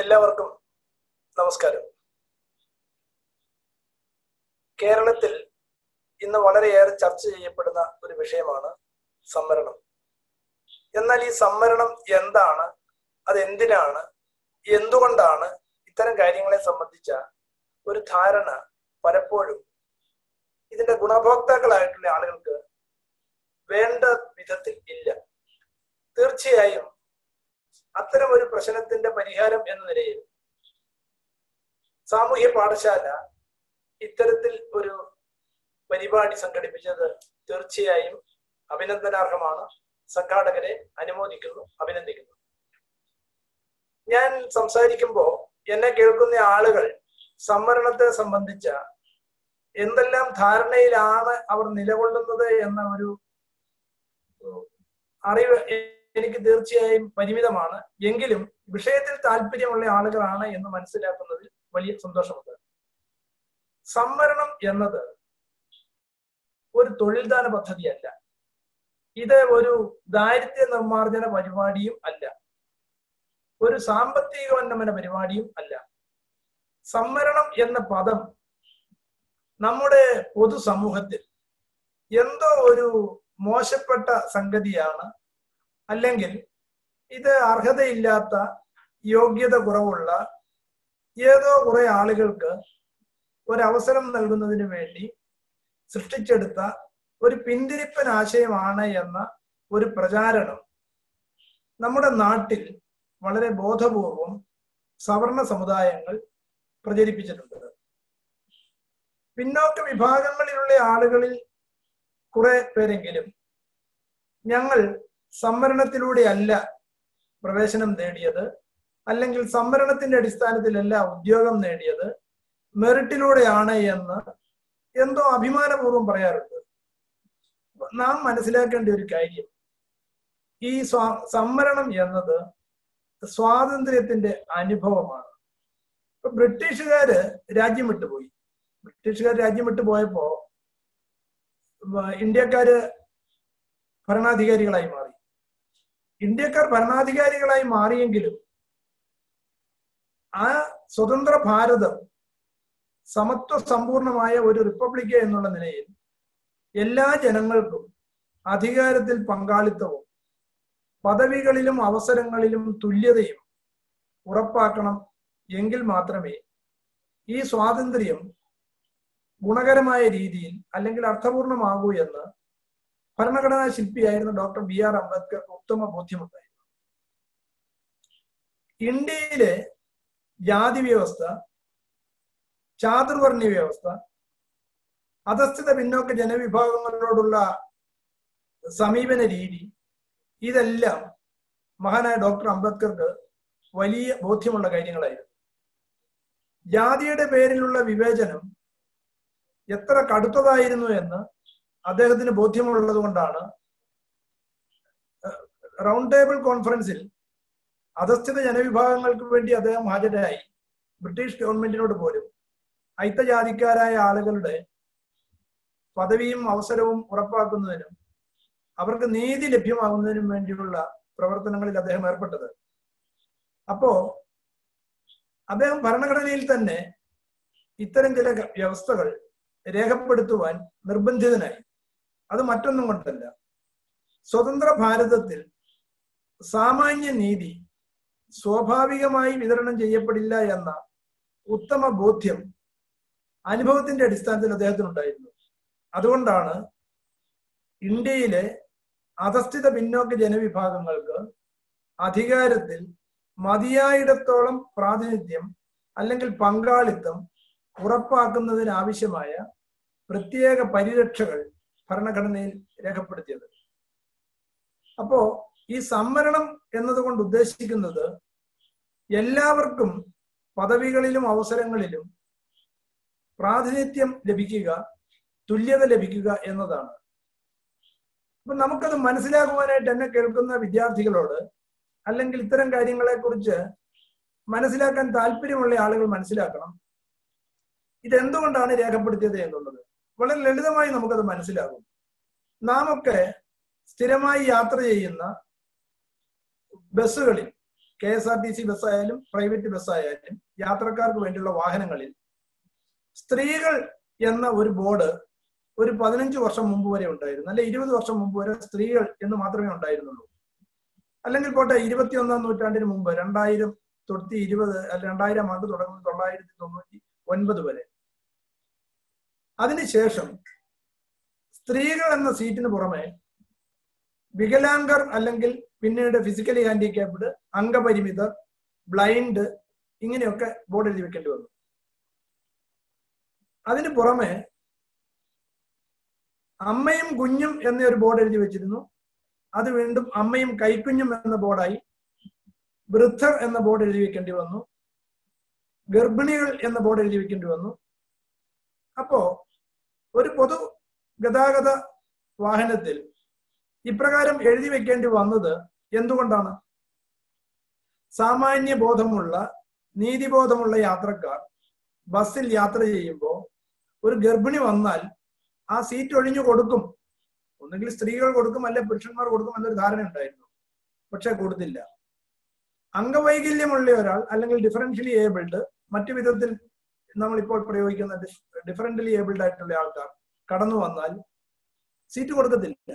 എല്ലാവർക്കും നമസ്കാരം. കേരളത്തിൽ ഇന്ന് വളരെയേറെ ചർച്ച ചെയ്യപ്പെടുന്ന ഒരു വിഷയമാണ് സംവരണം. എന്നാൽ ഈ സംവരണം എന്താണ് അത് എന്തിനാണ് എന്തുകൊണ്ടാണ് ഇത്തരം കാര്യങ്ങളെ സംബന്ധിച്ച ഒരു ധാരണ പലപ്പോഴും ഇതിന്റെ ഗുണഭോക്താക്കളായിട്ടുള്ള ആളുകൾക്ക് വേണ്ട വിധത്തിൽ ഇല്ല. തീർച്ചയായും അത്തരം ഒരു പ്രശ്നത്തിന്റെ പരിഹാരം എന്ന നിലയിൽ സാമൂഹ്യ പാഠശാല ഇത്തരത്തിൽ ഒരു പരിപാടി സംഘടിപ്പിച്ചത് തീർച്ചയായും അഭിനന്ദനാർഹമാണ്. സംഘാടകരെ അനുമോദിക്കുന്നു അഭിനന്ദിക്കുന്നു. ഞാൻ സംസാരിക്കുമ്പോൾ എന്നെ കേൾക്കുന്ന ആളുകൾ സംവരണത്തെ സംബന്ധിച്ച എന്തെല്ലാം ധാരണയിലാണ് അവർ നിലകൊള്ളുന്നത് എന്ന ഒരു അറിവ് എനിക്ക് തീർച്ചയായും പരിമിതമാണ്. എങ്കിലും വിഷയത്തിൽ താല്പര്യമുള്ള ആളുകളാണ് എന്ന് മനസ്സിലാക്കുന്നതിൽ വലിയ സന്തോഷമുണ്ട്. സംവരണം എന്നത് ഒരു തൊഴിൽദാന പദ്ധതിയല്ല. ഇത് ഒരു ദാരിദ്ര്യ നിർമ്മാർജന പരിപാടിയും അല്ല. ഒരു സാമ്പത്തികോന്നമന പരിപാടിയും അല്ല. സംവരണം എന്ന പദം നമ്മുടെ പൊതുസമൂഹത്തിൽ എന്തോ ഒരു മോശപ്പെട്ട സംഗതിയാണ് അല്ലെങ്കിൽ ഇത് അർഹതയില്ലാത്ത യോഗ്യത കുറവുള്ള ഏതോ കുറെ ആളുകൾക്ക് ഒരവസരം നൽകുന്നതിന് വേണ്ടി സൃഷ്ടിച്ചെടുത്ത ഒരു പിന്തിരിപ്പൻ ആശയമാണ് എന്ന ഒരു പ്രചാരണം നമ്മുടെ നാട്ടിൽ വളരെ ബോധപൂർവം സവർണ സമുദായങ്ങൾ പ്രചരിപ്പിച്ചിട്ടുണ്ട്. പിന്നോക്ക വിഭാഗങ്ങളിലുള്ള ആളുകളിൽ കുറെ പേരെങ്കിലും ഞങ്ങൾ സംവരണത്തിലൂടെയല്ല പ്രവേശനം നേടിയത് അല്ലെങ്കിൽ സംവരണത്തിന്റെ അടിസ്ഥാനത്തിലല്ല ഉദ്യോഗം നേടിയത് മെറിറ്റിലൂടെയാണ് എന്ന് എന്തോ അഭിമാനപൂർവം പറയാറുണ്ട്. നാം മനസ്സിലാക്കേണ്ട ഒരു കാര്യം ഈ സ്വാ സംവരണം എന്നത് സ്വാതന്ത്ര്യത്തിന്റെ അനുഭവമാണ്. ഇപ്പൊ ബ്രിട്ടീഷുകാര് രാജ്യം വിട്ടുപോയി ബ്രിട്ടീഷുകാർ രാജ്യം വിട്ടു പോയപ്പോ ഇന്ത്യക്കാര് ഭരണാധികാരികളായി മാറി. ഇന്ത്യക്കാർ ഭരണാധികാരികളായി മാറിയെങ്കിലും ആ സ്വതന്ത്ര ഭാരതം സമത്വ സമ്പൂർണമായ ഒരു റിപ്പബ്ലിക്ക് എന്നുള്ള നിലയിൽ എല്ലാ ജനങ്ങൾക്കും അധികാരത്തിൽ പങ്കാളിത്തവും പദവികളിലും അവസരങ്ങളിലും തുല്യതയും ഉറപ്പാക്കണം എങ്കിൽ മാത്രമേ ഈ സ്വാതന്ത്ര്യം ഗുണകരമായ രീതിയിൽ അല്ലെങ്കിൽ അർത്ഥപൂർണമാകൂ എന്ന് ഭരണഘടനാ ശില്പിയായിരുന്ന ഡോക്ടർ ബി ആർ അംബേദ്കർക്ക് ഉത്തമ ബോധ്യമുണ്ടായിരുന്നു ഇന്ത്യയിലെ ജാതി വ്യവസ്ഥ ചാതുർവർണ വ്യവസ്ഥ അധസ്ഥിത പിന്നോക്ക ജനവിഭാഗങ്ങളോടുള്ള സമീപന രീതി ഇതെല്ലാം മഹാനായ ഡോക്ടർ അംബേദ്കർക്ക് വലിയ ബോധ്യമുള്ള കാര്യങ്ങളായിരുന്നു. ജാതിയുടെ പേരിലുള്ള വിവേചനം എത്ര കടുത്തതായിരുന്നു എന്ന് അദ്ദേഹത്തിന് ബോധ്യമുള്ളത് കൊണ്ടാണ് റൗണ്ട് ടേബിൾ കോൺഫറൻസിൽ അധസ്ഥിത ജനവിഭാഗങ്ങൾക്ക് വേണ്ടി അദ്ദേഹം ഹാജരായി. ബ്രിട്ടീഷ് ഗവൺമെന്റിനോട് പോലും അയിത്തജാതിക്കാരായ ആളുകളുടെ പദവിയും അവസരവും ഉറപ്പാക്കുന്നതിനും അവർക്ക് നീതി ലഭ്യമാകുന്നതിനും വേണ്ടിയുള്ള പ്രവർത്തനങ്ങളിൽ അദ്ദേഹം ഏർപ്പെട്ടത്. അപ്പോ അദ്ദേഹം ഭരണഘടനയിൽ തന്നെ ഇത്തരം ചില വ്യവസ്ഥകൾ രേഖപ്പെടുത്തുവാൻ നിർബന്ധിതനായി. അത് മറ്റൊന്നും കൊണ്ടല്ല. സ്വതന്ത്ര ഭാരതത്തിൽ സാമാന്യ നീതി സ്വാഭാവികമായി വിതരണം ചെയ്യപ്പെടില്ല എന്ന ഉത്തമ ബോധ്യം അനുഭവത്തിന്റെ അടിസ്ഥാനത്തിൽ അദ്ദേഹത്തിനുണ്ടായിരുന്നു. അതുകൊണ്ടാണ് ഇന്ത്യയിലെ അധസ്ഥിത പിന്നോക്ക ജനവിഭാഗങ്ങൾക്ക് അധികാരത്തിൽ മതിയായിടത്തോളം പ്രാതിനിധ്യം അല്ലെങ്കിൽ പങ്കാളിത്തം ഉറപ്പാക്കുന്നതിനാവശ്യമായ പ്രത്യേക പരിരക്ഷകൾ ഭരണഘടനയിൽ രേഖപ്പെടുത്തിയത്. അപ്പോ ഈ സംവരണം എന്നതുകൊണ്ട് ഉദ്ദേശിക്കുന്നത് എല്ലാവർക്കും പദവികളിലും അവസരങ്ങളിലും പ്രാതിനിധ്യം ലഭിക്കുക തുല്യത ലഭിക്കുക എന്നതാണ്. അപ്പൊ നമുക്കത് മനസ്സിലാക്കുവാനായിട്ട് എന്നെ കേൾക്കുന്ന വിദ്യാർത്ഥികളോട് അല്ലെങ്കിൽ ഇത്തരം കാര്യങ്ങളെ കുറിച്ച് മനസ്സിലാക്കാൻ താല്പര്യമുള്ള ആളുകൾ മനസ്സിലാക്കണം. ഇതെന്തുകൊണ്ടാണ് രേഖപ്പെടുത്തിയത് എന്നുള്ളത്? വളരെ ലളിതമായി നമുക്കത് മനസ്സിലാകും. നാമൊക്കെ സ്ഥിരമായി യാത്ര ചെയ്യുന്ന ബസ്സുകളിൽ K S R T C ബസ്സായാലും private ബസ്സായാലും യാത്രക്കാർക്ക് വേണ്ടിയുള്ള വാഹനങ്ങളിൽ സ്ത്രീകൾ എന്ന ഒരു ബോർഡ് ഒരു പതിനഞ്ച് വർഷം മുമ്പ് വരെ ഉണ്ടായിരുന്നു. അല്ലെ ഇരുപത് വർഷം മുമ്പ് വരെ സ്ത്രീകൾ എന്ന് മാത്രമേ ഉണ്ടായിരുന്നുള്ളൂ. അല്ലെങ്കിൽ പോട്ടെ ഇരുപത്തിയൊന്നാം നൂറ്റാണ്ടിന് മുമ്പ് രണ്ടായിരം തൊട്ടി ഇരുപത് രണ്ടായിരം ആണ്ട് തുടങ്ങുന്നത് തൊള്ളായിരത്തി തൊണ്ണൂറ്റി ഒൻപത് വരെ. അതിനുശേഷം സ്ത്രീകൾ എന്ന സീറ്റിന് പുറമെ വികലാംഗർ അല്ലെങ്കിൽ പിന്നീട് ഫിസിക്കലി ഹാൻഡിക്യാപ്ഡ് അംഗപരിമിതർ ബ്ലൈൻഡ് ഇങ്ങനെയൊക്കെ ബോർഡ് എഴുതി വെക്കേണ്ടി വന്നു. അതിന് പുറമെ അമ്മയും കുഞ്ഞും എന്ന ഒരു ബോർഡ് എഴുതി വെച്ചിരുന്നു. അത് വീണ്ടും അമ്മയും കൈക്കുഞ്ഞും എന്ന ബോർഡായി വൃദ്ധർ എന്ന ബോർഡ് എഴുതി വെക്കേണ്ടി വന്നു. ഗർഭിണികൾ എന്ന ബോർഡ് എഴുതി വെക്കേണ്ടി വന്നു. അപ്പോ ഒരു പൊതു ഗതാഗത വാഹനത്തിൽ ഇപ്രകാരം എഴുതി വെക്കേണ്ടി വന്നത് എന്തുകൊണ്ടാണ്? സാമാന്യ ബോധമുള്ള നീതിബോധമുള്ള യാത്രക്കാർ ബസ്സിൽ യാത്ര ചെയ്യുമ്പോൾ ഒരു ഗർഭിണി വന്നാൽ ആ സീറ്റ് ഒഴിഞ്ഞു കൊടുക്കും. ഒന്നുകിൽ സ്ത്രീകൾ കൊടുക്കും അല്ലെ പുരുഷന്മാർ കൊടുക്കും എന്നൊരു ധാരണ ഉണ്ടായിരുന്നു. പക്ഷെ കൊടുത്തില്ല. അംഗവൈകല്യമുള്ള ഒരാൾ അല്ലെങ്കിൽ ഡിഫറൻഷ്യലി ഏബിൾഡ് മറ്റു വിധത്തിൽ നമ്മൾ ഇപ്പോൾ പ്രയോഗിക്കുന്ന ഡിഫറന്റലി ഏബിൾഡ് ആയിട്ടുള്ള ആൾക്കാർ കടന്നു വന്നാൽ സീറ്റ് കൊടുക്കത്തില്ല.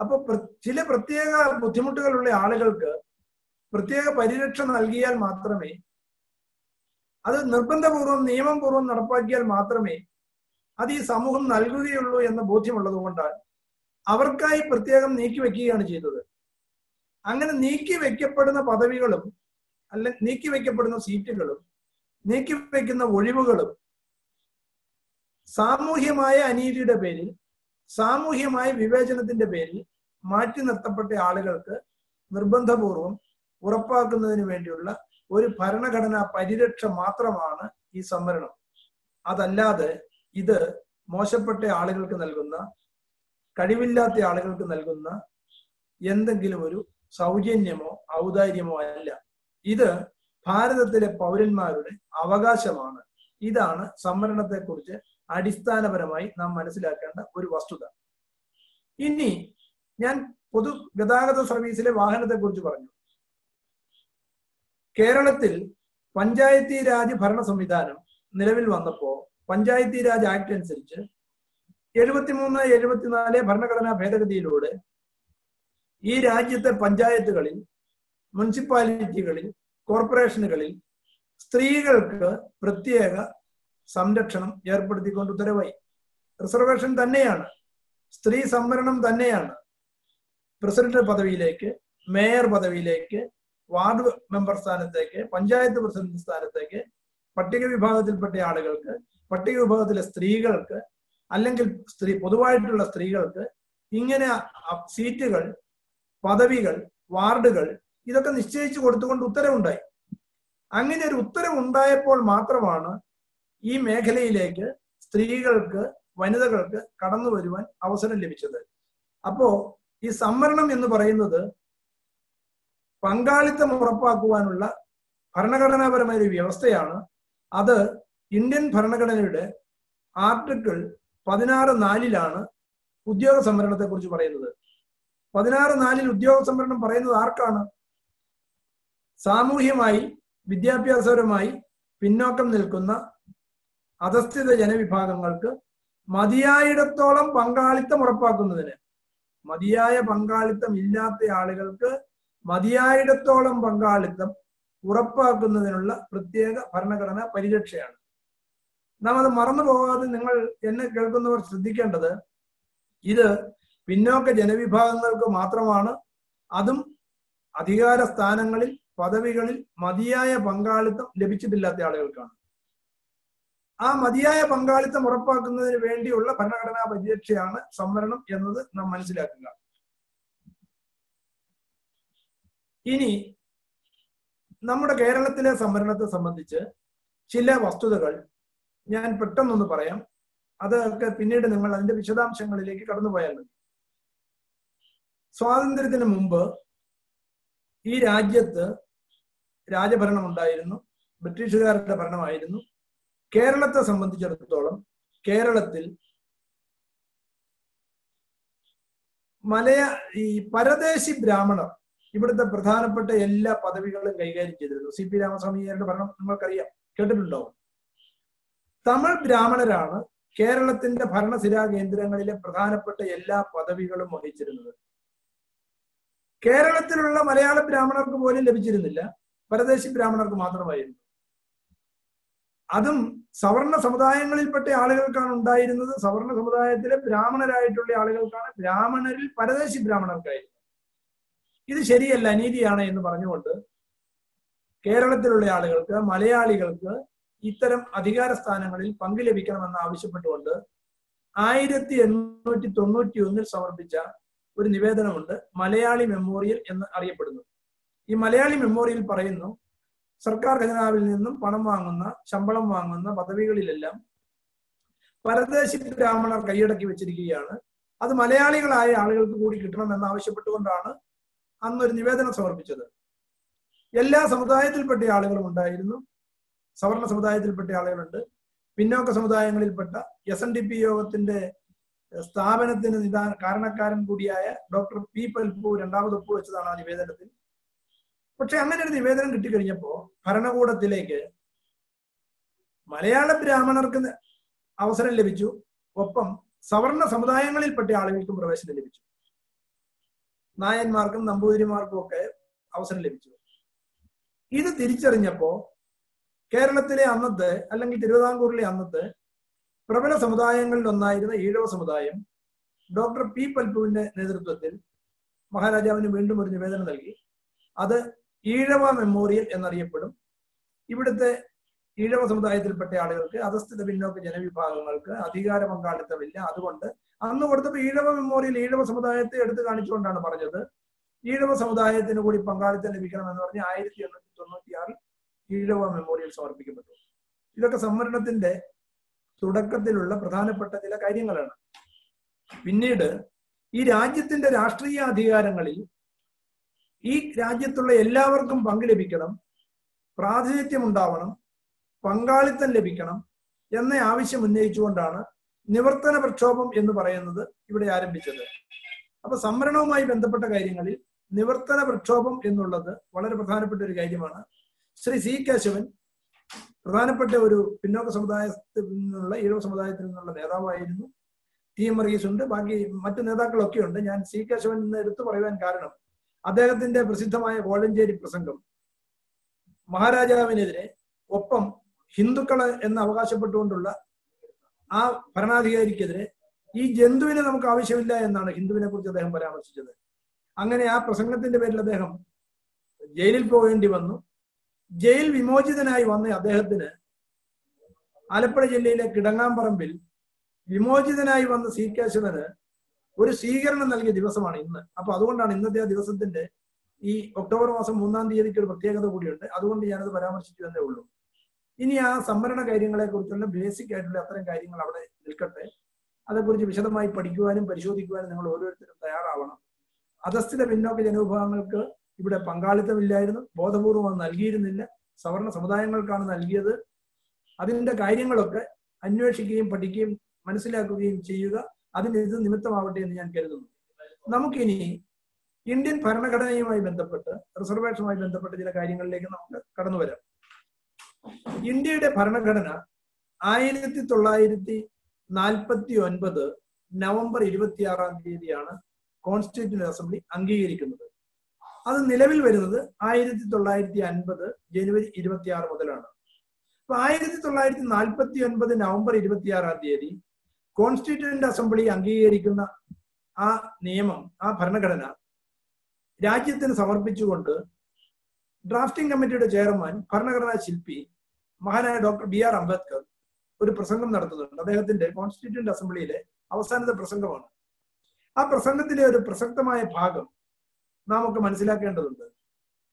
അപ്പൊ ചില പ്രത്യേക ബുദ്ധിമുട്ടുകളുള്ള ആളുകൾക്ക് പ്രത്യേക പരിരക്ഷ നൽകിയാൽ മാത്രമേ അത് നിർബന്ധപൂർവം നിയമപൂർവം നടപ്പാക്കിയാൽ മാത്രമേ അത് ഈ സമൂഹം നൽകുകയുള്ളൂ എന്ന ബോധ്യമുള്ളത് കൊണ്ടാണ് അവർക്കായി പ്രത്യേകം നീക്കി വെക്കുകയാണ് ചെയ്തത്. അങ്ങനെ നീക്കി വെക്കപ്പെടുന്ന പദവികളും അല്ലെ നീക്കി വെക്കപ്പെടുന്ന സീറ്റുകളും നീക്കി വെക്കുന്ന ഒഴിവുകളും സാമൂഹ്യമായ അനീതിയുടെ പേരിൽ സാമൂഹ്യമായ വിവേചനത്തിന്റെ പേരിൽ മാറ്റി നിർത്തപ്പെട്ട ആളുകൾക്ക് നിർബന്ധപൂർവം ഉറപ്പാക്കുന്നതിന് വേണ്ടിയുള്ള ഒരു ഭരണഘടനാ പരിരക്ഷ മാത്രമാണ് ഈ സംവരണം. അതല്ലാതെ ഇത് മോശപ്പെട്ട ആളുകൾക്ക് നൽകുന്ന കഴിവില്ലാത്ത ആളുകൾക്ക് നൽകുന്ന എന്തെങ്കിലും ഒരു സൗജന്യമോ ഔദാര്യമോ അല്ല. ഇത് ഭാരതത്തിലെ പൗരന്മാരുടെ അവകാശമാണ്. ഇതാണ് സംവരണത്തെക്കുറിച്ച് അടിസ്ഥാനപരമായി നാം മനസ്സിലാക്കേണ്ട ഒരു വസ്തുത. ഇനി ഞാൻ പൊതു ഗതാഗത സർവീസിലെ വാഹനത്തെ കുറിച്ച് പറഞ്ഞു. കേരളത്തിൽ പഞ്ചായത്തി രാജ് ഭരണ സംവിധാനം നിലവിൽ വന്നപ്പോ പഞ്ചായത്തി രാജ് ആക്ട് അനുസരിച്ച് എഴുപത്തിമൂന്ന് എഴുപത്തിനാല് ഭരണഘടനാ ഭേദഗതിയിലൂടെ ഈ രാജ്യത്തെ പഞ്ചായത്തുകളിൽ മുനിസിപ്പാലിറ്റികളിൽ കോർപ്പറേഷനുകളിൽ സ്ത്രീകൾക്ക് പ്രത്യേക സംരക്ഷണം ഏർപ്പെടുത്തിക്കൊണ്ട് ഉത്തരവായി. റിസർവേഷൻ തന്നെയാണ്. സ്ത്രീ സംവരണം തന്നെയാണ്. പ്രസിഡന്റ് പദവിയിലേക്ക് മേയർ പദവിയിലേക്ക് വാർഡ് മെമ്പർ സ്ഥാനത്തേക്ക് പഞ്ചായത്ത് പ്രസിഡന്റ് സ്ഥാനത്തേക്ക് പട്ടിക വിഭാഗത്തിൽപ്പെട്ട ആളുകൾക്ക് പട്ടിക വിഭാഗത്തിലെ സ്ത്രീകൾക്ക് അല്ലെങ്കിൽ സ്ത്രീ പൊതുവായിട്ടുള്ള സ്ത്രീകൾക്ക് ഇങ്ങനെ സീറ്റുകൾ പദവികൾ വാർഡുകൾ ഇതൊക്കെ നിശ്ചയിച്ചു കൊടുത്തുകൊണ്ട് ഉത്തരവുണ്ടായി. അങ്ങനെ ഒരു ഉത്തരവുണ്ടായപ്പോൾ മാത്രമാണ് ഈ മേഖലയിലേക്ക് സ്ത്രീകൾക്ക് വനിതകൾക്ക് കടന്നു വരുവാൻ അവസരം ലഭിച്ചത്. അപ്പോ ഈ സംവരണം എന്ന് പറയുന്നത് പങ്കാളിത്തം ഉറപ്പാക്കുവാനുള്ള ഭരണഘടനാപരമായ ഒരു വ്യവസ്ഥയാണ്. അത് ഇന്ത്യൻ ഭരണഘടനയുടെ ആർട്ടിക്കിൾ പതിനാറ് നാലിലാണ് ഉദ്യോഗ സംവരണത്തെ കുറിച്ച് പറയുന്നത്. പതിനാറ് നാലിൽ ഉദ്യോഗ സംവരണം പറയുന്നത് ആർക്കാണ്? സാമൂഹ്യമായി വിദ്യാഭ്യാസപരമായി പിന്നോക്കം നിൽക്കുന്ന അധസ്ഥിത ജനവിഭാഗങ്ങൾക്ക് മതിയായിടത്തോളം പങ്കാളിത്തം ഉറപ്പാക്കുന്നതിന് മതിയായ പങ്കാളിത്തം ഇല്ലാത്ത ആളുകൾക്ക് മതിയായിടത്തോളം പങ്കാളിത്തം ഉറപ്പാക്കുന്നതിനുള്ള പ്രത്യേക ഭരണഘടന പരിരക്ഷയാണ്. നാം അത് മറന്നു പോകാതെ നിങ്ങൾ എന്നെ കേൾക്കുന്നവർ ശ്രദ്ധിക്കേണ്ടത് ഇത് പിന്നോക്ക ജനവിഭാഗങ്ങൾക്ക് മാത്രമാണ്. അതും അധികാര സ്ഥാനങ്ങളിൽ പദവികളിൽ മതിയായ പങ്കാളിത്തം ലഭിച്ചിട്ടില്ലാത്ത ആളുകൾക്കാണ്. ആ മതിയായ പങ്കാളിത്തം ഉറപ്പാക്കുന്നതിന് വേണ്ടിയുള്ള ഭരണഘടനാ പരിരക്ഷയാണ് സംവരണം എന്നത് നാം മനസ്സിലാക്കുക. ഇനി നമ്മുടെ കേരളത്തിലെ സംവരണത്തെ സംബന്ധിച്ച് ചില വസ്തുതകൾ ഞാൻ പെട്ടെന്നൊന്ന് പറയാം. അതൊക്കെ പിന്നീട് നിങ്ങൾ അതിന്റെ വിശദാംശങ്ങളിലേക്ക് കടന്നുപോയാൽ മതി. സ്വാതന്ത്ര്യത്തിന് മുമ്പ് ഈ രാജ്യത്ത് രാജഭരണം ഉണ്ടായിരുന്നു ബ്രിട്ടീഷുകാരുടെ ഭരണമായിരുന്നു. കേരളത്തെ സംബന്ധിച്ചിടത്തോളം കേരളത്തിൽ മലയ ഈ പരദേശി ബ്രാഹ്മണർ ഇവിടുത്തെ പ്രധാനപ്പെട്ട എല്ലാ പദവികളും കൈകാര്യം ചെയ്തിരുന്നു. സി പി രാമസ്വാമിയുടെ ഭരണം നിങ്ങൾക്കറിയാം. കേട്ടിട്ടുണ്ടോ? തമിഴ് ബ്രാഹ്മണരാണ് കേരളത്തിന്റെ ഭരണസിരാ കേന്ദ്രങ്ങളിലെ പ്രധാനപ്പെട്ട എല്ലാ പദവികളും വഹിച്ചിരുന്നത്. കേരളത്തിലുള്ള മലയാള ബ്രാഹ്മണർക്ക് പോലും ലഭിച്ചിരുന്നില്ല. പരദേശി ബ്രാഹ്മണർക്ക് മാത്രമായിരുന്നു അതും സവർണ സമുദായങ്ങളിൽപ്പെട്ട ആളുകൾക്കാണ് ഉണ്ടായിരുന്നത്. സവർണ സമുദായത്തിലെ ബ്രാഹ്മണരായിട്ടുള്ള ആളുകൾക്കാണ് ബ്രാഹ്മണരിൽ പരദേശി ബ്രാഹ്മണർക്കായിരുന്നു ഇത് ശരിയല്ല അനീതിയാണ് എന്ന് പറഞ്ഞുകൊണ്ട് കേരളത്തിലുള്ള ആളുകൾക്ക് മലയാളികൾക്ക് ഇത്തരം അധികാര സ്ഥാനങ്ങളിൽ പങ്ക് ലഭിക്കണമെന്ന് ആവശ്യപ്പെട്ടുകൊണ്ട് ആയിരത്തി എണ്ണൂറ്റി തൊണ്ണൂറ്റി ഒന്നിൽ സമർപ്പിച്ച ഒരു നിവേദനമുണ്ട് മലയാളി മെമ്മോറിയൽ എന്ന് അറിയപ്പെടുന്നു. ഈ മലയാളി മെമ്മോറിയൽ പറയുന്നു സർക്കാർ ഖജനാവിൽ നിന്നും പണം വാങ്ങുന്ന ശമ്പളം വാങ്ങുന്ന പദവികളിലെല്ലാം പരദേശി ബ്രാഹ്മണർ കൈയടക്കി വെച്ചിരിക്കുകയാണ്. അത് മലയാളികളായ ആളുകൾക്ക് കൂടി കിട്ടണം എന്ന് ആവശ്യപ്പെട്ടുകൊണ്ടാണ് അന്നൊരു നിവേദനം സമർപ്പിച്ചത്. എല്ലാ സമുദായത്തിൽപ്പെട്ട ആളുകളും ഉണ്ടായിരുന്നു. സവർണ സമുദായത്തിൽപ്പെട്ട ആളുകളുണ്ട്. പിന്നോക്ക സമുദായങ്ങളിൽപ്പെട്ട എസ് എൻ ഡി പി യോഗത്തിന്റെ സ്ഥാപനത്തിന് നിദാന കാരണക്കാരൻ കൂടിയായ ഡോക്ടർ പി പൽപു രണ്ടാമത് ഒപ്പുവെച്ചതാണ് ആ നിവേദനത്തിൽ. പക്ഷെ അങ്ങനെ ഒരു നിവേദനം കിട്ടിക്കഴിഞ്ഞപ്പോ ഭരണകൂടത്തിലേക്ക് മലയാള ബ്രാഹ്മണർക്ക് അവസരം ലഭിച്ചു. ഒപ്പം സവർണ സമുദായങ്ങളിൽപ്പെട്ട ആളുകൾക്കും പ്രവേശനം ലഭിച്ചു. നായന്മാർക്കും നമ്പൂതിരിമാർക്കും ഒക്കെ അവസരം ലഭിച്ചു. ഇത് തിരിച്ചറിഞ്ഞപ്പോ കേരളത്തിലെ അന്നത്തെ അല്ലെങ്കിൽ തിരുവിതാംകൂറിലെ അന്നത്തെ പ്രബല സമുദായങ്ങളിൽ ഒന്നായിരുന്ന ഈഴവ സമുദായം ഡോക്ടർ പി പൽപുവിന്റെ നേതൃത്വത്തിൽ മഹാരാജാവിന് വീണ്ടും ഒരു നിവേദനം നൽകി. അത് ഈഴവ മെമ്മോറിയൽ എന്നറിയപ്പെടും. ഇവിടുത്തെ ഈഴവ സമുദായത്തിൽപ്പെട്ട ആളുകൾക്ക് അധസ്ഥിത പിന്നോക്ക ജനവിഭാഗങ്ങൾക്ക് അധികാര പങ്കാളിത്തമില്ല. അതുകൊണ്ട് അന്ന് കൊടുത്തപ്പോൾ ഈഴവ മെമ്മോറിയൽ ഈഴവ സമുദായത്തെ എടുത്തു കാണിച്ചുകൊണ്ടാണ് പറഞ്ഞത്. ഈഴവ സമുദായത്തിന് കൂടി പങ്കാളിത്തം ലഭിക്കണം എന്ന് പറഞ്ഞ് ആയിരത്തി എണ്ണൂറ്റി തൊണ്ണൂറ്റി ആറിൽ ഈഴവ മെമ്മോറിയൽ സമർപ്പിക്കപ്പെട്ടു. ഇതൊക്കെ സംവരണത്തിന്റെ തുടക്കത്തിലുള്ള പ്രധാനപ്പെട്ട ചില കാര്യങ്ങളാണ്. പിന്നീട് ഈ രാജ്യത്തിന്റെ രാഷ്ട്രീയ അധികാരങ്ങളിൽ ഈ രാജ്യത്തുള്ള എല്ലാവർക്കും പങ്ക് ലഭിക്കണം. പ്രാതിനിധ്യം ഉണ്ടാവണം. പങ്കാളിത്തം ലഭിക്കണം എന്ന ആവശ്യം ഉന്നയിച്ചുകൊണ്ടാണ് നിവർത്തന പ്രക്ഷോഭം എന്ന് പറയുന്നത് ഇവിടെ ആരംഭിച്ചത്. അപ്പൊ സംവരണവുമായി ബന്ധപ്പെട്ട കാര്യങ്ങളിൽ നിവർത്തന പ്രക്ഷോഭം എന്നുള്ളത് വളരെ പ്രധാനപ്പെട്ട ഒരു കാര്യമാണ്. ശ്രീ സി കേശവൻ പ്രധാനപ്പെട്ട ഒരു പിന്നോക്ക സമുദായത്തിൽ നിന്നുള്ള ഈഴവ സമുദായത്തിൽ നിന്നുള്ള നേതാവായിരുന്നു. ടി എം വർഗീസ് ഉണ്ട് ബാക്കി മറ്റു നേതാക്കളൊക്കെ ഉണ്ട് ഞാൻ സി കേശവൻ എന്ന് എടുത്തു പറയുവാൻ കാരണം അദ്ദേഹത്തിന്റെ പ്രസിദ്ധമായ കോഴഞ്ചേരി പ്രസംഗം. മഹാരാജാവിനെതിരെ ഒപ്പം ഹിന്ദുക്കൾ എന്ന് അവകാശപ്പെട്ടുകൊണ്ടുള്ള ആ ഭരണാധികാരിക്കെതിരെ ഈ ജന്തുവിനെ നമുക്ക് ആവശ്യമില്ല എന്നാണ് ഹിന്ദുവിനെ കുറിച്ച് അദ്ദേഹം പരാമർശിച്ചത്. അങ്ങനെ ആ പ്രസംഗത്തിന്റെ പേരിൽ അദ്ദേഹം ജയിലിൽ പോകേണ്ടി വന്നു. ജയിൽ വിമോചിതനായി വന്ന അദ്ദേഹത്തിന് ആലപ്പുഴ ജില്ലയിലെ കിടങ്ങാമ്പറമ്പിൽ വിമോചിതനായി വന്ന സി കേശവന് ഒരു സ്വീകരണം നൽകിയ ദിവസമാണ് ഇന്ന്. അപ്പൊ അതുകൊണ്ടാണ് ഇന്നത്തെ ആ ദിവസത്തിന്റെ ഈ ഒക്ടോബർ മാസം മൂന്നാം തീയതിക്ക് ഒരു പ്രത്യേകത കൂടിയുണ്ട്. അതുകൊണ്ട് ഞാനത് പരാമർശിച്ചു എന്നേ ഉള്ളൂ. ഇനി ആ സംവരണ കാര്യങ്ങളെ കുറിച്ചുള്ള ബേസിക് ആയിട്ടുള്ള അത്തരം കാര്യങ്ങൾ അവിടെ നിൽക്കട്ടെ. അതേക്കുറിച്ച് വിശദമായി പഠിക്കുവാനും പരിശോധിക്കുവാനും നിങ്ങൾ ഓരോരുത്തരും തയ്യാറാവണം. അധസ്ഥിത പിന്നോക്ക ജനവിഭാഗങ്ങൾക്ക് ഇവിടെ പങ്കാളിത്തമില്ലായിരുന്നു. ബോധപൂർവം നൽകിയിരുന്നില്ല. സവർണ സമുദായങ്ങൾക്കാണ് നൽകിയത്. അതിന്റെ കാര്യങ്ങളൊക്കെ അന്വേഷിക്കുകയും പഠിക്കുകയും മനസ്സിലാക്കുകയും ചെയ്യുക. അതിന് ഇത് നിമിത്തമാവട്ടെ എന്ന് ഞാൻ കരുതുന്നു. നമുക്കിനി ഇന്ത്യൻ ഭരണഘടനയുമായി ബന്ധപ്പെട്ട് റിസർവേഷനുമായി ബന്ധപ്പെട്ട് ചില കാര്യങ്ങളിലേക്ക് നമുക്ക് കടന്നു വരാം. ഇന്ത്യയുടെ ഭരണഘടന ആയിരത്തി തൊള്ളായിരത്തി നാൽപ്പത്തി ഒൻപത് നവംബർ ഇരുപത്തിയാറാം തീയതിയാണ് കോൺസ്റ്റിറ്റ്യൂഷൻ അസംബ്ലി അംഗീകരിക്കുന്നത്. അത് നിലവിൽ വരുന്നത് ആയിരത്തി തൊള്ളായിരത്തി അൻപത് ജനുവരി ഇരുപത്തിയാറ് മുതലാണ്. അപ്പൊ ആയിരത്തി തൊള്ളായിരത്തി നാൽപ്പത്തി ഒൻപത് നവംബർ ഇരുപത്തിയാറാം തീയതി കോൺസ്റ്റിറ്റ്യൂന്റ് അസംബ്ലി അംഗീകരിക്കുന്ന ആ നിയമം ആ ഭരണഘടന രാജ്യത്തിന് സമർപ്പിച്ചുകൊണ്ട് ഡ്രാഫ്റ്റിംഗ് കമ്മിറ്റിയുടെ ചെയർമാൻ ഭരണഘടനാ ശില്പി മഹാനായ ഡോക്ടർ ബി ആർ അംബേദ്കർ ഒരു പ്രസംഗം നടത്തുന്നുണ്ട്. അദ്ദേഹത്തിന്റെ കോൺസ്റ്റിറ്റ്യൂന്റ് അസംബ്ലിയിലെ അവസാനത്തെ പ്രസംഗമാണ്. ആ പ്രസംഗത്തിലെ ഒരു പ്രസക്തമായ ഭാഗം നാം ഒക്കെ മനസ്സിലാക്കേണ്ടതുണ്ട്.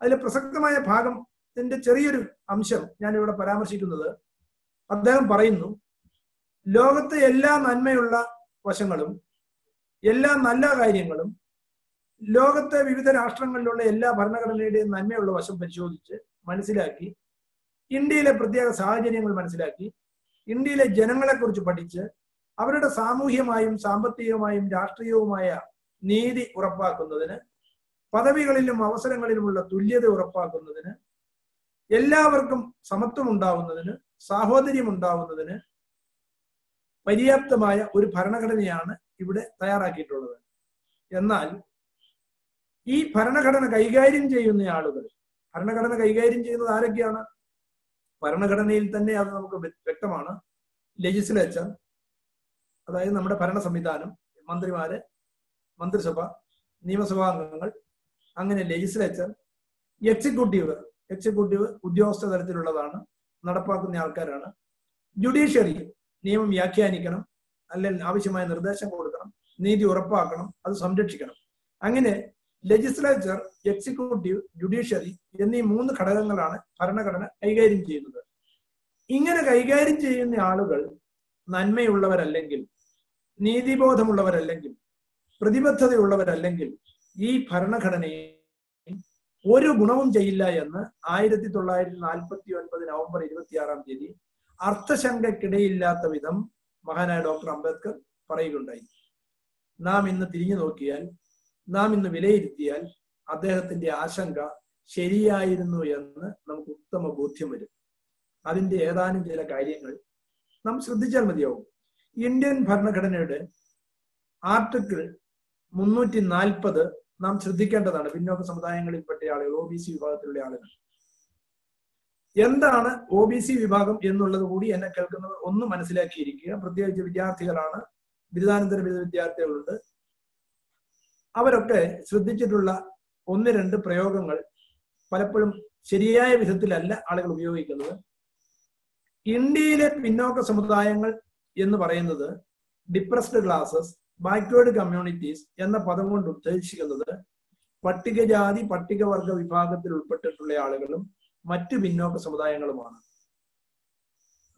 അതിലെ പ്രസക്തമായ ഭാഗത്തിന്റെ ചെറിയൊരു അംശം ഞാൻ ഇവിടെ പരാമർശിക്കുന്നത്. അദ്ദേഹം പറയുന്നു ലോകത്തെ എല്ലാ നന്മയുള്ള വശങ്ങളും എല്ലാ നല്ല കാര്യങ്ങളും ലോകത്തെ വിവിധ രാഷ്ട്രങ്ങളിലുള്ള എല്ലാ ഭരണഘടനയുടെയും നന്മയുള്ള വശം പരിശോധിച്ച് മനസ്സിലാക്കി ഇന്ത്യയിലെ പ്രത്യേക സാഹചര്യങ്ങൾ മനസ്സിലാക്കി ഇന്ത്യയിലെ ജനങ്ങളെക്കുറിച്ച് പഠിച്ച് അവരുടെ സാമൂഹ്യമായും സാമ്പത്തികമായും രാഷ്ട്രീയവുമായ നീതി ഉറപ്പാക്കുന്നതിന് പദവികളിലും അവസരങ്ങളിലുമുള്ള തുല്യത ഉറപ്പാക്കുന്നതിന് എല്ലാവർക്കും സമത്വം ഉണ്ടാവുന്നതിന് സാഹോദര്യം ഉണ്ടാവുന്നതിന് പര്യാപ്തമായ ഒരു ഭരണഘടനയാണ് ഇവിടെ തയ്യാറാക്കിയിട്ടുള്ളത്. എന്നാൽ ഈ ഭരണഘടന കൈകാര്യം ചെയ്യുന്ന ആളുകൾ ഭരണഘടന കൈകാര്യം ചെയ്യുന്നത് ആരൊക്കെയാണ്? ഭരണഘടനയിൽ തന്നെ അത് നമുക്ക് വ്യക്തമാണ്. ലെജിസ്ലേച്ചർ അതായത് നമ്മുടെ ഭരണ സംവിധാനം മന്ത്രിമാര് മന്ത്രിസഭ നിയമസഭാ അംഗങ്ങൾ അങ്ങനെ ലെജിസ്ലേച്ചർ എക്സിക്യൂട്ടീവ് എക്സിക്യൂട്ടീവ് ഉദ്യോഗസ്ഥ തലത്തിലുള്ളതാണ് നടപ്പാക്കുന്ന ആൾക്കാരാണ്. ജുഡീഷ്യറി നിയമം വ്യാഖ്യാനിക്കണം അല്ലെങ്കിൽ ആവശ്യമായ നിർദ്ദേശം കൊടുക്കണം നീതി ഉറപ്പാക്കണം അത് സംരക്ഷിക്കണം. അങ്ങനെ ലെജിസ്ലേച്ചർ എക്സിക്യൂട്ടീവ് ജുഡീഷ്യറി എന്നീ മൂന്ന് ഘടകങ്ങളാണ് ഭരണഘടന കൈകാര്യം ചെയ്യുന്നത്. ഇങ്ങനെ കൈകാര്യം ചെയ്യുന്ന ആളുകൾ നന്മയുള്ളവരല്ലെങ്കിൽ നീതിബോധമുള്ളവരല്ലെങ്കിൽ പ്രതിബദ്ധതയുള്ളവരല്ലെങ്കിൽ ഈ ഭരണഘടനയെ ഒരു ഗുണവും ചെയ്യില്ല എന്ന് ആയിരത്തി തൊള്ളായിരത്തി നാൽപ്പത്തി ഒൻപത് നവംബർ ഇരുപത്തിയാറാം തീയതി അർത്ഥശങ്കക്കിടയില്ലാത്ത വിധം മഹാനായ ഡോക്ടർ അംബേദ്കർ പറയുകയുണ്ടായി. നാം ഇന്ന് തിരിഞ്ഞു നോക്കിയാൽ നാം ഇന്ന് വിലയിരുത്തിയാൽ അദ്ദേഹത്തിന്റെ ആശങ്ക ശരിയായിരുന്നു എന്ന് നമുക്ക് ഉത്തമ ബോധ്യം വരും. അതിന്റെ ഏതാനും ചില കാര്യങ്ങൾ നാം ശ്രദ്ധിച്ചാൽ മതിയാവും. ഇന്ത്യൻ ഭരണഘടനയുടെ ആർട്ടിക്കിൾ മുന്നൂറ്റി നാൽപ്പത് നാം ശ്രദ്ധിക്കേണ്ടതാണ്. പിന്നോക്ക സമുദായങ്ങളിൽപ്പെട്ട ആളുകൾ ഒ ബി സി വിഭാഗത്തിലുള്ള ആളുകൾ. എന്താണ് ഒ ബി സി വിഭാഗം എന്നുള്ളത് കൂടി എന്നെ കേൾക്കുന്നവർ ഒന്ന് മനസ്സിലാക്കിയിരിക്കുക. പ്രത്യേകിച്ച് വിദ്യാർത്ഥികളാണ്. ബിരുദാനന്തര ബിരുദ വിദ്യാർത്ഥികളുണ്ട്. അവരൊക്കെ ശ്രദ്ധിച്ചിട്ടുള്ള ഒന്ന് രണ്ട് പ്രയോഗങ്ങൾ പലപ്പോഴും ശരിയായ വിധത്തിലല്ല ആളുകൾ ഉപയോഗിക്കുന്നത്. ഇന്ത്യയിലെ പിന്നോക്ക സമുദായങ്ങൾ എന്ന് പറയുന്നത് ഡിപ്രസ്ഡ് ക്ലാസസ് ബാക്ക്വേർഡ് കമ്മ്യൂണിറ്റീസ് എന്ന പദം കൊണ്ട് ഉദ്ദേശിക്കുന്നത് പട്ടികജാതി പട്ടികവർഗ വിഭാഗത്തിൽ ഉൾപ്പെട്ടിട്ടുള്ള ആളുകളും മറ്റു പിന്നോക്ക സമുദായങ്ങളുമാണ്.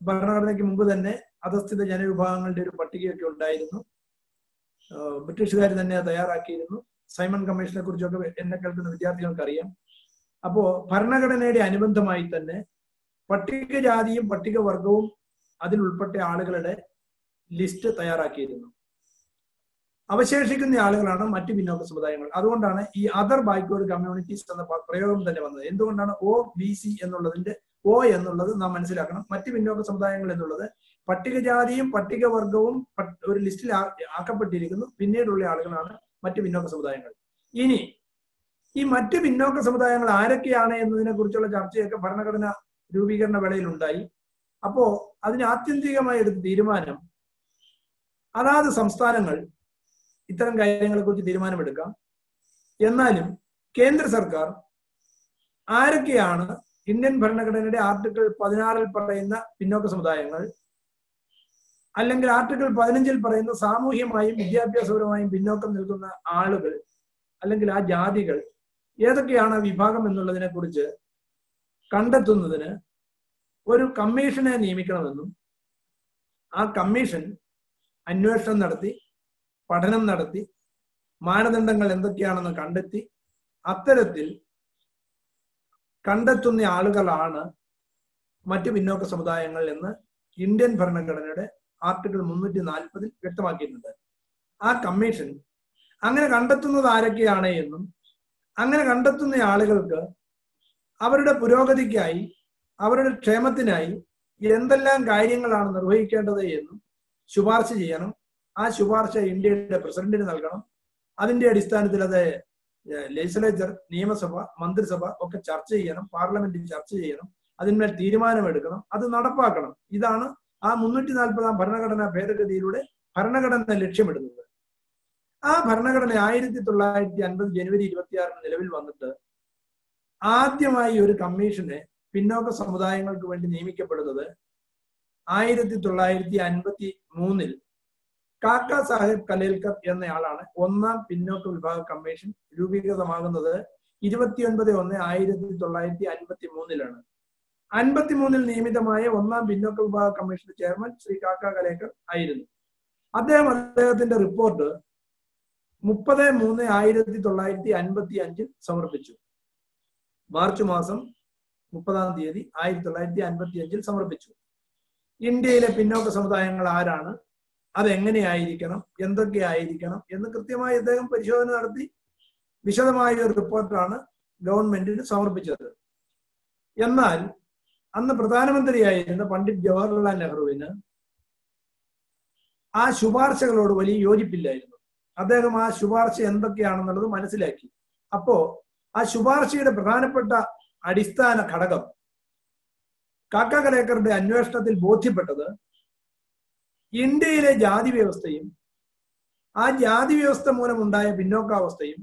ഭരണഘടനയ്ക്ക് മുമ്പ് തന്നെ അധസ്ഥിത ജനവിഭാഗങ്ങളുടെ ഒരു പട്ടികയൊക്കെ ഉണ്ടായിരുന്നു. ബ്രിട്ടീഷുകാർ തന്നെ തയ്യാറാക്കിയിരുന്നു. സൈമൺ കമ്മീഷനെ കുറിച്ചൊക്കെ എന്നെ കേൾക്കുന്ന വിദ്യാർത്ഥികൾക്ക് അറിയാം അപ്പോ ഭരണഘടനയുടെ അനുബന്ധമായി തന്നെ പട്ടികജാതിയും പട്ടികവർഗവും അതിൽ ഉൾപ്പെട്ട ആളുകളുടെ ലിസ്റ്റ് തയ്യാറാക്കിയിരുന്നു. അവശേഷിക്കുന്ന ആളുകളാണ് മറ്റു പിന്നോക്ക സമുദായങ്ങൾ. അതുകൊണ്ടാണ് ഈ അതർ ബാക്ക്വേർഡ് കമ്മ്യൂണിറ്റീസ് എന്ന പ്രയോഗം തന്നെ വന്നത്. എന്തുകൊണ്ടാണ് ഒ ബി സി എന്നുള്ളതിന്റെ ഒ എന്നുള്ളത് നാം മനസ്സിലാക്കണം. മറ്റ് പിന്നോക്ക സമുദായങ്ങൾ എന്നുള്ളത് പട്ടികജാതിയും പട്ടികവർഗവും ഒരു ലിസ്റ്റിൽ ആക്കപ്പെട്ടിരിക്കുന്നു. പിന്നീടുള്ള ആളുകളാണ് മറ്റ് പിന്നോക്ക സമുദായങ്ങൾ. ഇനി ഈ മറ്റ് പിന്നോക്ക സമുദായങ്ങൾ ആരൊക്കെയാണ് എന്നതിനെ കുറിച്ചുള്ള ചർച്ചയൊക്കെ ഭരണഘടന രൂപീകരണ വേളയിൽ ഉണ്ടായി അപ്പോ അതിന് ആത്യന്തികമായി എടുത്ത തീരുമാനം അതാത് സംസ്ഥാനങ്ങൾ ഇത്തരം കാര്യങ്ങളെ കുറിച്ച് തീരുമാനമെടുക്കാം. എന്നാലും കേന്ദ്ര സർക്കാർ ആരൊക്കെയാണ് ഇന്ത്യൻ ഭരണഘടനയുടെ ആർട്ടിക്കിൾ പതിനാറിൽ പറയുന്ന പിന്നോക്ക സമുദായങ്ങൾ അല്ലെങ്കിൽ ആർട്ടിക്കിൾ പതിനഞ്ചിൽ പറയുന്ന സാമൂഹ്യമായും വിദ്യാഭ്യാസപരമായും പിന്നോക്കം നിൽക്കുന്ന ആളുകൾ അല്ലെങ്കിൽ ആ ജാതികൾ ഏതൊക്കെയാണ് വിഭാഗം എന്നുള്ളതിനെ കുറിച്ച് കണ്ടെത്തുന്നതിന് ഒരു കമ്മീഷനെ നിയമിക്കണമെന്നും ആ കമ്മീഷൻ അന്വേഷണം നടത്തി പഠനം നടത്തി മാനദണ്ഡങ്ങൾ എന്തൊക്കെയാണെന്ന് കണ്ടെത്തി അത്തരത്തിൽ കണ്ടെത്തുന്ന ആളുകളാണ് മറ്റ് പിന്നോക്ക സമുദായങ്ങൾ എന്ന് ഇന്ത്യൻ ഭരണഘടനയുടെ ആർട്ടിക്കിൾ മുന്നൂറ്റി നാൽപ്പതിൽ വ്യക്തമാക്കിയിട്ടുണ്ട്. ആ കമ്മീഷൻ അങ്ങനെ കണ്ടെത്തുന്നത് ആരൊക്കെയാണ് എന്നും അങ്ങനെ കണ്ടെത്തുന്ന ആളുകൾക്ക് അവരുടെ പുരോഗതിക്കായി അവരുടെ ക്ഷേമത്തിനായി എന്തെല്ലാം കാര്യങ്ങളാണ് നിർവഹിക്കേണ്ടത് എന്നും ശുപാർശ ചെയ്യണം. ആ ശുപാർശ ഇന്ത്യയുടെ പ്രസിഡന്റിന് നൽകണം. അതിന്റെ അടിസ്ഥാനത്തിൽ അത് ലെജിസ്ലേച്ചർ നിയമസഭ മന്ത്രിസഭ ഒക്കെ ചർച്ച ചെയ്യണം പാർലമെന്റിൽ ചർച്ച ചെയ്യണം അതിന്മേൽ തീരുമാനമെടുക്കണം അത് നടപ്പാക്കണം. ഇതാണ് ആ മുന്നൂറ്റി നാൽപ്പതാം ഭരണഘടനാ ഭേദഗതിയിലൂടെ ഭരണഘടന ലക്ഷ്യമിടുന്നത്. ആ ഭരണഘടന ആയിരത്തി തൊള്ളായിരത്തി അൻപത് ജനുവരി ഇരുപത്തിയാറിന് നിലവിൽ വന്നിട്ട് ആദ്യമായി ഒരു കമ്മീഷനെ പിന്നോക്ക സമുദായങ്ങൾക്ക് വേണ്ടി നിയമിക്കപ്പെടുന്നത് ആയിരത്തി തൊള്ളായിരത്തി അൻപത്തി മൂന്നിൽ കാക്ക സാഹിബ് കലേൽക്കർ എന്നയാളാണ് ഒന്നാം പിന്നോക്ക വിഭാഗ കമ്മീഷൻ രൂപീകൃതമാകുന്നത് ഇരുപത്തിയൊൻപത് ഒന്ന് ആയിരത്തി തൊള്ളായിരത്തി അൻപത്തി മൂന്നിലാണ് അൻപത്തി മൂന്നിൽ നിയമിതമായ ഒന്നാം പിന്നോക്ക വിഭാഗ കമ്മീഷന്റെ ചെയർമാൻ ശ്രീ കാക്ക കലേക്കർ ആയിരുന്നു. അദ്ദേഹം അദ്ദേഹത്തിന്റെ റിപ്പോർട്ട് മുപ്പത് മൂന്ന് ആയിരത്തി തൊള്ളായിരത്തി അൻപത്തി അഞ്ചിൽ സമർപ്പിച്ചു. മാർച്ച് മാസം മുപ്പതാം തീയതി ആയിരത്തി തൊള്ളായിരത്തി അൻപത്തി അഞ്ചിൽ സമർപ്പിച്ചു. ഇന്ത്യയിലെ പിന്നോക്ക സമുദായങ്ങൾ ആരാണ്? അതെങ്ങനെയായിരിക്കണം? എന്തൊക്കെ ആയിരിക്കണം എന്ന് കൃത്യമായി അദ്ദേഹം പരിശോധന നടത്തി. വിശദമായ ഒരു റിപ്പോർട്ടാണ് ഗവൺമെന്റിന് സമർപ്പിച്ചത്. എന്നാൽ അന്ന് പ്രധാനമന്ത്രിയായിരുന്ന പണ്ഡിറ്റ് ജവഹർലാൽ നെഹ്റുവിന് ആ ശുപാർശകളോട് വലിയ യോജിപ്പില്ലായിരുന്നു. അദ്ദേഹം ആ ശുപാർശ എന്തൊക്കെയാണെന്നുള്ളത് മനസ്സിലാക്കി. അപ്പോ ആ ശുപാർശയുടെ പ്രധാനപ്പെട്ട അടിസ്ഥാന ഘടകം കാക്കാ കലേക്കറുടെ അന്വേഷണത്തിൽ ബോധ്യപ്പെട്ടത് ഇന്ത്യയിലെ ജാതി വ്യവസ്ഥയും ആ ജാതി വ്യവസ്ഥ മൂലമുണ്ടായ പിന്നോക്കാവസ്ഥയും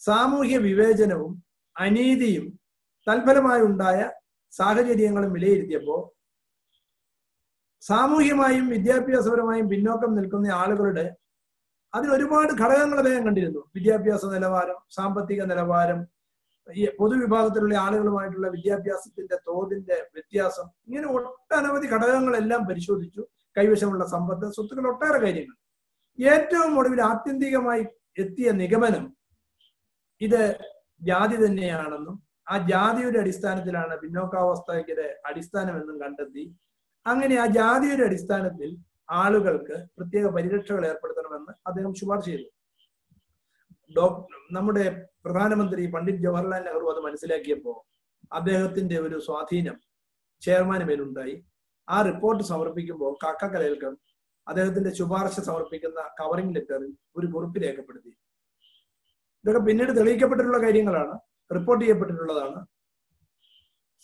സാമൂഹ്യ വിവേചനവും അനീതിയും തൽഫലമായി ഉണ്ടായ സാഹചര്യങ്ങളും വിലയിരുത്തിയപ്പോ സാമൂഹ്യമായും വിദ്യാഭ്യാസപരമായും പിന്നോക്കം നിൽക്കുന്ന ആളുകളുടെ അതിന് ഒരുപാട് ഘടകങ്ങൾ അദ്ദേഹം കണ്ടിരുന്നു. വിദ്യാഭ്യാസ നിലവാരം സാമ്പത്തിക നിലവാരം പൊതുവിഭാഗത്തിലുള്ള ആളുകളുമായിട്ടുള്ള വിദ്യാഭ്യാസത്തിന്റെ തോതിന്റെ വ്യത്യാസം ഇങ്ങനെ ഒട്ടനവധി ഘടകങ്ങളെല്ലാം പരിശോധിച്ചു. കൈവശമുള്ള സമ്പത്ത് സ്വത്തുക്കൾ ഒട്ടേറെ കാര്യങ്ങൾ. ഏറ്റവും ഒടുവിൽ ആത്യന്തികമായി എത്തിയ നിഗമനം ഇത് ജാതി തന്നെയാണെന്നും ആ ജാതിയുടെ അടിസ്ഥാനത്തിലാണ് പിന്നോക്കാവസ്ഥയുടെ അടിസ്ഥാനമെന്നും കണ്ടെത്തി. അങ്ങനെ ആ ജാതിയുടെ അടിസ്ഥാനത്തിൽ ആളുകൾക്ക് പ്രത്യേക പരിരക്ഷകൾ ഏർപ്പെടുത്തണമെന്ന് അദ്ദേഹം ശുപാർശ ചെയ്തു. നമ്മുടെ പ്രധാനമന്ത്രി പണ്ഡിറ്റ് ജവഹർലാൽ നെഹ്റു അത് മനസ്സിലാക്കിയപ്പോൾ അദ്ദേഹത്തിന്റെ ഒരു സ്വാധീനം ചെയർമാന് മേലുണ്ടായി. ആ റിപ്പോർട്ട് സമർപ്പിക്കുമ്പോൾ കാക്ക കലേൽക്കർ അദ്ദേഹത്തിന്റെ ശുപാർശ സമർപ്പിക്കുന്ന കവറിംഗ് ലെറ്ററിൽ ഒരു കുറിപ്പ് രേഖപ്പെടുത്തി. ഇതൊക്കെ പിന്നീട് തെളിയിക്കപ്പെട്ടിട്ടുള്ള കാര്യങ്ങളാണ് റിപ്പോർട്ട് ചെയ്യപ്പെട്ടിട്ടുള്ളതാണ്.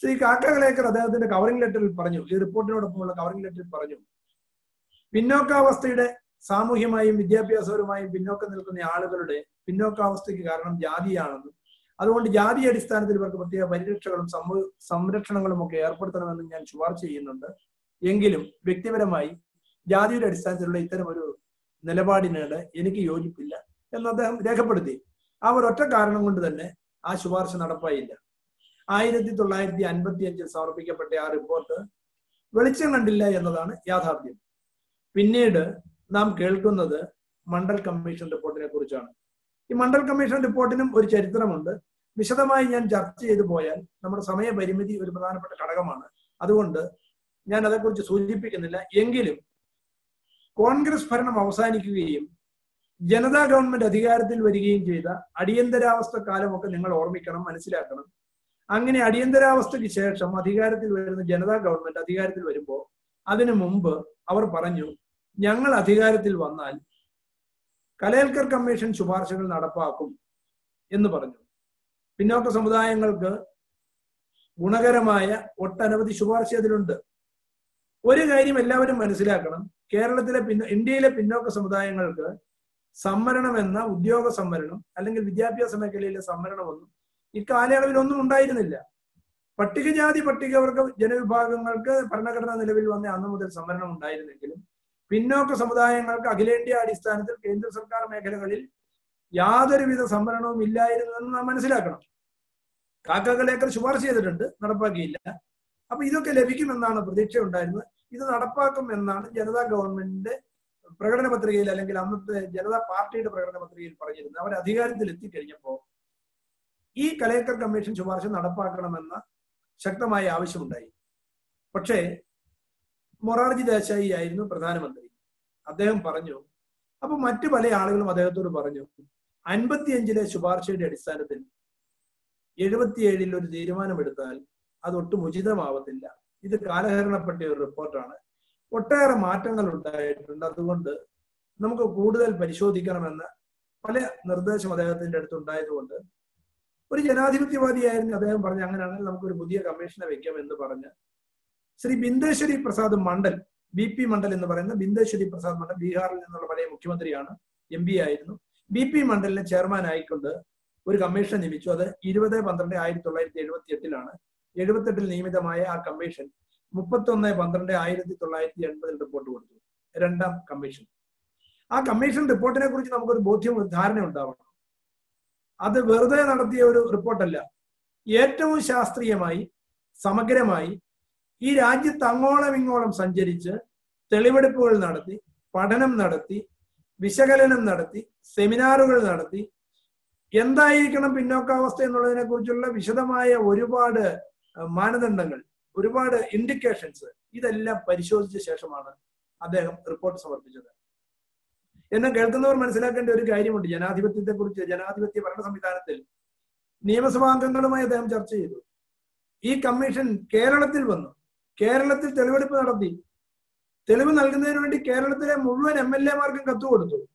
ശ്രീ കാക്ക കലേക്കർ അദ്ദേഹത്തിന്റെ കവറിംഗ് ലെറ്ററിൽ പറഞ്ഞു ഈ റിപ്പോർട്ടിനോടൊപ്പമുള്ള കവറിംഗ് ലെറ്ററിൽ പറഞ്ഞു പിന്നോക്കാവസ്ഥയുടെ സാമൂഹ്യമായും വിദ്യാഭ്യാസപരമായും പിന്നോക്കം നിൽക്കുന്ന ആളുകളുടെ പിന്നോക്കാവസ്ഥയ്ക്ക് കാരണം ജാതിയാണെന്നും അതുകൊണ്ട് ജാതി അടിസ്ഥാനത്തിൽ ഇവർക്ക് പ്രത്യേക പരിരക്ഷകളും സംരക്ഷണങ്ങളും ഒക്കെ ഏർപ്പെടുത്തണമെന്ന് ഞാൻ ശുപാർശ ചെയ്യുന്നുണ്ട്. എങ്കിലും വ്യക്തിപരമായി ജാതിയുടെ അടിസ്ഥാനത്തിലുള്ള ഇത്തരം ഒരു നിലപാടിനോട് എനിക്ക് യോജിപ്പില്ല എന്ന് അദ്ദേഹം രേഖപ്പെടുത്തി. ആ ഒരൊറ്റ കാരണം കൊണ്ട് തന്നെ ആ ശുപാർശ നടപ്പായില്ല. ആയിരത്തി തൊള്ളായിരത്തി അൻപത്തി അഞ്ചിൽ സമർപ്പിക്കപ്പെട്ട ആ റിപ്പോർട്ട് വെളിച്ചം കണ്ടില്ല എന്നതാണ് യാഥാർത്ഥ്യം. പിന്നീട് നാം കേൾക്കുന്നത് മണ്ഡൽ കമ്മീഷൻ റിപ്പോർട്ടിനെ കുറിച്ചാണ്. ഈ മണ്ഡൽ കമ്മീഷൻ റിപ്പോർട്ടിനും ഒരു ചരിത്രമുണ്ട്. വിശദമായി ഞാൻ ചർച്ച ചെയ്തു പോയാൽ നമ്മുടെ സമയപരിമിതി ഒരു പ്രധാനപ്പെട്ട ഘടകമാണ്. അതുകൊണ്ട് ഞാൻ അതേക്കുറിച്ച് സൂചിപ്പിക്കുന്നില്ല. എങ്കിലും കോൺഗ്രസ് ഭരണം അവസാനിക്കുകയും ജനതാ ഗവൺമെന്റ് അധികാരത്തിൽ വരികയും ചെയ്ത അടിയന്തരാവസ്ഥ കാലമൊക്കെ നിങ്ങൾ ഓർമ്മിക്കണം മനസ്സിലാക്കണം. അങ്ങനെ അടിയന്തരാവസ്ഥയ്ക്ക് ശേഷം അധികാരത്തിൽ വരുന്ന ജനതാ ഗവൺമെന്റ് അധികാരത്തിൽ വരുമ്പോൾ അതിനു മുമ്പ് അവർ പറഞ്ഞു ഞങ്ങൾ അധികാരത്തിൽ വന്നാൽ കലേൽക്കർ കമ്മീഷൻ ശുപാർശകൾ നടപ്പാക്കും എന്ന് പറഞ്ഞു. പിന്നോക്ക സമുദായങ്ങൾക്ക് ഗുണകരമായ ഒട്ടനവധി ശുപാർശ അതിലുണ്ട്. ഒരു കാര്യം എല്ലാവരും മനസ്സിലാക്കണം. കേരളത്തിലെ പിന്നോ ഇന്ത്യയിലെ പിന്നോക്ക സമുദായങ്ങൾക്ക് സംവരണം എന്ന ഉദ്യോഗ സംവരണം അല്ലെങ്കിൽ വിദ്യാഭ്യാസ മേഖലയിലെ സംവരണമൊന്നും ഇക്കാലയളവിൽ ഒന്നും ഉണ്ടായിരുന്നില്ല. പട്ടികജാതി പട്ടികവർഗ ജനവിഭാഗങ്ങൾക്ക് ഭരണഘടന നിലവിൽ വന്ന അന്ന് മുതൽ സംവരണം ഉണ്ടായിരുന്നെങ്കിലും പിന്നോക്ക സമുദായങ്ങൾക്ക് അഖിലേന്ത്യാ അടിസ്ഥാനത്തിൽ കേന്ദ്ര സർക്കാർ മേഖലകളിൽ യാതൊരുവിധ സംവരണവും ഇല്ലായിരുന്നു എന്ന് നാം മനസ്സിലാക്കണം. കാക്കകളേക്കർ ശുപാർശ ചെയ്തിട്ടുണ്ട് നടപ്പാക്കിയില്ല. അപ്പൊ ഇതൊക്കെ ലഭിക്കുമെന്നാണ് പ്രതീക്ഷ ഉണ്ടായിരുന്നത് ഇത് നടപ്പാക്കും എന്നാണ് ജനതാ ഗവൺമെന്റിന്റെ പ്രകടന പത്രികയിൽ അല്ലെങ്കിൽ അന്നത്തെ ജനതാ പാർട്ടിയുടെ പ്രകടന പത്രികയിൽ പറഞ്ഞിരുന്നത്. അവർ അധികാരത്തിൽ എത്തിക്കഴിഞ്ഞപ്പോ ഈ കലേക്കർ കമ്മീഷൻ ശുപാർശ നടപ്പാക്കണമെന്ന ശക്തമായ ആവശ്യമുണ്ടായി. പക്ഷേ മൊറാർജി ദേശായി ആയിരുന്നു പ്രധാനമന്ത്രി. അദ്ദേഹം പറഞ്ഞു അപ്പൊ മറ്റു പല ആളുകളും അദ്ദേഹത്തോട് പറഞ്ഞു അൻപത്തിയഞ്ചിലെ ശുപാർശയുടെ അടിസ്ഥാനത്തിൽ എഴുപത്തിയേഴിൽ ഒരു തീരുമാനമെടുത്താൽ അത് ഒട്ടും ഉചിതമാവത്തില്ല. ഇത് കാലഹരണപ്പെട്ട ഒരു റിപ്പോർട്ടാണ്. ഒട്ടേറെ മാറ്റങ്ങൾ ഉണ്ടായിട്ടുണ്ട്. അതുകൊണ്ട് നമുക്ക് കൂടുതൽ പരിശോധിക്കണമെന്ന് പല നിർദ്ദേശം അദ്ദേഹത്തിന്റെ അടുത്ത് ഉണ്ടായതുകൊണ്ട് ഒരു ജനാധിപത്യവാദിയായിരുന്നു അദ്ദേഹം പറഞ്ഞു അങ്ങനെയാണെങ്കിൽ നമുക്കൊരു പുതിയ കമ്മീഷനെ വെക്കാം എന്ന് പറഞ്ഞ് ശ്രീ ബിന്ദേശ്വരി പ്രസാദ് മണ്ഡൽ ബി പി മണ്ഡൽ എന്ന് പറയുന്ന ബിന്ദേശ്വരി പ്രസാദ് മണ്ഡൽ ബീഹാറിൽ നിന്നുള്ള പഴയ മുഖ്യമന്ത്രിയാണ് എം പി ആയിരുന്നു. ബി പി മണ്ഡലിനെ ചെയർമാൻ ആയിക്കൊണ്ട് ഒരു കമ്മീഷൻ നിയമിച്ചു. അത് ഇരുപത് പന്ത്രണ്ട് ആയിരത്തി തൊള്ളായിരത്തി എഴുപത്തി എട്ടിലാണ് എഴുപത്തെട്ടിൽ നിയമിതമായ ആ കമ്മീഷൻ മുപ്പത്തൊന്ന് പന്ത്രണ്ട് ആയിരത്തി തൊള്ളായിരത്തി എൺപതിൽ റിപ്പോർട്ട് കൊടുത്തു. രണ്ടാം കമ്മീഷൻ ആ കമ്മീഷൻ റിപ്പോർട്ടിനെ കുറിച്ച് നമുക്കൊരു ബോധ്യം ഒരു ധാരണ ഉണ്ടാവണം. അത് വെറുതെ നടത്തിയ ഒരു റിപ്പോർട്ടല്ല ഏറ്റവും ശാസ്ത്രീയമായി സമഗ്രമായി ഈ രാജ്യത്ത് അങ്ങോളം ഇങ്ങോളം സഞ്ചരിച്ച് തെളിവെടുപ്പുകൾ നടത്തി പഠനം നടത്തി വിശകലനം നടത്തി സെമിനാറുകൾ നടത്തി എന്തായിരിക്കണം പിന്നോക്കാവസ്ഥ എന്നുള്ളതിനെ കുറിച്ചുള്ള വിശദമായ ഒരുപാട് മാനദണ്ഡങ്ങൾ ഒരുപാട് ഇൻഡിക്കേഷൻസ് ഇതെല്ലാം പരിശോധിച്ച ശേഷമാണ് അദ്ദേഹം റിപ്പോർട്ട് സമർപ്പിച്ചത്. എന്നെ കേൾക്കുന്നവർ മനസ്സിലാക്കേണ്ട ഒരു കാര്യമുണ്ട്. ജനാധിപത്യത്തെ കുറിച്ച് ജനാധിപത്യ ഭരണ സംവിധാനത്തിൽ നിയമസഭാംഗങ്ങളുമായി അദ്ദേഹം ചർച്ച ചെയ്തു. ഈ കമ്മീഷൻ കേരളത്തിൽ വന്നു. കേരളത്തിൽ തെളിവെടുപ്പ് നടത്തി. തെളിവ് നൽകുന്നതിന് വേണ്ടി കേരളത്തിലെ മുഴുവൻ എം എൽ എമാർക്കും കത്ത് കൊടുത്തു.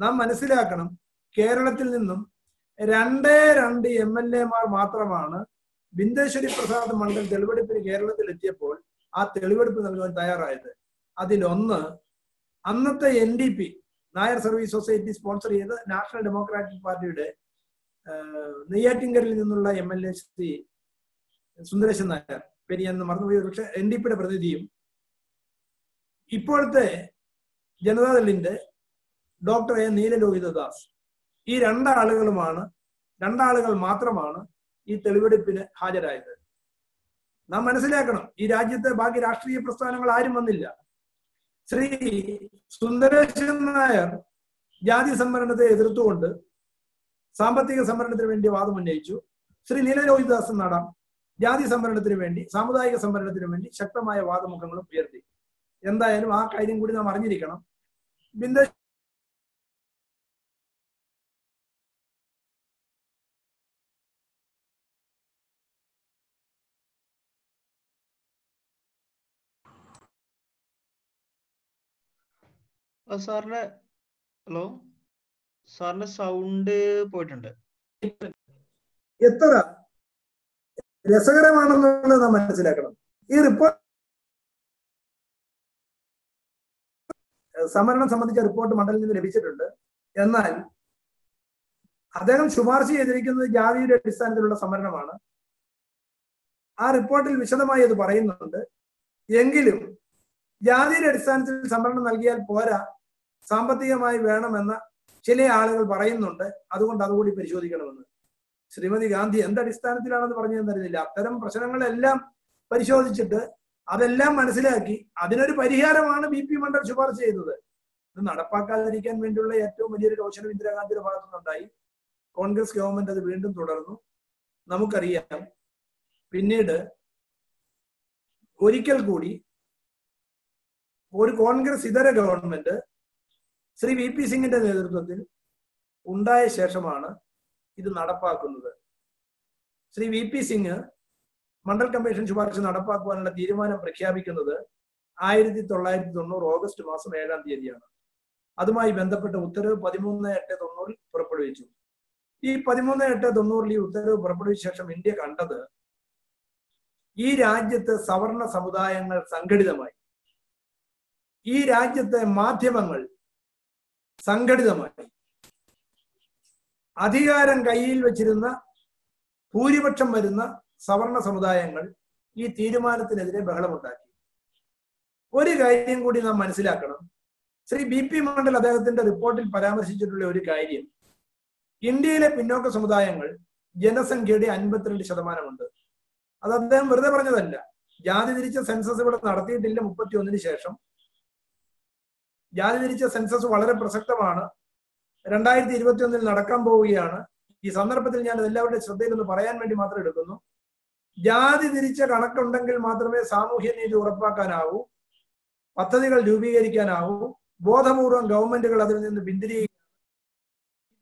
നാം മനസ്സിലാക്കണം കേരളത്തിൽ നിന്നും രണ്ടേ രണ്ട് എം എൽ എമാർ മാത്രമാണ് ബിന്ദേശ്വരി പ്രസാദ് മണ്ഡൽ തെളിവെടുപ്പിന് കേരളത്തിൽ എത്തിയപ്പോൾ ആ തെളിവെടുപ്പ് നൽകുവാൻ തയ്യാറായത്. അതിലൊന്ന് അന്നത്തെ N D P Nair service society sponsor ചെയ്ത് നാഷണൽ ഡെമോക്രാറ്റിക് പാർട്ടിയുടെ നെയ്യാറ്റിൻകരയിൽ നിന്നുള്ള M L A Shri Sundaresan Nair പെരിയെന്ന് മറന്നുപോയി. പക്ഷെ എൻ ഡി പിയുടെ പ്രതിനിധിയും ഇപ്പോഴത്തെ ജനതാദളിന്റെ ഡോക്ടർ എ. നീലലോഹിതദാസ്. ഈ രണ്ടാളുകളുമാണ് രണ്ടാളുകൾ മാത്രമാണ് ഈ തെളിവെടുപ്പിന് ഹാജരായത്. നാം മനസ്സിലാക്കണം ഈ രാജ്യത്തെ ബാക്കി രാഷ്ട്രീയ പ്രസ്ഥാനങ്ങൾ ആരും വന്നില്ല. ശ്രീ സുന്ദരേശൻ നായർ ജാതി സംവരണത്തെ എതിർത്തുകൊണ്ട് സാമ്പത്തിക സംവരണത്തിന് വേണ്ടി വാദം ഉന്നയിച്ചു. ശ്രീ നീലലോഹിതദാസൻ നാടാം ജാതി സംവരണത്തിന് വേണ്ടി സാമുദായിക സംവരണത്തിന് വേണ്ടി ശക്തമായ വാദമുഖങ്ങളും ഉയർത്തി. എന്തായാലും ആ കാര്യം കൂടി നാം അറിഞ്ഞിരിക്കണം. ബിന്ദ സാറിന്റെ ഹലോ? സാറിന്റെ സൗണ്ട് പോയിട്ടുണ്ട്. എത്ര രസകരമാണെന്നുള്ളത് നാം മനസ്സിലാക്കണം. ഈ റിപ്പോർട്ട് സംവരണം സംബന്ധിച്ച റിപ്പോർട്ട് മണ്ഡലിൽ നിന്ന് ലഭിച്ചിട്ടുണ്ട്. എന്നാൽ അദ്ദേഹം ശുപാർശ ചെയ്തിരിക്കുന്നത് ജാതിയുടെ അടിസ്ഥാനത്തിലുള്ള സംവരണമാണ്. ആ റിപ്പോർട്ടിൽ വിശദമായി അത് പറയുന്നുണ്ട്. എങ്കിലും ജാതിയുടെ അടിസ്ഥാനത്തിൽ സംവരണം നൽകിയാൽ പോരാ. സാമ്പത്തികമായി വേണമെന്ന ചില ആളുകൾ പറയുന്നുണ്ട്. അതുകൊണ്ട് അതുകൂടി പരിശോധിക്കണമെന്ന്. ശ്രീമതി ഗാന്ധി എന്ത് അടിസ്ഥാനത്തിലാണെന്ന് പറഞ്ഞതെന്നറിയില്ല അത്തരം പ്രശ്നങ്ങളെല്ലാം പരിശോധിച്ചിട്ട് അതെല്ലാം മനസ്സിലാക്കി അതിനൊരു പരിഹാരമാണ് ബി പി മണ്ഡൽ ശുപാർശ ചെയ്തത്. ഇത് നടപ്പാക്കാതിരിക്കാൻ വേണ്ടിയുള്ള ഏറ്റവും വലിയൊരു രോഷനം ഇന്ദിരാഗാന്ധിയുടെ ഭാഗത്തുനിന്നുണ്ടായി. കോൺഗ്രസ് ഗവൺമെന്റ് അത് വീണ്ടും തുടർന്നു. നമുക്കറിയാം പിന്നീട് ഒരിക്കൽ കൂടി ഒരു കോൺഗ്രസ് ഇതര ഗവൺമെന്റ് ശ്രീ വി പി സിംഗിന്റെ നേതൃത്വത്തിൽ ഉണ്ടായ ശേഷമാണ് ഇത് നടപ്പാക്കുന്നത്. Shri V P Singh Mandal commission ശുപാർശ നടപ്പാക്കുവാനുള്ള തീരുമാനം പ്രഖ്യാപിക്കുന്നത് ആയിരത്തി തൊള്ളായിരത്തി തൊണ്ണൂറ് ഓഗസ്റ്റ് മാസം ഏഴാം തീയതിയാണ്. അതുമായി ബന്ധപ്പെട്ട ഉത്തരവ് പതിമൂന്ന് എട്ട് തൊണ്ണൂറിൽ പുറപ്പെടുവിച്ചു. ഈ പതിമൂന്ന് എട്ട് തൊണ്ണൂറിൽ ഈ ഉത്തരവ് പുറപ്പെടുവിച്ച ശേഷം ഇന്ത്യ കണ്ടത് ഈ രാജ്യത്തെ സവർണ സമുദായങ്ങൾ സംഘടിതമായി. ഈ രാജ്യത്തെ മാധ്യമങ്ങൾ സംഘടിതമായി. അധികാരം കയ്യിൽ വെച്ചിരുന്ന ഭൂരിപക്ഷം വരുന്ന സവർണ സമുദായങ്ങൾ ഈ തീരുമാനത്തിനെതിരെ ബഹളമുണ്ടാക്കി. ഒരു കാര്യം കൂടി നാം മനസ്സിലാക്കണം. ശ്രീ ബി പി മണ്ഡൽ അദ്ദേഹത്തിന്റെ റിപ്പോർട്ടിൽ പരാമർശിച്ചിട്ടുള്ള ഒരു കാര്യം ഇന്ത്യയിലെ പിന്നോക്ക സമുദായങ്ങൾ ജനസംഖ്യയുടെ അൻപത്തിരണ്ട് ശതമാനമുണ്ട്. അത് അദ്ദേഹം വെറുതെ പറഞ്ഞതല്ല. ജാതി തിരിച്ച സെൻസസ് ഇവിടെ നടത്തിയിട്ടില്ല മുപ്പത്തി ഒന്നിന് ശേഷം. ജാതി തിരിച്ച സെൻസസ് വളരെ പ്രസക്തമാണ്. രണ്ടായിരത്തി ഇരുപത്തി ഒന്നിൽ നടക്കാൻ പോവുകയാണ്. ഈ സന്ദർഭത്തിൽ ഞാൻ എല്ലാവരുടെയും ശ്രദ്ധയിൽ ഒന്ന് പറയാൻ വേണ്ടി മാത്രം എടുക്കുന്നു. ജാതി തിരിച്ച കണക്കുണ്ടെങ്കിൽ മാത്രമേ സാമൂഹ്യ നീതി ഉറപ്പാക്കാനാവൂ. പദ്ധതികൾ രൂപീകരിക്കാനാവൂ. ബോധപൂർവം ഗവൺമെന്റുകൾ അതിൽ നിന്ന് പിന്തിരിയുക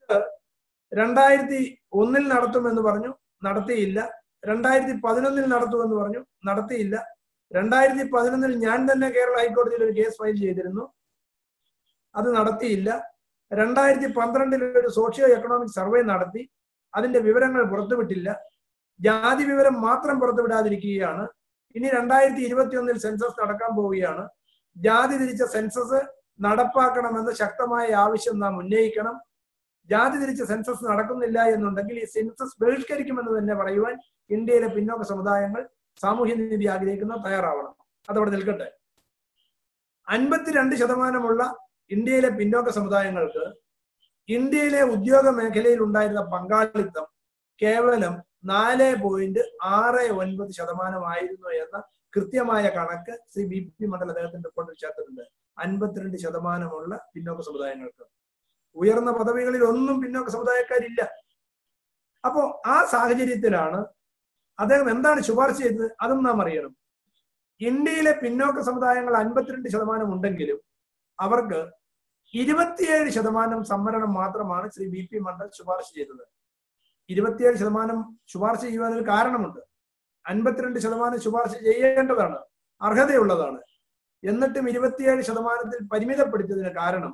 ഇത് രണ്ടായിരത്തി ഒന്നിൽ നടത്തുമെന്ന് പറഞ്ഞു നടത്തിയില്ല. രണ്ടായിരത്തി പതിനൊന്നിൽ നടത്തുമെന്ന് പറഞ്ഞു നടത്തിയില്ല. രണ്ടായിരത്തി പതിനൊന്നിൽ ഞാൻ തന്നെ കേരള ഹൈക്കോടതിയിൽ ഒരു കേസ് ഫയൽ ചെയ്തിരുന്നു. അത് നടത്തിയില്ല. രണ്ടായിരത്തി പന്ത്രണ്ടിൽ ഒരു സോഷ്യോ എക്കണോമിക് സർവേ നടത്തി. അതിന്റെ വിവരങ്ങൾ പുറത്തുവിട്ടില്ല. ജാതി വിവരം മാത്രം പുറത്തുവിടാതിരിക്കുകയാണ്. ഇനി രണ്ടായിരത്തി ഇരുപത്തി ഒന്നിൽ സെൻസസ് നടക്കാൻ പോവുകയാണ്. ജാതി തിരിച്ച സെൻസസ് നടപ്പാക്കണമെന്ന് ശക്തമായ ആവശ്യം നാം ഉന്നയിക്കണം. ജാതി തിരിച്ച സെൻസസ് നടക്കുന്നില്ല എന്നുണ്ടെങ്കിൽ ഈ സെൻസസ് ബഹിഷ്കരിക്കുമെന്ന് തന്നെ പറയുവാൻ ഇന്ത്യയിലെ പിന്നോക്ക സമുദായങ്ങൾ സാമൂഹ്യ നീതി ആഗ്രഹിക്കുന്ന തയ്യാറാവണം. അതവിടെ നിൽക്കട്ടെ. അൻപത്തിരണ്ട് ശതമാനമുള്ള ഇന്ത്യയിലെ പിന്നോക്ക സമുദായങ്ങൾക്ക് ഇന്ത്യയിലെ ഉദ്യോഗ മേഖലയിൽ ഉണ്ടായിരുന്ന പങ്കാളിത്തം കേവലം നാല് പോയിന്റ് ആറ് ഒൻപത് ശതമാനമായിരുന്നു എന്ന കൃത്യമായ കണക്ക് ശ്രീ ബി പി മണ്ഡൽ അദ്ദേഹത്തിന്റെ റിപ്പോർട്ടിൽ ചേർത്തിട്ടുണ്ട്. അൻപത്തിരണ്ട് ശതമാനമുള്ള പിന്നോക്ക സമുദായങ്ങൾക്ക്. ഉയർന്ന പദവികളിൽ ഒന്നും പിന്നോക്ക സമുദായക്കാരില്ല. അപ്പോ ആ സാഹചര്യത്തിലാണ് അദ്ദേഹം എന്താണ് ശുപാർശ ചെയ്തത്? അതും നാം അറിയണം. ഇന്ത്യയിലെ പിന്നോക്ക സമുദായങ്ങൾ അൻപത്തിരണ്ട് ശതമാനം ഉണ്ടെങ്കിലും അവർക്ക് ഇരുപത്തിയേഴ് ശതമാനം സംവരണം മാത്രമാണ് ശ്രീ ബി പി മണ്ഡൽ ശുപാർശ ചെയ്തത്. ഇരുപത്തിയേഴ് ശതമാനം ശുപാർശ ചെയ്യുവാനൊരു കാരണമുണ്ട്. അൻപത്തിരണ്ട് ശതമാനം ശുപാർശ ചെയ്യേണ്ടതാണ് അർഹതയുള്ളതാണ്. എന്നിട്ടും ഇരുപത്തിയേഴ് ശതമാനത്തിൽ പരിമിതപ്പെടുത്തിയതിന് കാരണം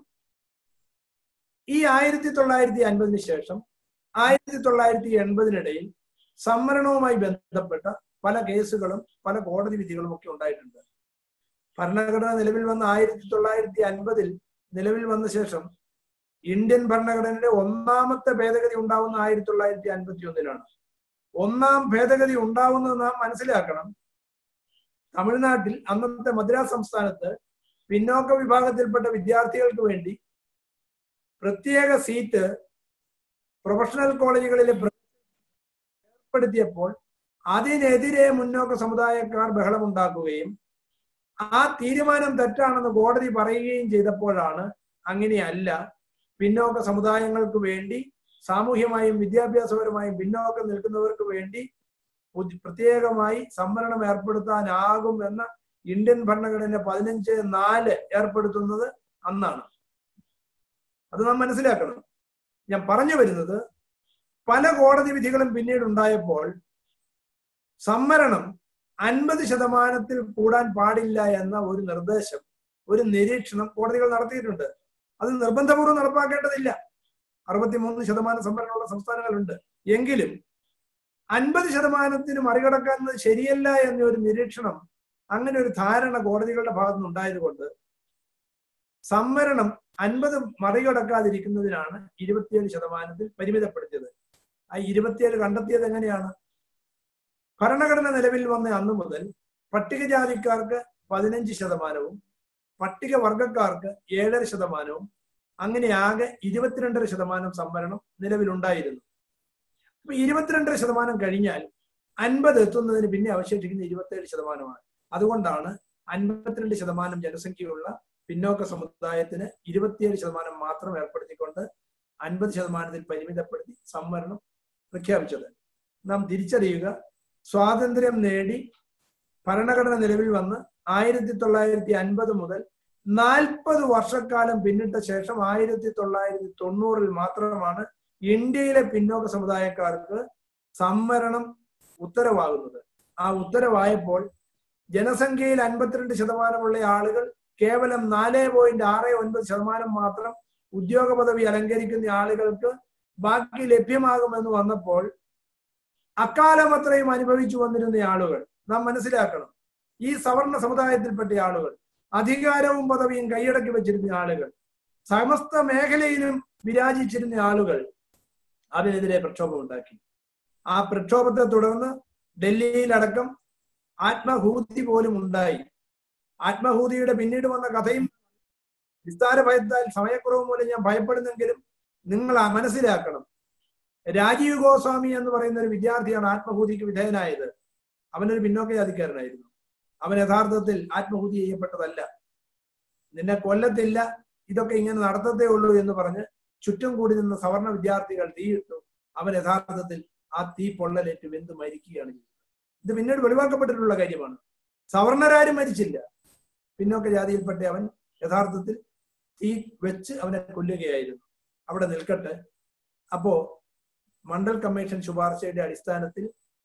ഈ ആയിരത്തി തൊള്ളായിരത്തി അൻപതിന് ശേഷം ആയിരത്തി തൊള്ളായിരത്തി എൺപതിനിടയിൽ സംവരണവുമായി ബന്ധപ്പെട്ട പല കേസുകളും പല കോടതി വിധികളും ഒക്കെ ഉണ്ടായിട്ടുണ്ട്. ഭരണഘടന നിലവിൽ വന്ന ആയിരത്തി തൊള്ളായിരത്തി അൻപതിൽ നിലവിൽ വന്ന ശേഷം ഇന്ത്യൻ ഭരണഘടനയുടെ ഒന്നാമത്തെ ഭേദഗതി ഉണ്ടാവുന്ന ആയിരത്തി തൊള്ളായിരത്തി അൻപത്തി ഒന്നിലാണ് ഒന്നാം ഭേദഗതി ഉണ്ടാവുന്നത് നാം മനസ്സിലാക്കണം. തമിഴ്നാട്ടിൽ അന്നത്തെ മദ്രാസ് സംസ്ഥാനത്ത് പിന്നോക്ക വിഭാഗത്തിൽപ്പെട്ട വിദ്യാർത്ഥികൾക്ക് വേണ്ടി പ്രത്യേക സീറ്റ് പ്രൊഫഷണൽ കോളേജുകളിൽ ഏർപ്പെടുത്തിയപ്പോൾ അതിനെതിരെ മുന്നോക്ക സമുദായക്കാർ ബഹളമുണ്ടാക്കുകയും ആ തീരുമാനം തെറ്റാണെന്ന് കോടതി പറയുകയും ചെയ്തപ്പോഴാണ് അങ്ങനെയല്ല പിന്നോക്ക സമുദായങ്ങൾക്ക് വേണ്ടി സാമൂഹ്യമായും വിദ്യാഭ്യാസപരമായും പിന്നോക്കം നിൽക്കുന്നവർക്ക് വേണ്ടി പ്രത്യേകമായി സംവരണം ഏർപ്പെടുത്താനാകും എന്ന ഇന്ത്യൻ ഭരണഘടന പതിനഞ്ച് നാല് ഏർപ്പെടുത്തുന്നത് അന്നാണ്. അത് നാം മനസ്സിലാക്കണം. ഞാൻ പറഞ്ഞു വരുന്നത് പല കോടതി വിധികളും പിന്നീട് ഉണ്ടായപ്പോൾ സംവരണം അൻപത് ശതമാനത്തിൽ കൂടാൻ പാടില്ല എന്ന ഒരു നിർദ്ദേശം ഒരു നിരീക്ഷണം കോടതികൾ നടത്തിയിട്ടുണ്ട്. അത് നിർബന്ധപൂർവം നടപ്പാക്കേണ്ടതില്ല. അറുപത്തിമൂന്ന് ശതമാനം സംവരണമുള്ള സംസ്ഥാനങ്ങളുണ്ട്. എങ്കിലും അൻപത് ശതമാനത്തിന് മറികടക്കുന്നത് ശരിയല്ല എന്നൊരു നിരീക്ഷണം അങ്ങനെ ഒരു ധാരണ കോടതികളുടെ ഭാഗത്തുനിന്ന് ഉണ്ടായതുകൊണ്ട് സംവരണം അൻപത് മറികടക്കാതിരിക്കുന്നതിനാണ് ഇരുപത്തിയേഴ് ശതമാനത്തിൽ പരിമിതപ്പെടുത്തിയത്. ആ ഇരുപത്തിയേഴ് കണ്ടെത്തിയത് എങ്ങനെയാണ്? ഭരണഘടന നിലവിൽ വന്ന അന്നു മുതൽ പട്ടികജാതിക്കാർക്ക് പതിനഞ്ച് ശതമാനവും പട്ടികവർഗക്കാർക്ക് ഏഴര ശതമാനവും അങ്ങനെ ആകെ ഇരുപത്തിരണ്ടര ശതമാനം സംവരണം നിലവിലുണ്ടായിരുന്നു. അപ്പൊ ഇരുപത്തിരണ്ടര ശതമാനം കഴിഞ്ഞാൽ അൻപത് എത്തുന്നതിന് പിന്നെ അവശേഷിക്കുന്ന ഇരുപത്തേഴ് ശതമാനമാണ്. അതുകൊണ്ടാണ് അൻപത്തിരണ്ട് ശതമാനം ജനസംഖ്യയുള്ള പിന്നോക്ക സമുദായത്തിന് ഇരുപത്തിയേഴ് ശതമാനം മാത്രം ഏർപ്പെടുത്തിക്കൊണ്ട് അൻപത് ശതമാനത്തിൽ പരിമിതപ്പെടുത്തി സംവരണം പ്രഖ്യാപിച്ചത്. നാം തിരിച്ചറിയുക സ്വാതന്ത്ര്യം നേടി ഭരണഘടന നിലവിൽ വന്ന് ആയിരത്തി തൊള്ളായിരത്തി അൻപത് മുതൽ നാൽപ്പത് വർഷക്കാലം പിന്നിട്ട ശേഷം ആയിരത്തി തൊള്ളായിരത്തി തൊണ്ണൂറിൽ മാത്രമാണ് ഇന്ത്യയിലെ പിന്നോക്ക സമുദായക്കാർക്ക് സംവരണം ഉത്തരവാകുന്നത്. ആ ഉത്തരവായപ്പോൾ ജനസംഖ്യയിൽ അൻപത്തിരണ്ട് ശതമാനമുള്ള ആളുകൾ കേവലം നാല് പോയിന്റ് ആറ് ഒൻപത് ശതമാനം മാത്രം ഉദ്യോഗ പദവി അലങ്കരിക്കുന്ന ആളുകൾക്ക് ബാക്കി ലഭ്യമാകുമെന്ന് വന്നപ്പോൾ അക്കാലം അത്രയും അനുഭവിച്ചു വന്നിരുന്ന ആളുകൾ നാം മനസ്സിലാക്കണം. ഈ സവർണ സമുദായത്തിൽപ്പെട്ട ആളുകൾ അധികാരവും പദവിയും കൈയടക്കി വെച്ചിരുന്ന ആളുകൾ സമസ്ത മേഖലയിലും വിരാജിച്ചിരുന്ന ആളുകൾ അതിനെതിരെ പ്രക്ഷോഭം ഉണ്ടാക്കി. ആ പ്രക്ഷോഭത്തെ തുടർന്ന് ഡൽഹിയിലടക്കം ആത്മഹൂതി പോലും ഉണ്ടായി. ആത്മഹൂതിയുടെ പിന്നീട് വന്ന കഥയും വിസ്താര ഭയത്താൽ സമയക്കുറവ് മൂലം ഞാൻ ഭയപ്പെടുന്നെങ്കിലും നിങ്ങൾ മനസ്സിലാക്കണം. രാജീവ് ഗോസ്വാമി എന്ന് പറയുന്ന ഒരു വിദ്യാർത്ഥിയാണ് ആത്മഹൂതിക്ക് വിധേയനായത്. അവനൊരു പിന്നോക്ക ജാതിക്കാരനായിരുന്നു അവൻ യഥാർത്ഥത്തിൽ ആത്മഹൂതി ചെയ്യപ്പെട്ടതല്ല. നിന്നെ കൊല്ലത്തില്ല ഇതൊക്കെ ഇങ്ങനെ നടത്തത്തേ ഉള്ളൂ എന്ന് പറഞ്ഞ് ചുറ്റും കൂടി നിന്ന സവർണ വിദ്യാർത്ഥികൾ തീയിട്ടു അവൻ യഥാർത്ഥത്തിൽ ആ തീ പൊള്ളലേറ്റ് വെന്ത് മരിക്കുകയാണ് ചെയ്തത്. ഇത് പിന്നീട് വെളിവാക്കപ്പെട്ടിട്ടുള്ള കാര്യമാണ്. സവർണരാരും മരിച്ചില്ല. പിന്നോക്ക ജാതിയിൽപ്പെട്ട അവൻ യഥാർത്ഥത്തിൽ തീ വെച്ച് അവനെ കൊല്ലുകയായിരുന്നു. അവിടെ നിൽക്കട്ടെ. അപ്പോ മണ്ഡൽ കമ്മീഷൻ ശുപാർശയുടെ അടിസ്ഥാനത്തിൽ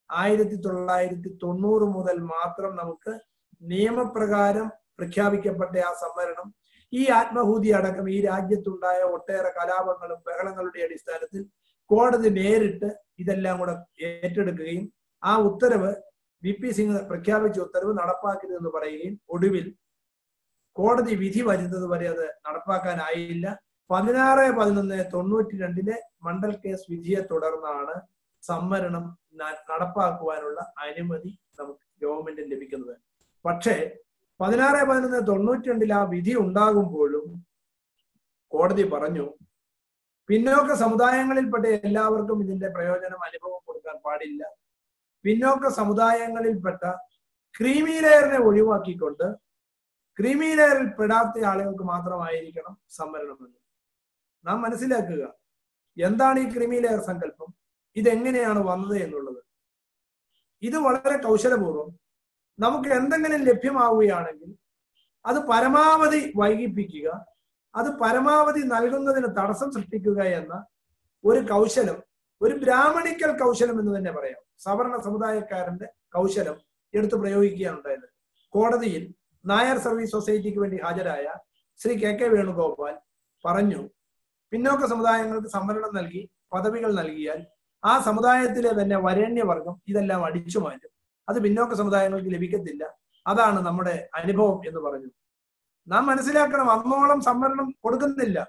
ആയിരത്തി തൊള്ളായിരത്തി തൊണ്ണൂറ് മുതൽ മാത്രം നമുക്ക് നിയമപ്രകാരം പ്രഖ്യാപിക്കപ്പെട്ട ആ സംവരണം. ഈ ആത്മഹൂതി അടക്കം ഈ രാജ്യത്തുണ്ടായ ഒട്ടേറെ കലാപങ്ങളും ബഹളങ്ങളുടെ അടിസ്ഥാനത്തിൽ കോടതി നേരിട്ട് ഇതെല്ലാം കൂടെ ഏറ്റെടുക്കുകയും ആ ഉത്തരവ് വി പി സിംഗ് പ്രഖ്യാപിച്ച ഉത്തരവ് നടപ്പാക്കരുതെന്ന് പറയുകയും ഒടുവിൽ കോടതി വിധി വരുന്നത് വരെ അത് നടപ്പാക്കാനായില്ല. പതിനാറ് പതിനൊന്ന് തൊണ്ണൂറ്റി രണ്ടിലെ മണ്ഡൽ കേസ് വിധിയെ തുടർന്നാണ് സംവരണം നടപ്പാക്കുവാനുള്ള അനുമതി നമുക്ക് ഗവൺമെന്റ് ലഭിക്കുന്നത്. പക്ഷേ പതിനാറ് പതിനൊന്ന് തൊണ്ണൂറ്റി രണ്ടിൽ ആ വിധി ഉണ്ടാകുമ്പോഴും കോടതി പറഞ്ഞു പിന്നോക്ക സമുദായങ്ങളിൽപ്പെട്ട എല്ലാവർക്കും ഇതിന്റെ പ്രയോജനം അനുഭവം കൊടുക്കാൻ പാടില്ല. പിന്നോക്ക സമുദായങ്ങളിൽപ്പെട്ട ക്രീമി ലെയറിനെ ഒഴിവാക്കിക്കൊണ്ട് ക്രീമി ലെയറിൽ പെടാത്ത ആളുകൾക്ക് മാത്രമായിരിക്കണം സംവരണം നാം മനസ്സിലാക്കുക. എന്താണ് ഈ ക്രിമിലെയർ സങ്കല്പം? ഇതെങ്ങനെയാണ് വന്നത് എന്നുള്ളത്. ഇത് വളരെ കൗശലപൂർവം നമുക്ക് എന്തെങ്കിലും ലഭ്യമാവുകയാണെങ്കിൽ അത് പരമാവധി വൈകിപ്പിക്കുക അത് പരമാവധി നൽകുന്നതിന് തടസ്സം സൃഷ്ടിക്കുക എന്ന ഒരു കൗശലം ഒരു ബ്രാഹ്മണിക്കൽ കൗശലം എന്ന് തന്നെ പറയാം. സവർണ സമുദായക്കാരന്റെ കൗശലം എടുത്തു പ്രയോഗിക്കുകയാണ് ഉണ്ടായത് കോടതിയിൽ നായർ സർവീസ് സൊസൈറ്റിക്ക് വേണ്ടി ഹാജരായ ശ്രീ കെ കെ വേണുഗോപാൽ പറഞ്ഞു പിന്നോക്ക സമുദായങ്ങൾക്ക് സംവരണം നൽകി പദവികൾ നൽകിയാൽ ആ സമുദായത്തിലെ തന്നെ വരേണ്യവർഗം ഇതെല്ലാം അടിച്ചു മാറ്റും. അത് പിന്നോക്ക സമുദായങ്ങൾക്ക് ലഭിക്കത്തില്ല. അതാണ് നമ്മുടെ അനുഭവം എന്ന് പറഞ്ഞു നാം മനസ്സിലാക്കണം അന്നോളം സംവരണം കൊടുക്കുന്നില്ല.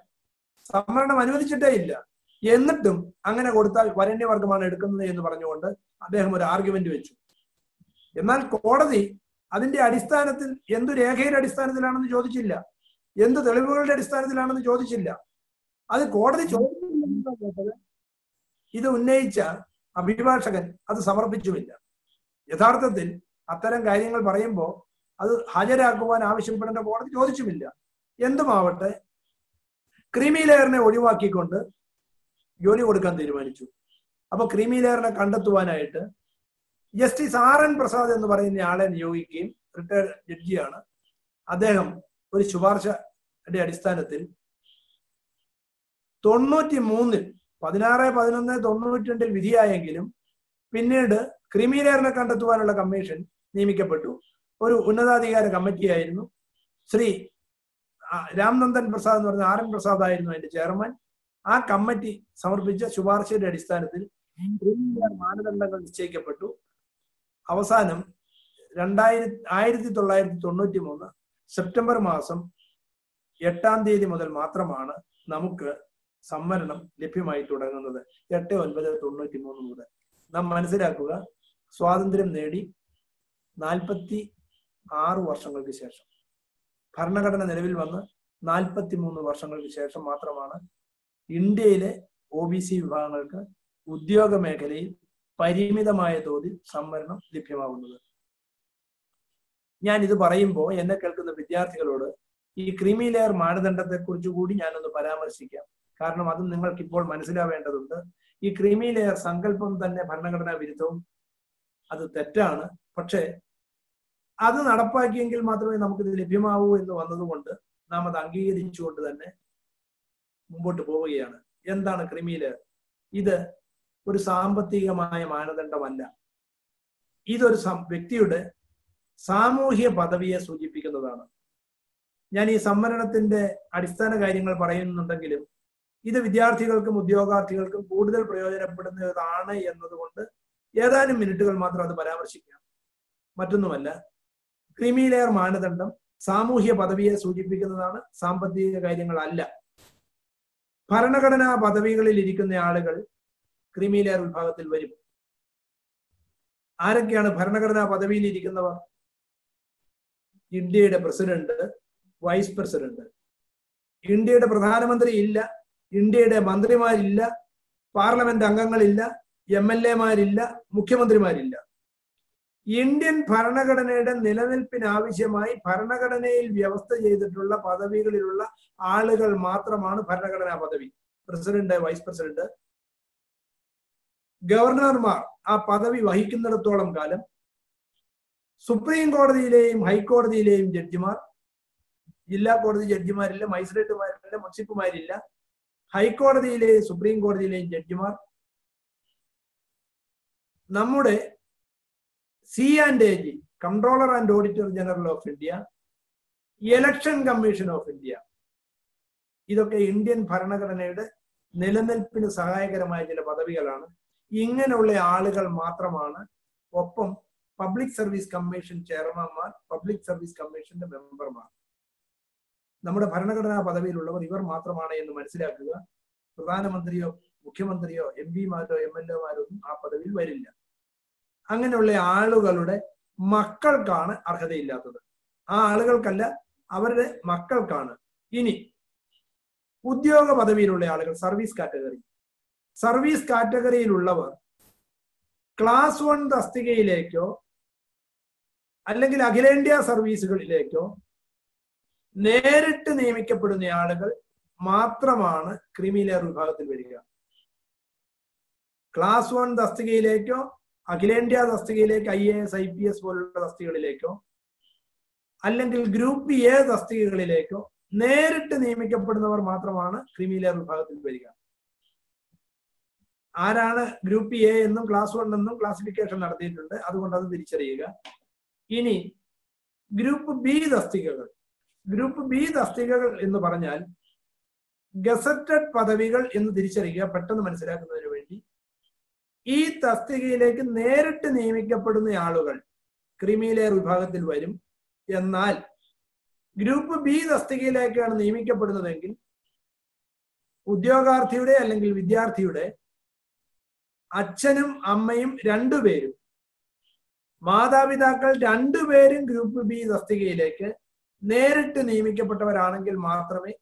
സംവരണം അനുവദിച്ചിട്ടേ ഇല്ല. എന്നിട്ടും അങ്ങനെ കൊടുത്താൽ വരണ്യവർഗമാണ് എടുക്കുന്നത് എന്ന് പറഞ്ഞുകൊണ്ട് അദ്ദേഹം ഒരു ആർഗ്യുമെന്റ് വെച്ചു. എന്നാൽ കോടതി അതിന്റെ അടിസ്ഥാനത്തിൽ എന്തു രേഖയുടെ അടിസ്ഥാനത്തിലാണെന്ന് ചോദിച്ചില്ല. എന്ത് തെളിവുകളുടെ അടിസ്ഥാനത്തിലാണെന്ന് ചോദിച്ചില്ല. അത് കോടതി ചോദിച്ചില്ല ഇത് ഉന്നയിച്ച അഭിഭാഷകൻ അത് സമർപ്പിച്ചുമില്ല. യഥാർത്ഥത്തിൽ അത്തരം കാര്യങ്ങൾ പറയുമ്പോൾ അത് ഹാജരാക്കുവാൻ ആവശ്യപ്പെടേണ്ട കോടതി ചോദിച്ചുമില്ല. എന്തുമാവട്ടെ ക്രീമി ലെയറിനെ ഒഴിവാക്കിക്കൊണ്ട് ജോലി കൊടുക്കാൻ തീരുമാനിച്ചു. അപ്പൊ ക്രീമി ലെയറിനെ കണ്ടെത്തുവാനായിട്ട് ജസ്റ്റിസ് ആർ എൻ പ്രസാദ് എന്ന് പറയുന്ന ആളെ നിയോഗിക്കുകയും റിട്ടയർഡ് ജഡ്ജിയാണ്. അദ്ദേഹം ഒരു ശുപാർശയുടെ അടിസ്ഥാനത്തിൽ തൊണ്ണൂറ്റി മൂന്നിൽ പതിനാറ് പതിനൊന്ന് തൊണ്ണൂറ്റി രണ്ടിൽ വിധിയായെങ്കിലും പിന്നീട് ക്രിമിനേറിനെ കണ്ടെത്തുവാനുള്ള കമ്മീഷൻ നിയമിക്കപ്പെട്ടു. ഒരു ഉന്നതാധികാര കമ്മിറ്റിയായിരുന്നു. ശ്രീ രാംനന്ദൻ പ്രസാദ് എന്ന് പറഞ്ഞ ആർ എൻ പ്രസാദ് ആയിരുന്നു അതിന്റെ ചെയർമാൻ. ആ കമ്മിറ്റി സമർപ്പിച്ച ശുപാർശയുടെ അടിസ്ഥാനത്തിൽ മാനദണ്ഡങ്ങൾ നിശ്ചയിക്കപ്പെട്ടു. അവസാനം രണ്ടായിരത്തി ആയിരത്തി തൊള്ളായിരത്തി തൊണ്ണൂറ്റി മൂന്ന് സെപ്റ്റംബർ മാസം എട്ടാം തീയതി മുതൽ മാത്രമാണ് നമുക്ക് സംവരണം ലഭ്യമായി തുടങ്ങുന്നത് എട്ട് ഒൻപത് തൊണ്ണൂറ്റി മൂന്ന് മുതൽ. നാം മനസ്സിലാക്കുക സ്വാതന്ത്ര്യം നേടി നാൽപ്പത്തി ആറ് വർഷങ്ങൾക്ക് ശേഷം. ഭരണഘടന നിലവിൽ വന്ന് നാൽപ്പത്തി മൂന്ന് വർഷങ്ങൾക്ക് ശേഷം മാത്രമാണ് ഇന്ത്യയിലെ ഒ ബി സി വിഭാഗങ്ങൾക്ക് ഉദ്യോഗ മേഖലയിൽ പരിമിതമായ തോതിൽ സംവരണം ലഭ്യമാകുന്നത്. ഞാൻ ഇത് പറയുമ്പോൾ എന്നെ കേൾക്കുന്ന വിദ്യാർത്ഥികളോട് ഈ ക്രീമി ലെയർ മാനദണ്ഡത്തെ കുറിച്ച് കൂടി ഞാനൊന്ന് പരാമർശിക്കാം. കാരണം അതും നിങ്ങൾക്ക് ഇപ്പോൾ മനസ്സിലാവേണ്ടതുണ്ട്. ഈ ക്രീമി ലെയർ സങ്കല്പം തന്നെ ഭരണഘടനാ വിരുദ്ധവും അത് തെറ്റാണ്. പക്ഷേ അത് നടപ്പാക്കിയെങ്കിൽ മാത്രമേ നമുക്ക് നമുക്കിത് ലഭ്യമാവൂ എന്ന് വന്നതുകൊണ്ട് നാം അത് അംഗീകരിച്ചുകൊണ്ട് തന്നെ മുമ്പോട്ട് പോവുകയാണ്. എന്താണ് ക്രിമി ലെയർ ഇത് ഒരു സാമ്പത്തികമായ മാനദണ്ഡമല്ല. ഇതൊരു വ്യക്തിയുടെ സാമൂഹ്യ പദവിയെ സൂചിപ്പിക്കുന്നതാണ്. ഞാൻ ഈ സംവരണത്തിന്റെ അടിസ്ഥാന കാര്യങ്ങൾ പറയുന്നുണ്ടെങ്കിലും ഇത് വിദ്യാർത്ഥികൾക്കും ഉദ്യോഗാർത്ഥികൾക്കും കൂടുതൽ പ്രയോജനപ്പെടുന്നതാണ് എന്നതുകൊണ്ട് ഏതാനും മിനിറ്റുകൾ മാത്രം അത് പരാമർശിക്കാം. മറ്റൊന്നുമല്ല ക്രീമി ലെയർ മാനദണ്ഡം സാമൂഹ്യ പദവിയെ സൂചിപ്പിക്കുന്നതാണ് സാമ്പത്തിക കാര്യങ്ങളല്ല. ഭരണഘടനാ പദവികളിൽ ഇരിക്കുന്ന ആളുകൾ ക്രീമി ലെയർ വിഭാഗത്തിൽ വരും. ആരൊക്കെയാണ് ഭരണഘടനാ പദവിയിൽ ഇരിക്കുന്നവർ? ഇന്ത്യയുടെ പ്രസിഡന്റ് വൈസ് പ്രസിഡന്റ്. ഇന്ത്യയുടെ പ്രധാനമന്ത്രി ഇല്ല. ഇന്ത്യയുടെ മന്ത്രിമാരില്ല പാർലമെന്റ് അംഗങ്ങളില്ല എം എൽ എമാരില്ല മുഖ്യമന്ത്രിമാരില്ല. ഇന്ത്യൻ ഭരണഘടനയുടെ നിലനിൽപ്പിന് ആവശ്യമായി ഭരണഘടനയിൽ വ്യവസ്ഥ ചെയ്തിട്ടുള്ള പദവികളിലുള്ള ആളുകൾ മാത്രമാണ് ഭരണഘടനാ പദവി. President vice president. ഗവർണർമാർ ആ പദവി വഹിക്കുന്നിടത്തോളം കാലം സുപ്രീം കോടതിയിലെയും ഹൈക്കോടതിയിലെയും ജഡ്ജിമാർ. ജില്ലാ കോടതി ജഡ്ജിമാരില്ല മജിസ്ട്രേറ്റുമാരില്ല മുൻസിപ്പുമാരില്ല. ഹൈക്കോടതിയിലെയും സുപ്രീം കോടതിയിലെയും ജഡ്ജിമാർ നമ്മുടെ C and A G controller and auditor general of India election commission of India ഇതൊക്കെ ഇന്ത്യൻ ഭരണഘടനയുടെ നിലനിൽപ്പിന് സഹായകരമായ ചില പദവികളാണ്. ഇങ്ങനെയുള്ള ആളുകൾ മാത്രമാണ്. ഒപ്പം പബ്ലിക് സർവീസ് കമ്മീഷൻ ചെയർമാൻമാർ പബ്ലിക് സർവീസ് കമ്മീഷന്റെ മെമ്പർമാർ. നമ്മുടെ ഭരണഘടനാ പദവിയിലുള്ളവർ ഇവർ മാത്രമാണ് എന്ന് മനസ്സിലാക്കുക. പ്രധാനമന്ത്രിയോ മുഖ്യമന്ത്രിയോ എം പിമാരോ എം എൽ എമാരോ ഒന്നും ആ പദവിയിൽ വരില്ല. അങ്ങനെയുള്ള ആളുകളുടെ മക്കൾക്കാണ് അർഹതയില്ലാത്തത്. ആ ആളുകൾക്കല്ല അവരുടെ മക്കൾക്കാണ്. ഇനി ഉദ്യോഗ പദവിയിലുള്ള ആളുകൾ സർവീസ് കാറ്റഗറി. സർവീസ് കാറ്റഗറിയിലുള്ളവർ ക്ലാസ് വൺ തസ്തികയിലേക്കോ അല്ലെങ്കിൽ അഖിലേന്ത്യാ സർവീസുകളിലേക്കോ നേരിട്ട് നിയമിക്കപ്പെടുന്ന ആളുകൾ മാത്രമാണ് ക്രിമിലെയർ വിഭാഗത്തിൽ വരിക. ക്ലാസ് വൺ തസ്തികയിലേക്കോ അഖിലേന്ത്യാ തസ്തികയിലേക്ക് I A S I P S പോലുള്ള തസ്തികകളിലേക്കോ അല്ലെങ്കിൽ ഗ്രൂപ്പ് എ തസ്തികകളിലേക്കോ നേരിട്ട് നിയമിക്കപ്പെടുന്നവർ മാത്രമാണ് ക്രീമി ലെയർ വിഭാഗത്തിൽ വരിക. ആരാണ് ഗ്രൂപ്പ് എ എന്നും ക്ലാസ് വൺ എന്നും ക്ലാസിഫിക്കേഷൻ നടത്തിയിട്ടുണ്ട്. അതുകൊണ്ട് അത് തിരിച്ചറിയുക. ഇനി ഗ്രൂപ്പ് ബി തസ്തികകൾ. ഗ്രൂപ്പ് ബി തസ്തികകൾ എന്ന് പറഞ്ഞാൽ ഗസറ്റഡ് പദവികൾ എന്ന് തിരിച്ചറിയുക പെട്ടെന്ന് മനസ്സിലാക്കുന്നതിന് വേണ്ടി. ഈ തസ്തികയിലേക്ക് നേരിട്ട് നിയമിക്കപ്പെടുന്ന ആളുകൾ ക്രിമിലെയർ വിഭാഗത്തിൽ വരും. എന്നാൽ ഗ്രൂപ്പ് ബി തസ്തികയിലേക്കാണ് നിയമിക്കപ്പെടുന്നതെങ്കിൽ ഉദ്യോഗാർത്ഥിയുടെ അല്ലെങ്കിൽ വിദ്യാർത്ഥിയുടെ അച്ഛനും അമ്മയും രണ്ടുപേരും മാതാപിതാക്കൾ രണ്ടുപേരും ഗ്രൂപ്പ് ബി തസ്തികയിലേക്ക് നേരിട്ട് നിയമിക്കപ്പെട്ടവരാണെങ്കിൽ മാത്രമേ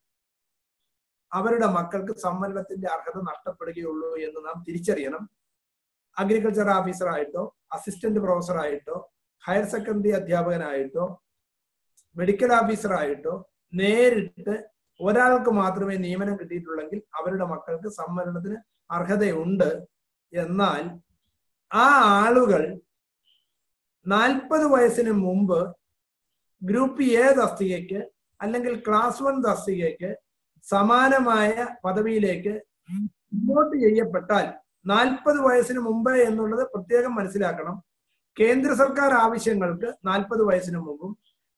അവരുടെ മക്കൾക്ക് സംവരണത്തിന്റെ അർഹത നഷ്ടപ്പെടുകയുള്ളൂ എന്ന് നാം തിരിച്ചറിയണം. അഗ്രികൾച്ചർ ഓഫീസറായിട്ടോ അസിസ്റ്റന്റ് പ്രൊഫസറായിട്ടോ ഹയർ സെക്കൻഡറി അധ്യാപകനായിട്ടോ മെഡിക്കൽ ഓഫീസറായിട്ടോ നേരിട്ട് ഒരാൾക്ക് മാത്രമേ നിയമനം കിട്ടിയിട്ടുള്ളെങ്കിൽ അവരുടെ മക്കൾക്ക് സംവരണത്തിന് അർഹതയുണ്ട്. എന്നാൽ ആ ആളുകൾ നാൽപ്പത് വയസ്സിന് മുമ്പ് ഗ്രൂപ്പ് എ തസ്തികയ്ക്ക് അല്ലെങ്കിൽ ക്ലാസ് വൺ തസ്തികയ്ക്ക് സമാനമായ പദവിയിലേക്ക് ഇങ്ങോട്ട് ചെയ്യപ്പെട്ടാൽ നാൽപ്പത് വയസ്സിന് മുമ്പ് എന്നുള്ളത് പ്രത്യേകം മനസ്സിലാക്കണം. കേന്ദ്ര സർക്കാർ ആവശ്യങ്ങൾക്ക് നാൽപ്പത് വയസ്സിന് മുമ്പും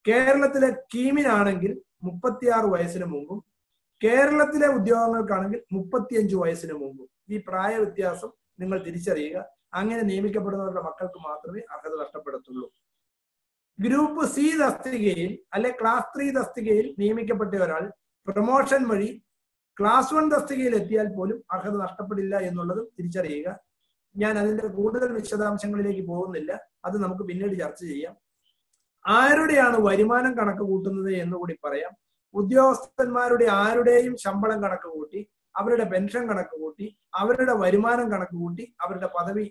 കേരളത്തിലെ കീമിനാണെങ്കിൽ മുപ്പത്തിയാറ് വയസ്സിന് മുമ്പും കേരളത്തിലെ ഉദ്യോഗങ്ങൾക്കാണെങ്കിൽ മുപ്പത്തിയഞ്ച് വയസ്സിന് മുമ്പും. ഈ പ്രായ വ്യത്യാസം നിങ്ങൾ തിരിച്ചറിയുക. അങ്ങനെ നിയമിക്കപ്പെടുന്നവരുടെ മക്കൾക്ക് മാത്രമേ അർഹത നഷ്ടപ്പെടത്തുള്ളൂ. ഗ്രൂപ്പ് സി തസ്തികയിൽ അല്ലെ ക്ലാസ് ത്രീ തസ്തികയിൽ നിയമിക്കപ്പെട്ട ഒരാൾ പ്രൊമോഷൻ വഴി ക്ലാസ് വൺ തസ്തികയിൽ എത്തിയാൽ പോലും അർഹത നഷ്ടപ്പെടില്ല എന്നുള്ളതും തിരിച്ചറിയുക. ഞാൻ അതിന്റെ കൂടുതൽ വിശദാംശങ്ങളിലേക്ക് പോകുന്നില്ല. അത് നമുക്ക് പിന്നീട് ചർച്ച ചെയ്യാം. ആരുടെയാണ് വരുമാനം കണക്ക് കൂട്ടുന്നത് എന്ന് കൂടി പറയാം. ഉദ്യോഗസ്ഥന്മാരുടെ ആരുടെയും ശമ്പളം കണക്ക് കൂട്ടി അവരുടെ പെൻഷൻ കണക്ക് കൂട്ടി അവരുടെ വരുമാനം കണക്ക് കൂട്ടി അവരുടെ പദവി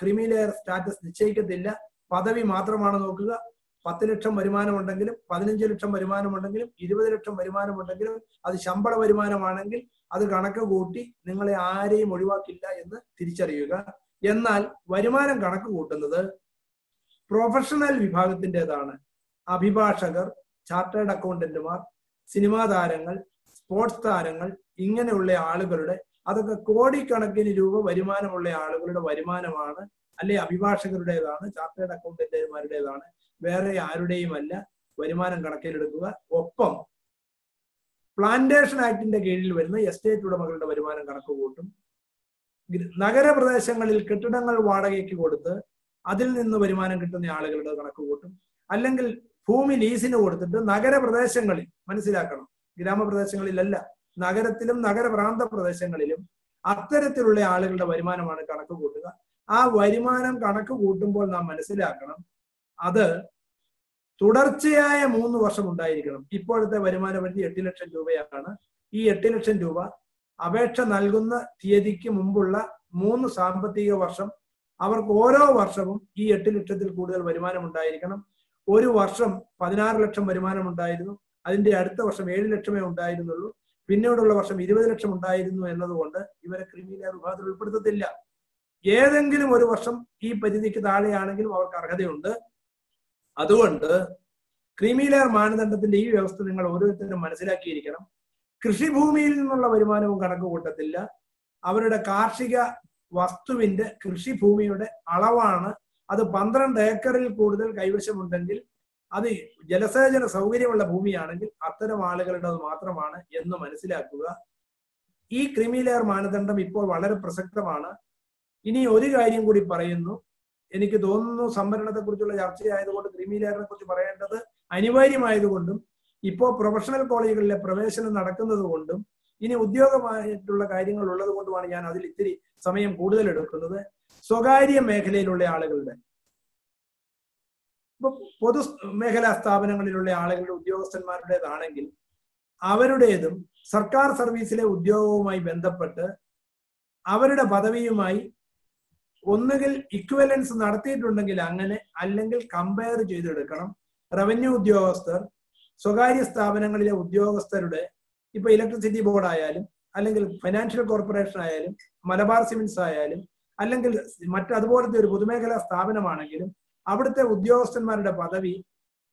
ക്രിമിലെയർ സ്റ്റാറ്റസ് നിശ്ചയിക്കത്തില്ല. പദവി മാത്രമാണ് നോക്കുക. പത്ത് ലക്ഷം വരുമാനമുണ്ടെങ്കിലും പതിനഞ്ച് ലക്ഷം വരുമാനമുണ്ടെങ്കിലും ഇരുപത് ലക്ഷം വരുമാനമുണ്ടെങ്കിലും അത് ശമ്പള വരുമാനമാണെങ്കിൽ അത് കണക്ക് കൂട്ടി നിങ്ങളെ ആരെയും ഒഴിവാക്കില്ല എന്ന് തിരിച്ചറിയുക. എന്നാൽ വരുമാനം കണക്ക് കൂട്ടുന്നത് പ്രൊഫഷണൽ വിഭാഗത്തിന്റെതാണ്. അഭിഭാഷകർ ചാർട്ടേഡ് അക്കൗണ്ടന്റുമാർ സിനിമാ താരങ്ങൾ സ്പോർട്സ് താരങ്ങൾ ഇങ്ങനെയുള്ള ആളുകളുടെ അതൊക്കെ കോടിക്കണക്കിന് രൂപ വരുമാനമുള്ള ആളുകളുടെ വരുമാനമാണ് അല്ലെ അഭിഭാഷകരുടേതാണ് ചാർട്ടേഡ് അക്കൗണ്ടന്റുമാരുടേതാണ് വേറെ ആരുടെയുമല്ല വരുമാനം കണക്കിലെടുക്കുക. ഒപ്പം പ്ലാന്റേഷൻ ആക്ടിന്റെ കീഴിൽ വരുന്ന എസ്റ്റേറ്റ് ഉടമകളുടെ വരുമാനം കണക്ക് കൂട്ടും. നഗരപ്രദേശങ്ങളിൽ കെട്ടിടങ്ങൾ വാടകയ്ക്ക് കൊടുത്ത് അതിൽ നിന്ന് വരുമാനം കിട്ടുന്ന ആളുകളുടെ കണക്ക് കൂട്ടും. അല്ലെങ്കിൽ ഭൂമി ലീസിന് കൊടുത്തിട്ട് നഗരപ്രദേശങ്ങളിൽ മനസ്സിലാക്കണം ഗ്രാമപ്രദേശങ്ങളിലല്ല നഗരത്തിലും നഗരപ്രാന്ത പ്രദേശങ്ങളിലും അത്തരത്തിലുള്ള ആളുകളുടെ വരുമാനമാണ് കണക്ക് കൂട്ടുക. ആ വരുമാനം കണക്ക് കൂട്ടുമ്പോൾ നാം മനസ്സിലാക്കണം അത് തുടർച്ചയായ മൂന്ന് വർഷം ഉണ്ടായിരിക്കണം. ഇപ്പോഴത്തെ വരുമാന പരിധി എട്ട് ലക്ഷം രൂപയാണ്. ഈ എട്ട് ലക്ഷം രൂപ അപേക്ഷ നൽകുന്ന തീയതിക്ക് മുമ്പുള്ള മൂന്ന് സാമ്പത്തിക വർഷം അവർക്ക് ഓരോ വർഷവും ഈ എട്ട് ലക്ഷത്തിൽ കൂടുതൽ വരുമാനം ഉണ്ടായിരിക്കണം. ഒരു വർഷം പതിനാറ് ലക്ഷം വരുമാനം ഉണ്ടായിരുന്നു. അതിന്റെ അടുത്ത വർഷം ഏഴ് ലക്ഷമേ ഉണ്ടായിരുന്നുള്ളൂ. പിന്നീടുള്ള വർഷം ഇരുപത് ലക്ഷം ഉണ്ടായിരുന്നു എന്നതുകൊണ്ട് ഇവരെ ക്രിമിനൽ വിഭാഗത്തിൽ ഉൾപ്പെടുത്തത്തില്ല. ഏതെങ്കിലും ഒരു വർഷം ഈ പരിധിക്ക് താഴെയാണെങ്കിലും അവർക്ക് അർഹതയുണ്ട്. അതുകൊണ്ട് ക്രീമിലെയർ മാനദണ്ഡത്തിന്റെ ഈ വ്യവസ്ഥ നിങ്ങൾ ഓരോരുത്തരും മനസ്സിലാക്കിയിരിക്കണം. കൃഷിഭൂമിയിൽ നിന്നുള്ള വരുമാനവും കണക്ക് കൂട്ടത്തില്ല. അവരുടെ കാർഷിക വസ്തുവിന്റെ കൃഷിഭൂമിയുടെ അളവാണ്. അത് പന്ത്രണ്ട് ഏക്കറിൽ കൂടുതൽ കൈവശമുണ്ടെങ്കിൽ അത് ജലസേചന സൗകര്യമുള്ള ഭൂമിയാണെങ്കിൽ അത്തരം ആളുകളുടേത് മാത്രമാണ് എന്ന് മനസ്സിലാക്കുക. ഈ ക്രിമിലെയർ മാനദണ്ഡം ഇപ്പോൾ വളരെ പ്രസക്തമാണ്. ഇനി ഒരു കാര്യം കൂടി പറയുന്നു. എനിക്ക് തോന്നുന്നു സംവരണത്തെ കുറിച്ചുള്ള ചർച്ചയായതുകൊണ്ട് ക്രിമി ലെയറിനെ കുറിച്ച് പറയേണ്ടത് അനിവാര്യമായതുകൊണ്ടും ഇപ്പോൾ പ്രൊഫഷണൽ കോളേജുകളിലെ പ്രവേശനം നടക്കുന്നത് കൊണ്ടും ഇനി ഉദ്യോഗമായിട്ടുള്ള കാര്യങ്ങൾ ഉള്ളത് കൊണ്ടുമാണ് ഞാൻ അതിൽ ഇത്തിരി സമയം കൂടുതൽ എടുക്കുന്നത് സ്വകാര്യ മേഖലയിലുള്ള ആളുകളുടെ ഇപ്പൊ പൊതു മേഖലാ സ്ഥാപനങ്ങളിലുള്ള ആളുകളുടെ ഉദ്യോഗസ്ഥന്മാരുടേതാണെങ്കിൽ അവരുടേതും സർക്കാർ സർവീസിലെ ഉദ്യോഗവുമായി ബന്ധപ്പെട്ട് അവരുടെ പദവിയുമായി ഒന്നുകിൽ ഇക്വലൻസ് നടത്തിയിട്ടുണ്ടെങ്കിൽ അങ്ങനെ അല്ലെങ്കിൽ കമ്പയർ ചെയ്തെടുക്കണം. റവന്യൂ ഉദ്യോഗസ്ഥർ സ്വകാര്യ സ്ഥാപനങ്ങളിലെ ഉദ്യോഗസ്ഥരുടെ ഇപ്പൊ ഇലക്ട്രിസിറ്റി ബോർഡ് ആയാലും അല്ലെങ്കിൽ ഫിനാൻഷ്യൽ കോർപ്പറേഷൻ ആയാലും മലബാർ സിമെന്റ്സ് ആയാലും അല്ലെങ്കിൽ മറ്റതുപോലത്തെ ഒരു പൊതുമേഖലാ സ്ഥാപനമാണെങ്കിലും അവിടുത്തെ ഉദ്യോഗസ്ഥന്മാരുടെ പദവി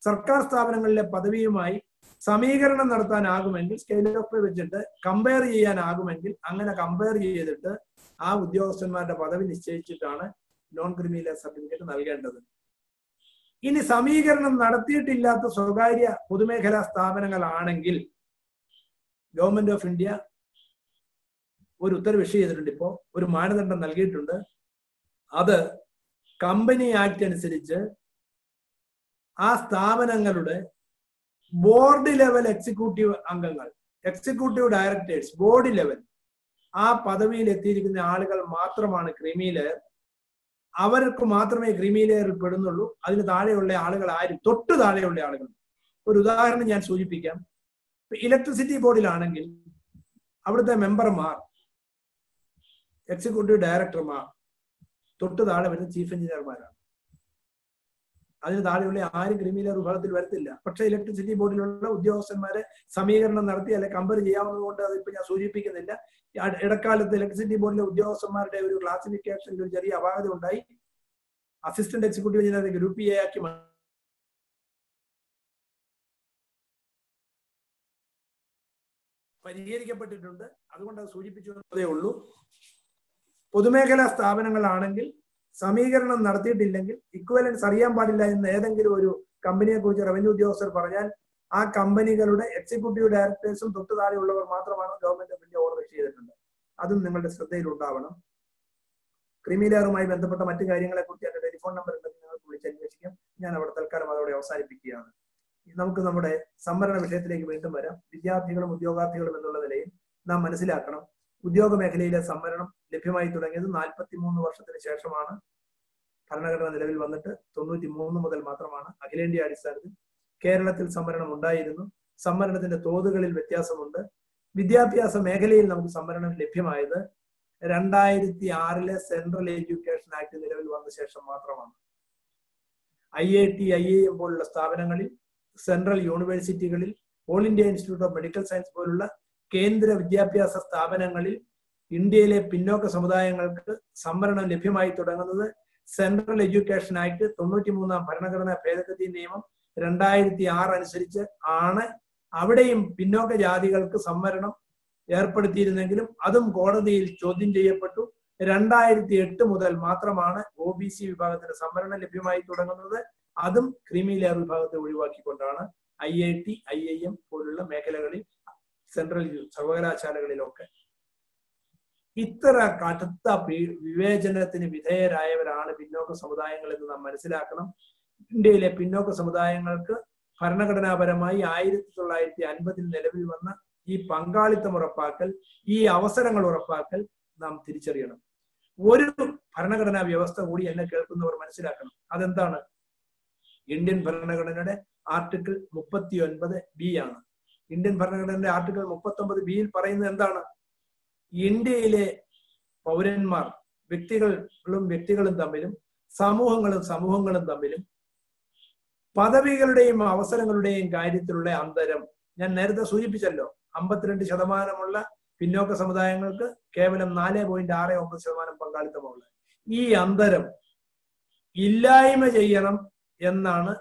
സർക്കാർ സ്ഥാപനങ്ങളിലെ പദവിയുമായി സമീകരണം നടത്താനാകുമെങ്കിൽ സ്കെയിൽ ഓഫ് വെച്ചിട്ട് കമ്പയർ ചെയ്യാനാകുമെങ്കിൽ അങ്ങനെ കമ്പയർ ചെയ്തിട്ട് ആ ഉദ്യോഗസ്ഥന്മാരുടെ പദവി നിശ്ചയിച്ചിട്ടാണ് നോൺ ക്രിമിനൽ സർട്ടിഫിക്കറ്റ് നൽകേണ്ടത്. ഇനി സമീകരണം നടത്തിയിട്ടില്ലാത്ത സ്വകാര്യ പൊതുമേഖലാ സ്ഥാപനങ്ങളാണെങ്കിൽ ഗവൺമെന്റ് ഓഫ് ഇന്ത്യ ഒരു ഉത്തരവ് ഇഷ്യൂ ചെയ്തിട്ടുണ്ട്. ഇപ്പോ ഒരു മാനദണ്ഡം നൽകിയിട്ടുണ്ട്. അത് കമ്പനി ആക്ട് അനുസരിച്ച് ആ സ്ഥാപനങ്ങളുടെ ബോർഡ് ലെവൽ എക്സിക്യൂട്ടീവ് അംഗങ്ങൾ എക്സിക്യൂട്ടീവ് ഡയറക്ടേഴ്സ് ബോർഡ് ലെവൽ ആ പദവിയിൽ എത്തിയിരിക്കുന്ന ആളുകൾ മാത്രമാണ് ക്രിമി അവർക്ക് മാത്രമേ ക്രിമി പെടുന്നുള്ളൂ. അതിന് താഴെയുള്ള ആളുകൾ ആരും തൊട്ട് താഴെയുള്ള ആളുകൾ. ഒരു ഉദാഹരണം ഞാൻ സൂചിപ്പിക്കാം. ഇലക്ട്രിസിറ്റി ബോർഡിലാണെങ്കിൽ അവിടുത്തെ മെമ്പർമാർ എക്സിക്യൂട്ടീവ് ഡയറക്ടർമാർ തൊട്ട് താഴെ വരുന്ന ചീഫ് എഞ്ചിനീയർമാരാണ് അതിന് താഴെയുള്ള ആരും ക്രിമിനൽ വിഭാഗത്തിൽ വരത്തില്ല. പക്ഷേ ഇലക്ട്രിസിറ്റി ബോർഡിലുള്ള ഉദ്യോഗസ്ഥന്മാരെ സമീകരണം നടത്തി അല്ലെ കമ്പയർ ചെയ്യാവുന്നതുകൊണ്ട് അതിപ്പോ ഞാൻ സൂചിപ്പിക്കുന്നില്ല. ഇട- ഇടക്കാലത്ത് ഇലക്ട്രിസിറ്റി ബോർഡിലെ ഉദ്യോഗസ്ഥന്മാരുടെ ഒരു ക്ലാസിഫിക്കേഷനിൽ ഒരു ചെറിയ അപാകത ഉണ്ടായി. Assistant executive engineer group A ആക്കി പരിഹരിക്കപ്പെട്ടിട്ടുണ്ട്. അതുകൊണ്ട് അത് സൂചിപ്പിച്ചു എന്നതേ ഉള്ളൂ. പൊതുമേഖലാ സ്ഥാപനങ്ങളാണെങ്കിൽ സമീകരണം നടത്തിയിട്ടില്ലെങ്കിൽ ഇക്വലൻസ് അറിയാൻ പാടില്ല എന്ന് ഏതെങ്കിലും ഒരു കമ്പനിയെ കുറിച്ച് റവന്യൂ ഉദ്യോഗസ്ഥർ പറഞ്ഞാൽ ആ കമ്പനികളുടെ എക്സിക്യൂട്ടീവ് ഡയറക്ടേഴ്സും തൊട്ടു താഴെയുള്ളവർ മാത്രമാണ് ഗവൺമെന്റ് ഓഫ് ഇന്ത്യ ഓർഡർ ചെയ്തിട്ടുണ്ട് അതും നിങ്ങളുടെ ശ്രദ്ധയിൽ ഉണ്ടാവണം. ക്രിമിലെയറുമായി ബന്ധപ്പെട്ട മറ്റു കാര്യങ്ങളെ കുറിച്ച് എന്റെ ടെലിഫോൺ നമ്പർ ഉണ്ടെങ്കിൽ നിങ്ങൾക്ക് വിളിച്ച് അന്വേഷിക്കാം. ഞാൻ അവിടെ തൽക്കാലം അതോടെ അവസാനിപ്പിക്കുകയാണ്. നമുക്ക് നമ്മുടെ സംവരണ വിഷയത്തിലേക്ക് വീണ്ടും വരാം. വിദ്യാർത്ഥികളും ഉദ്യോഗാർത്ഥികളും എന്നുള്ള നിലയിൽ നാം മനസ്സിലാക്കണം. ഉദ്യോഗ മേഖലയിലെ സംവരണം ലഭ്യമായി തുടങ്ങിയത് നാൽപ്പത്തി മൂന്ന് വർഷത്തിന് ശേഷമാണ്. ഭരണഘടന നിലവിൽ വന്നിട്ട് തൊണ്ണൂറ്റി മൂന്ന് മുതൽ മാത്രമാണ്. അഖിലേന്ത്യാ അടിസ്ഥാനത്തിൽ കേരളത്തിൽ സംവരണം ഉണ്ടായിരുന്നു. സംവരണത്തിന്റെ തോതുകളിൽ വ്യത്യാസമുണ്ട്. വിദ്യാഭ്യാസ മേഖലയിൽ നമുക്ക് സംവരണം ലഭ്യമായത് രണ്ടായിരത്തി ആറിലെ സെൻട്രൽ എഡ്യൂക്കേഷൻ ആക്ട് നിലവിൽ വന്ന ശേഷം മാത്രമാണ്. I I T I I M പോലുള്ള സ്ഥാപനങ്ങളിൽ സെൻട്രൽ യൂണിവേഴ്സിറ്റികളിൽ all India institute of medical science പോലുള്ള കേന്ദ്ര വിദ്യാഭ്യാസ സ്ഥാപനങ്ങളിൽ ഇന്ത്യയിലെ പിന്നോക്ക സമുദായങ്ങൾക്ക് സംവരണം ലഭ്യമായി തുടങ്ങുന്നത് സെൻട്രൽ എഡ്യൂക്കേഷൻ ആക്ട് തൊണ്ണൂറ്റി മൂന്നാം ഭരണഘടനാ ഭേദഗതി നിയമം രണ്ടായിരത്തി ആറ് അനുസരിച്ച് ആണ്. അവിടെയും പിന്നോക്ക ജാതികൾക്ക് സംവരണം ഏർപ്പെടുത്തിയിരുന്നെങ്കിലും അതും കോടതിയിൽ ചോദ്യം ചെയ്യപ്പെട്ടു. രണ്ടായിരത്തി എട്ട് മുതൽ മാത്രമാണ് ഒ ബി സി വിഭാഗത്തിന് സംവരണം ലഭ്യമായി തുടങ്ങുന്നത്. അതും ക്രീമി ലെയർ വിഭാഗത്തെ ഒഴിവാക്കിക്കൊണ്ടാണ്. I I T I I M പോലുള്ള മേഖലകളിൽ സെൻട്രൽ സർവകലാശാലകളിലൊക്കെ. ഇത്ര കടുത്ത വിവേചനത്തിന് വിധേയരായവരാണ് പിന്നോക്ക സമുദായങ്ങൾ എന്ന് നാം മനസ്സിലാക്കണം. ഇന്ത്യയിലെ പിന്നോക്ക സമുദായങ്ങൾക്ക് ഭരണഘടനാപരമായി ആയിരത്തി തൊള്ളായിരത്തി അൻപതിൽ നിലവിൽ വന്ന ഈ പങ്കാളിത്തം ഉറപ്പാക്കൽ ഈ അവസരങ്ങൾ ഉറപ്പാക്കൽ നാം തിരിച്ചറിയണം. ഒരു ഭരണഘടനാ വ്യവസ്ഥ കൂടി എന്നെ കേൾക്കുന്നവർ മനസ്സിലാക്കണം. അതെന്താണ്? ഇന്ത്യൻ ഭരണഘടനയുടെ ആർട്ടിക്കിൾ മുപ്പത്തി ഒൻപത് ബി ആണ്. ഇന്ത്യൻ ഭരണഘടനയുടെ ആർട്ടിക്കിൾ മുപ്പത്തൊമ്പത് ബിയിൽ പറയുന്നത് എന്താണ്? ഇന്ത്യയിലെ പൗരന്മാർ വ്യക്തികളും വ്യക്തികളും തമ്മിലും സമൂഹങ്ങളും സമൂഹങ്ങളും തമ്മിലും പദവികളുടെയും അവസരങ്ങളുടെയും കാര്യത്തിലുള്ള അന്തരം ഞാൻ നേരത്തെ സൂചിപ്പിച്ചല്ലോ. അമ്പത്തിരണ്ട് ശതമാനമുള്ള പിന്നോക്ക സമുദായങ്ങൾക്ക് കേവലം നാല് പോയിന്റ് ആറ് ഒമ്പത് ശതമാനം പങ്കാളിത്തമുള്ളത്. ഈ അന്തരം ഇല്ലായ്മ ചെയ്യണം എന്നാണ്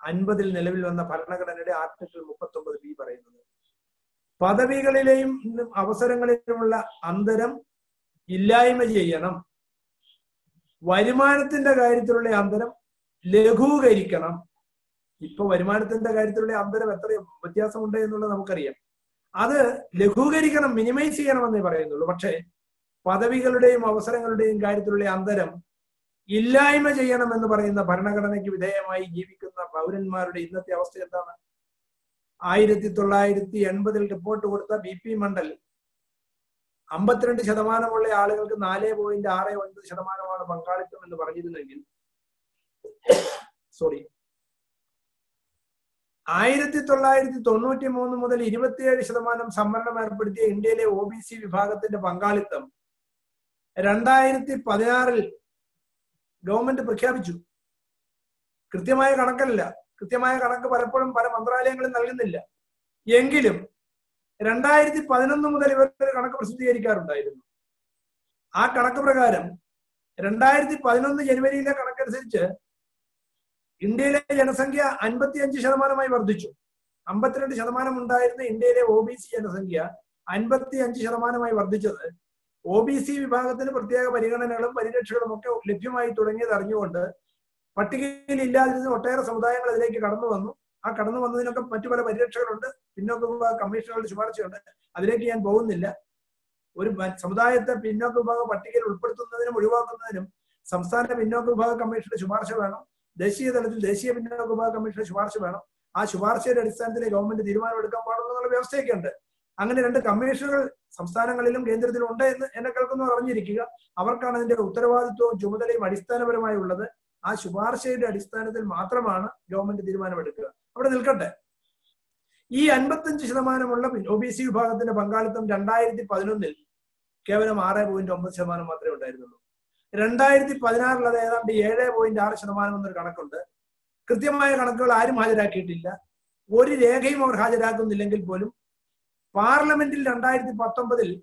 അൻപതിൽ നിലവിൽ വന്ന ഭരണഘടനയുടെ ആർട്ടിക്കിൾ മുപ്പത്തി ഒമ്പത് ബി പറയുന്നത്. പദവികളിലെയും അവസരങ്ങളിലുമുള്ള അന്തരം ഇല്ലായ്മ ചെയ്യണം. വരുമാനത്തിന്റെ കാര്യത്തിലുള്ള അന്തരം ലഘൂകരിക്കണം. ഇപ്പൊ വരുമാനത്തിന്റെ കാര്യത്തിലുള്ള അന്തരം എത്ര വ്യത്യാസമുണ്ട് എന്നുള്ളത് നമുക്കറിയാം. അത് ലഘൂകരിക്കണം മിനിമൈസ് ചെയ്യണമെന്നേ പറയുന്നുള്ളൂ. പക്ഷേ പദവികളുടെയും അവസരങ്ങളുടെയും കാര്യത്തിലുള്ള അന്തരം ഇല്ലായ്മ ചെയ്യണം എന്ന് പറയുന്ന ഭരണഘടനയ്ക്ക് വിധേയമായി ജീവിക്കുന്ന പൗരന്മാരുടെ ഇന്നത്തെ അവസ്ഥ എന്താണ്? ആയിരത്തി തൊള്ളായിരത്തി എൺപതിൽ റിപ്പോർട്ട് കൊടുത്ത ബി പി മണ്ഡൽ അമ്പത്തിരണ്ട് ശതമാനമുള്ള ആളുകൾക്ക് നാല് പോയിന്റ് ആറ് ഒൻപത് ശതമാനമാണ് പങ്കാളിത്തം എന്ന് പറഞ്ഞിരുന്നെങ്കിൽ സോറി ആയിരത്തി തൊള്ളായിരത്തി തൊണ്ണൂറ്റി മൂന്ന് മുതൽ ഇരുപത്തിയേഴ് ശതമാനം സംവരണം ഏർപ്പെടുത്തിയ ഇന്ത്യയിലെ ഒ ബി സി വിഭാഗത്തിന്റെ പങ്കാളിത്തം രണ്ടായിരത്തി പതിനാറിൽ ഗവൺമെന്റ് പ്രഖ്യാപിച്ചു. കൃത്യമായ കണക്കല്ല. കൃത്യമായ കണക്ക് പലപ്പോഴും പല മന്ത്രാലയങ്ങളും നൽകുന്നില്ല. എങ്കിലും രണ്ടായിരത്തി പതിനൊന്ന് മുതൽ ഇവർ കണക്ക് പ്രസിദ്ധീകരിക്കാറുണ്ടായിരുന്നു. ആ കണക്ക് പ്രകാരം രണ്ടായിരത്തി പതിനൊന്ന് ജനുവരിയിലെ കണക്കനുസരിച്ച് ഇന്ത്യയിലെ ജനസംഖ്യ അൻപത്തി അഞ്ച് ശതമാനമായി വർദ്ധിച്ചു. അമ്പത്തിരണ്ട് ശതമാനം ഉണ്ടായിരുന്ന ഇന്ത്യയിലെ ഒ ബി സി ജനസംഖ്യ അൻപത്തി അഞ്ച് ശതമാനമായി വർദ്ധിച്ചത് ഒ ബി സി വിഭാഗത്തിന് പ്രത്യേക പരിഗണനകളും പരിരക്ഷകളും ഒക്കെ ലഭ്യമായി തുടങ്ങിയത് അറിഞ്ഞുകൊണ്ട് പട്ടികയിൽ ഇല്ലാതിരുന്ന ഒട്ടേറെ സമുദായങ്ങൾ അതിലേക്ക് കടന്നു വന്നു. ആ കടന്നു വന്നതിനൊക്കെ മറ്റു പല പരിരക്ഷകളുണ്ട്. പിന്നോക്ക വിഭാഗ കമ്മീഷനുകളുടെ ശുപാർശയുണ്ട്. അതിലേക്ക് ഞാൻ പോകുന്നില്ല. ഒരു സമുദായത്തെ പിന്നോക്ക വിഭാഗ പട്ടികയിൽ ഉൾപ്പെടുത്തുന്നതിനും ഒഴിവാക്കുന്നതിനും സംസ്ഥാന പിന്നോക്ക വിഭാഗ കമ്മീഷന്റെ ശുപാർശ വേണം. ദേശീയ തലത്തിൽ ദേശീയ പിന്നോക്ക വിഭാഗ കമ്മീഷന്റെ ശുപാർശ വേണം. ആ ശുപാർശയുടെ അടിസ്ഥാനത്തിൽ ഗവൺമെന്റ് തീരുമാനമെടുക്കാൻ പാടുള്ളൂ എന്നുള്ള വ്യവസ്ഥയൊക്കെ ഉണ്ട് അങ്ങനെ രണ്ട് കമ്മീഷനുകൾ സംസ്ഥാനങ്ങളിലും കേന്ദ്രത്തിലും ഉണ്ട് എന്ന് എന്നെ കേൾക്കുന്നവർ അറിഞ്ഞിരിക്കുക. അവർക്കാണ് അതിന്റെ ഉത്തരവാദിത്വവും ചുമതലയും അടിസ്ഥാനപരമായി ഉള്ളത് ആ ശുപാർശയുടെ അടിസ്ഥാനത്തിൽ മാത്രമാണ് ഗവൺമെന്റ് തീരുമാനമെടുക്കുക. അവിടെ നിൽക്കട്ടെ. ഈ അൻപത്തഞ്ച് ശതമാനമുള്ള ഒ ബി സി വിഭാഗത്തിന്റെ പങ്കാളിത്തം രണ്ടായിരത്തി പതിനൊന്നിൽ കേവലം ആറ് പോയിന്റ് ഒമ്പത് ശതമാനം മാത്രമേ ഉണ്ടായിരുന്നുള്ളൂ. രണ്ടായിരത്തി പതിനാറിൽ അത് ഏതാണ്ട് ഏഴ് പോയിന്റ് ആറ് ശതമാനം എന്നൊരു കണക്കുണ്ട്. കൃത്യമായ കണക്കുകൾ ആരും ഹാജരാക്കിയിട്ടില്ല. ഒരു രേഖയും അവർ ഹാജരാക്കുന്നില്ലെങ്കിൽ പോലും പാർലമെന്റിൽ രണ്ടായിരത്തി പത്തൊമ്പതിൽ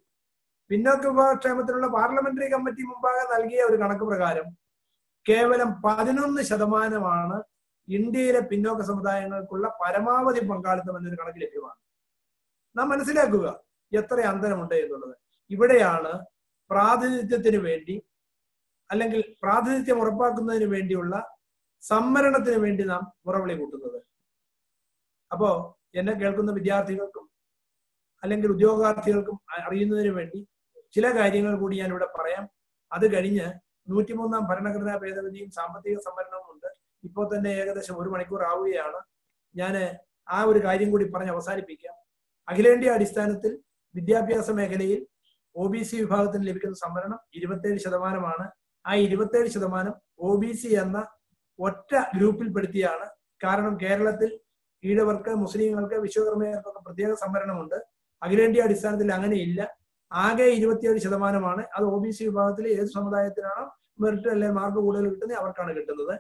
പിന്നോക്ക വിഭാഗക്ഷേമത്തിനുള്ള പാർലമെന്ററി കമ്മിറ്റി മുമ്പാകെ നൽകിയ ഒരു കണക്ക് പ്രകാരം കേവലം പതിനൊന്ന് ശതമാനമാണ് ഇന്ത്യയിലെ പിന്നോക്ക സമുദായങ്ങൾക്കുള്ള പരമാവധി പങ്കാളിത്തം എന്നൊരു കണക്ക് ലഭ്യമാണ്. നാം മനസ്സിലാക്കുക എത്ര അന്തരമുണ്ട് എന്നുള്ളത്. ഇവിടെയാണ് പ്രാതിനിധ്യത്തിന് വേണ്ടി അല്ലെങ്കിൽ പ്രാതിനിധ്യം ഉറപ്പാക്കുന്നതിന് വേണ്ടിയുള്ള സംവരണത്തിന് വേണ്ടി നാം ഉറവിളി കൂട്ടുന്നത്. അപ്പോ എന്നെ കേൾക്കുന്ന വിദ്യാർത്ഥികൾക്കും അല്ലെങ്കിൽ ഉദ്യോഗാർത്ഥികൾക്കും അറിയുന്നതിന് വേണ്ടി ചില കാര്യങ്ങൾ കൂടി ഞാൻ ഇവിടെ പറയാം. അത് കഴിഞ്ഞ് നൂറ്റിമൂന്നാം ഭരണഘടനാ ഭേദഗതിയും സാമ്പത്തിക സംവരണവും ഉണ്ട്. ഇപ്പോൾ തന്നെ ഏകദേശം ഒരു മണിക്കൂർ ആവുകയാണ്. ഞാൻ ആ ഒരു കാര്യം കൂടി പറഞ്ഞ് അവസാനിപ്പിക്കാം. അഖിലേന്ത്യാ അടിസ്ഥാനത്തിൽ വിദ്യാഭ്യാസ മേഖലയിൽ ഒ ബി സി വിഭാഗത്തിന് ലഭിക്കുന്ന സംവരണം ഇരുപത്തേഴ് ശതമാനമാണ്. ആ ഇരുപത്തേഴ് ശതമാനം ഒ ബി സി എന്ന ഒറ്റ ഗ്രൂപ്പിൽപ്പെടുത്തിയാണ്. കാരണം കേരളത്തിൽ ഈഴവർക്ക് മുസ്ലിങ്ങൾക്ക് വിശ്വകർമ്മയർക്കൊക്കെ പ്രത്യേക സംവരണമുണ്ട്. അഖിലേന്ത്യാ അടിസ്ഥാനത്തിൽ അങ്ങനെയില്ല. ആകെ ഇരുപത്തിയേഴ് ശതമാനമാണ്. അത് ഒ ബി സി വിഭാഗത്തിൽ ഏത് സമുദായത്തിനാണോ മെറിറ്റ് അല്ലെ മാർക്ക് കൂടുതൽ കിട്ടുന്നത് അവർക്കാണ് കിട്ടുന്നത്.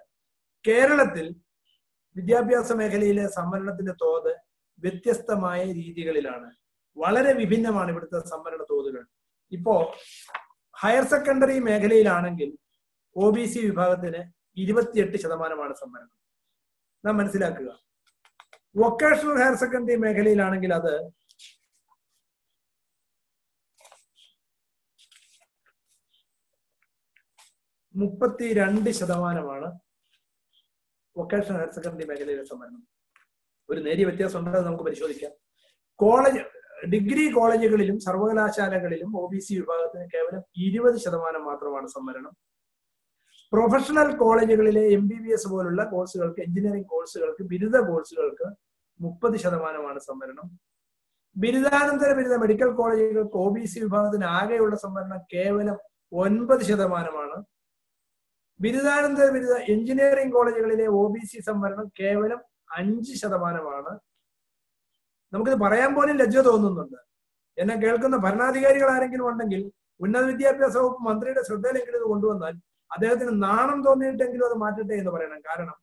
കേരളത്തിൽ വിദ്യാഭ്യാസ മേഖലയിലെ സംവരണത്തിന്റെ തോത് വ്യത്യസ്തമായ രീതികളിലാണ്. വളരെ വിഭിന്നമാണ് ഇവിടുത്തെ സംവരണ തോതുകൾ. ഇപ്പോ ഹയർ സെക്കൻഡറി മേഖലയിലാണെങ്കിൽ ഒ ബി സി വിഭാഗത്തിന് ഇരുപത്തിയെട്ട് ശതമാനമാണ് സംവരണം നാം മനസ്സിലാക്കുക. വൊക്കേഷണൽ ഹയർ സെക്കൻഡറി മേഖലയിലാണെങ്കിൽ അത് മുപ്പത്തി രണ്ട് ശതമാനമാണ് വൊക്കേഷണൽ ഹയർ സെക്കൻഡറി മേഖലയിലെ സംവരണം. ഒരു നേരിയ വ്യത്യാസം ഉണ്ടെന്ന് നമുക്ക് പരിശോധിക്കാം. കോളേജ് ഡിഗ്രി കോളേജുകളിലും സർവകലാശാലകളിലും ഒ ബി സി വിഭാഗത്തിന് കേവലം ഇരുപത് ശതമാനം മാത്രമാണ് സംവരണം. പ്രൊഫഷണൽ കോളേജുകളിലെ എം ബി ബി എസ് പോലുള്ള കോഴ്സുകൾക്ക് എഞ്ചിനീയറിംഗ് കോഴ്സുകൾക്ക് ബിരുദ കോഴ്സുകൾക്ക് മുപ്പത് ശതമാനമാണ് സംവരണം. ബിരുദാനന്തര ബിരുദ മെഡിക്കൽ കോളേജുകൾക്ക് ഒ ബി സി വിഭാഗത്തിന് ആകെയുള്ള സംവരണം കേവലം ഒൻപത് ശതമാനമാണ്. ബിരുദാനന്തര ബിരുദ എഞ്ചിനീയറിംഗ് കോളേജുകളിലെ ഒ ബി സി സംവരണം കേവലം അഞ്ച് ശതമാനമാണ്. നമുക്കിത് പറയാൻ പോലും ലജ്ജ തോന്നുന്നുണ്ട്. എന്നെ കേൾക്കുന്ന ഭരണാധികാരികൾ ആരെങ്കിലും ഉണ്ടെങ്കിൽ ഉന്നത വിദ്യാഭ്യാസ വകുപ്പ് മന്ത്രിയുടെ ശ്രദ്ധയിലെങ്കിലും ഇത് കൊണ്ടുവന്നാൽ അദ്ദേഹത്തിന് നാണം തോന്നിയിട്ടെങ്കിലും അത് മാറ്റട്ടെ എന്ന് പറയണം. കാരണം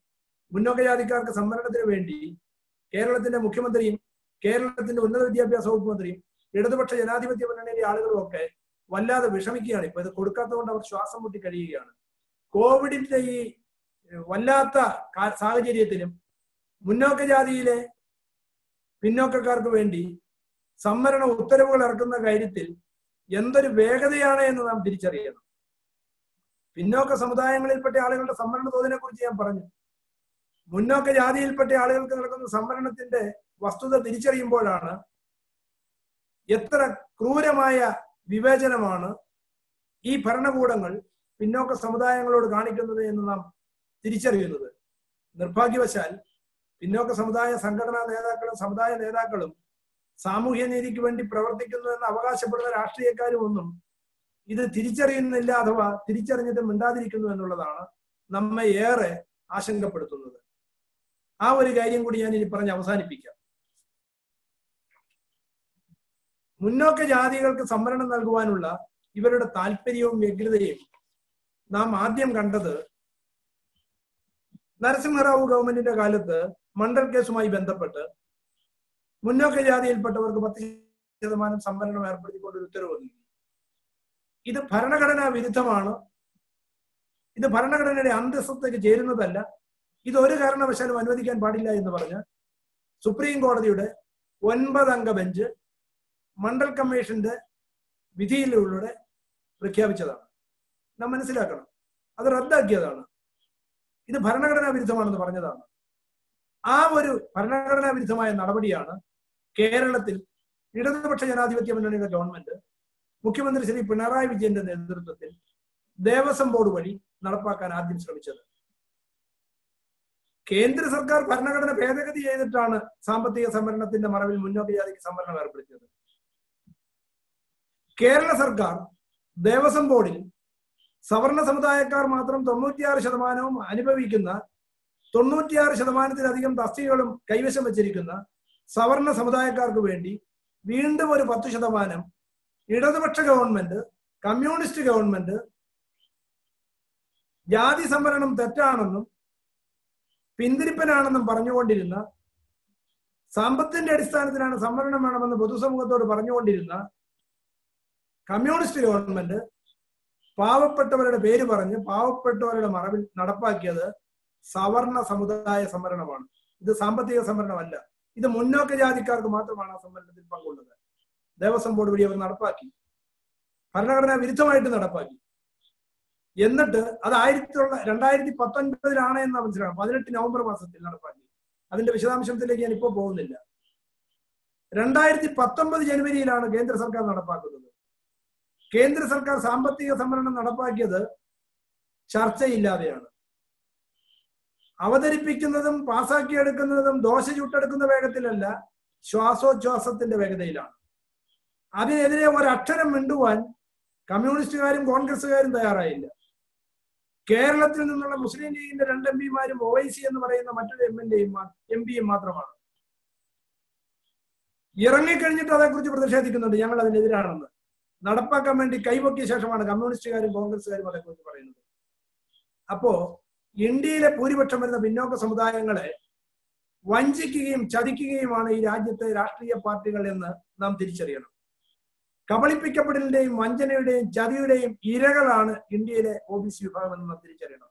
മുന്നോക്ക ജാതിക്കാർക്ക് സംവരണത്തിന് വേണ്ടി കേരളത്തിന്റെ മുഖ്യമന്ത്രിയും കേരളത്തിന്റെ ഉന്നത വിദ്യാഭ്യാസ വകുപ്പ് മന്ത്രിയും ഇടതുപക്ഷ ജനാധിപത്യ മുന്നണിയിലെ ആളുകളും ഒക്കെ വല്ലാതെ വിഷമിക്കുകയാണ്. ഇപ്പൊ ഇത് കൊടുക്കാത്തതുകൊണ്ട് അവർ ശ്വാസം മുട്ടി കഴിയുകയാണ്. കോവിഡിന്റെ ഈ വല്ലാത്ത സാഹചര്യത്തിലും മുന്നോക്ക ജാതിയിലെ പിന്നോക്കക്കാർക്ക് വേണ്ടി സംവരണ ഉത്തരവുകൾ ഇറക്കുന്ന കാര്യത്തിൽ എന്തൊരു വേഗതയാണ് എന്ന് നാം തിരിച്ചറിയണം. പിന്നോക്ക സമുദായങ്ങളിൽപ്പെട്ട ആളുകളുടെ സംവരണ തോതിനെ കുറിച്ച് ഞാൻ പറഞ്ഞു. മുന്നോക്ക ജാതിയിൽപ്പെട്ട ആളുകൾക്ക് നടക്കുന്ന സംവരണത്തിന്റെ വസ്തുത തിരിച്ചറിയുമ്പോഴാണ് എത്ര ക്രൂരമായ വിവേചനമാണ് ഈ ഭരണകൂടങ്ങൾ പിന്നോക്ക സമുദായങ്ങളോട് കാണിക്കുന്നത് എന്ന് നാം തിരിച്ചറിയുന്നത്. നിർഭാഗ്യവശാൽ പിന്നോക്ക സമുദായ സംഘടനാ നേതാക്കളും സമുദായ നേതാക്കളും സാമൂഹ്യ നീതിക്ക് വേണ്ടി പ്രവർത്തിക്കുന്നു എന്ന് അവകാശപ്പെടുന്ന രാഷ്ട്രീയക്കാരും ഒന്നും ഇത് തിരിച്ചറിയുന്നില്ല അഥവാ തിരിച്ചറിഞ്ഞിട്ട് മിണ്ടാതിരിക്കുന്നു എന്നുള്ളതാണ് നമ്മെ ഏറെ ആശങ്കപ്പെടുത്തുന്നത്. ആ ഒരു കാര്യം കൂടി ഞാൻ ഇനി പറഞ്ഞ് അവസാനിപ്പിക്കാം. മുന്നോക്ക ജാതികൾക്ക് സംവരണം നൽകുവാനുള്ള ഇവരുടെ താല്പര്യവും വ്യഗ്രതയും നാം ആദ്യം കണ്ടത് നരസിംഹറാവു ഗവൺമെന്റിന്റെ കാലത്ത് മണ്ഡൽ കേസുമായി ബന്ധപ്പെട്ട് മുന്നോക്ക ജാതിയിൽപ്പെട്ടവർക്ക് പത്ത് ശതമാനം സംവരണം ഏർപ്പെടുത്തിക്കൊണ്ട് ഒരു ഉത്തരവ് നൽകി ഇത് ഭരണഘടനാ വിരുദ്ധമാണ്. ഇത് ഭരണഘടനയുടെ അന്തസ്സത്തേക്ക് ചേരുന്നതല്ല. ഇത് ഒരു കാരണവശാലും അനുവദിക്കാൻ പാടില്ല എന്ന് പറഞ്ഞ് സുപ്രീം കോടതിയുടെ ഒൻപതംഗ ബെഞ്ച് മണ്ഡൽ കമ്മീഷന്റെ വിധിയിലൂടെ പ്രഖ്യാപിച്ചതാണ്. നാം മനസ്സിലാക്കണം. അത് റദ്ദാക്കിയതാണ്. ഇത് ഭരണഘടനാ വിരുദ്ധമാണെന്ന് പറഞ്ഞതാണ്. ആ ഒരു ഭരണഘടനാ വിരുദ്ധമായ നടപടിയാണ് കേരളത്തിൽ ഇടതുപക്ഷ ജനാധിപത്യ മുന്നണിയുടെ ഗവൺമെന്റ് മുഖ്യമന്ത്രി ശ്രീ പിണറായി വിജയന്റെ നേതൃത്വത്തിൽ ദേവസ്വം ബോർഡ് വഴി നടപ്പാക്കാൻ ആദ്യം ശ്രമിച്ചത്. കേന്ദ്ര സർക്കാർ ഭരണഘടന ഭേദഗതി ചെയ്തിട്ടാണ് സാമ്പത്തിക സംവരണത്തിന്റെ മറവിൽ മുന്നോട്ട് ജാതിക്ക് സംവരണം ഏർപ്പെടുത്തിയത്. കേരള സർക്കാർ ദേവസ്വം ബോർഡിൽ സവർണ സമുദായക്കാർ മാത്രം തൊണ്ണൂറ്റിയാറ് ശതമാനവും അനുഭവിക്കുന്ന തൊണ്ണൂറ്റിയാറ് ശതമാനത്തിലധികം തസ്തികകളും കൈവശം വച്ചിരിക്കുന്ന സവർണ സമുദായക്കാർക്ക് വേണ്ടി വീണ്ടും ഒരു പത്ത് ശതമാനം ഇടതുപക്ഷ ഗവൺമെന്റ് കമ്മ്യൂണിസ്റ്റ് ഗവൺമെന്റ് ജാതി സംവരണം തെറ്റാണെന്നും പിന്തിരിപ്പനാണെന്നും പറഞ്ഞുകൊണ്ടിരുന്ന സമ്പത്തിന്റെ അടിസ്ഥാനത്തിലാണ് സംവരണം വേണമെന്ന് പൊതുസമൂഹത്തോട് പറഞ്ഞുകൊണ്ടിരുന്ന കമ്മ്യൂണിസ്റ്റ് ഗവൺമെന്റ് പാവപ്പെട്ടവരുടെ പേര് പറഞ്ഞ് പാവപ്പെട്ടവരുടെ മറവിൽ നടപ്പാക്കിയത് സവർണ സമുദായ സംവരണമാണ്. ഇത് സാമ്പത്തിക സംവരണമല്ല. ഇത് മുന്നോക്ക ജാതിക്കാർക്ക് മാത്രമാണ് ആ സംവരണത്തിൽ പങ്കുള്ളത്. ദേവസ്വം ബോർഡ് വഴി അവർ നടപ്പാക്കി. ഭരണഘടനാ വിരുദ്ധമായിട്ട് നടപ്പാക്കി. എന്നിട്ട് അത് ആയിരത്തി തൊള്ള രണ്ടായിരത്തി പത്തൊൻപതിലാണ് എന്ന് മനസ്സിലാണ് പതിനെട്ട് നവംബർ മാസത്തിൽ നടപ്പാക്കി. അതിന്റെ വിശദാംശത്തിലേക്ക് ഞാൻ ഇപ്പോൾ പോകുന്നില്ല. രണ്ടായിരത്തി പത്തൊമ്പത് ജനുവരിയിലാണ് കേന്ദ്ര സർക്കാർ നടപ്പാക്കുന്നത്. കേന്ദ്ര സർക്കാർ സാമ്പത്തിക സംവരണം നടപ്പാക്കിയത് ചർച്ചയില്ലാതെയാണ്. അവതരിപ്പിക്കുന്നതും പാസാക്കിയെടുക്കുന്നതും ദോശ ചുട്ടെടുക്കുന്ന വേഗത്തിലല്ല ശ്വാസോച്ഛ്വാസത്തിന്റെ വേഗതയിലാണ്. അതിനെതിരെ ഒരക്ഷരം മിണ്ടുവാൻ കമ്മ്യൂണിസ്റ്റുകാരും കോൺഗ്രസ്സുകാരും തയ്യാറായില്ല. കേരളത്തിൽ നിന്നുള്ള മുസ്ലിം ലീഗിന്റെ രണ്ട് എം പിമാരും ഒവൈസി എന്ന് പറയുന്ന മറ്റൊരു എം എൽ എയും എം പിയും മാത്രമാണ്. ഇറങ്ങിക്കഴിഞ്ഞിട്ട് അതേക്കുറിച്ച് പ്രതിഷേധിക്കുന്നുണ്ട്. ഞങ്ങൾ അതിനെതിരാണെന്ന്. നടപ്പാക്കാൻ വേണ്ടി കൈവക്കിയ ശേഷമാണ് കമ്മ്യൂണിസ്റ്റുകാരും കോൺഗ്രസ്സുകാരും അതേക്കുറിച്ച് പറയുന്നത്. അപ്പോ ഇന്ത്യയിലെ ഭൂരിപക്ഷം വരുന്ന പിന്നോക്ക സമുദായങ്ങളെ വഞ്ചിക്കുകയും ചതിക്കുകയുമാണ് ഈ രാജ്യത്തെ രാഷ്ട്രീയ പാർട്ടികൾ എന്ന് നാം തിരിച്ചറിയണം. കബളിപ്പിക്കപ്പെടലിന്റെയും വഞ്ചനയുടെയും ചതിയുടെയും ഇരകളാണ് ഇന്ത്യയിലെ ഒ ബി സി വിഭാഗം എന്ന് നാം തിരിച്ചറിയണം.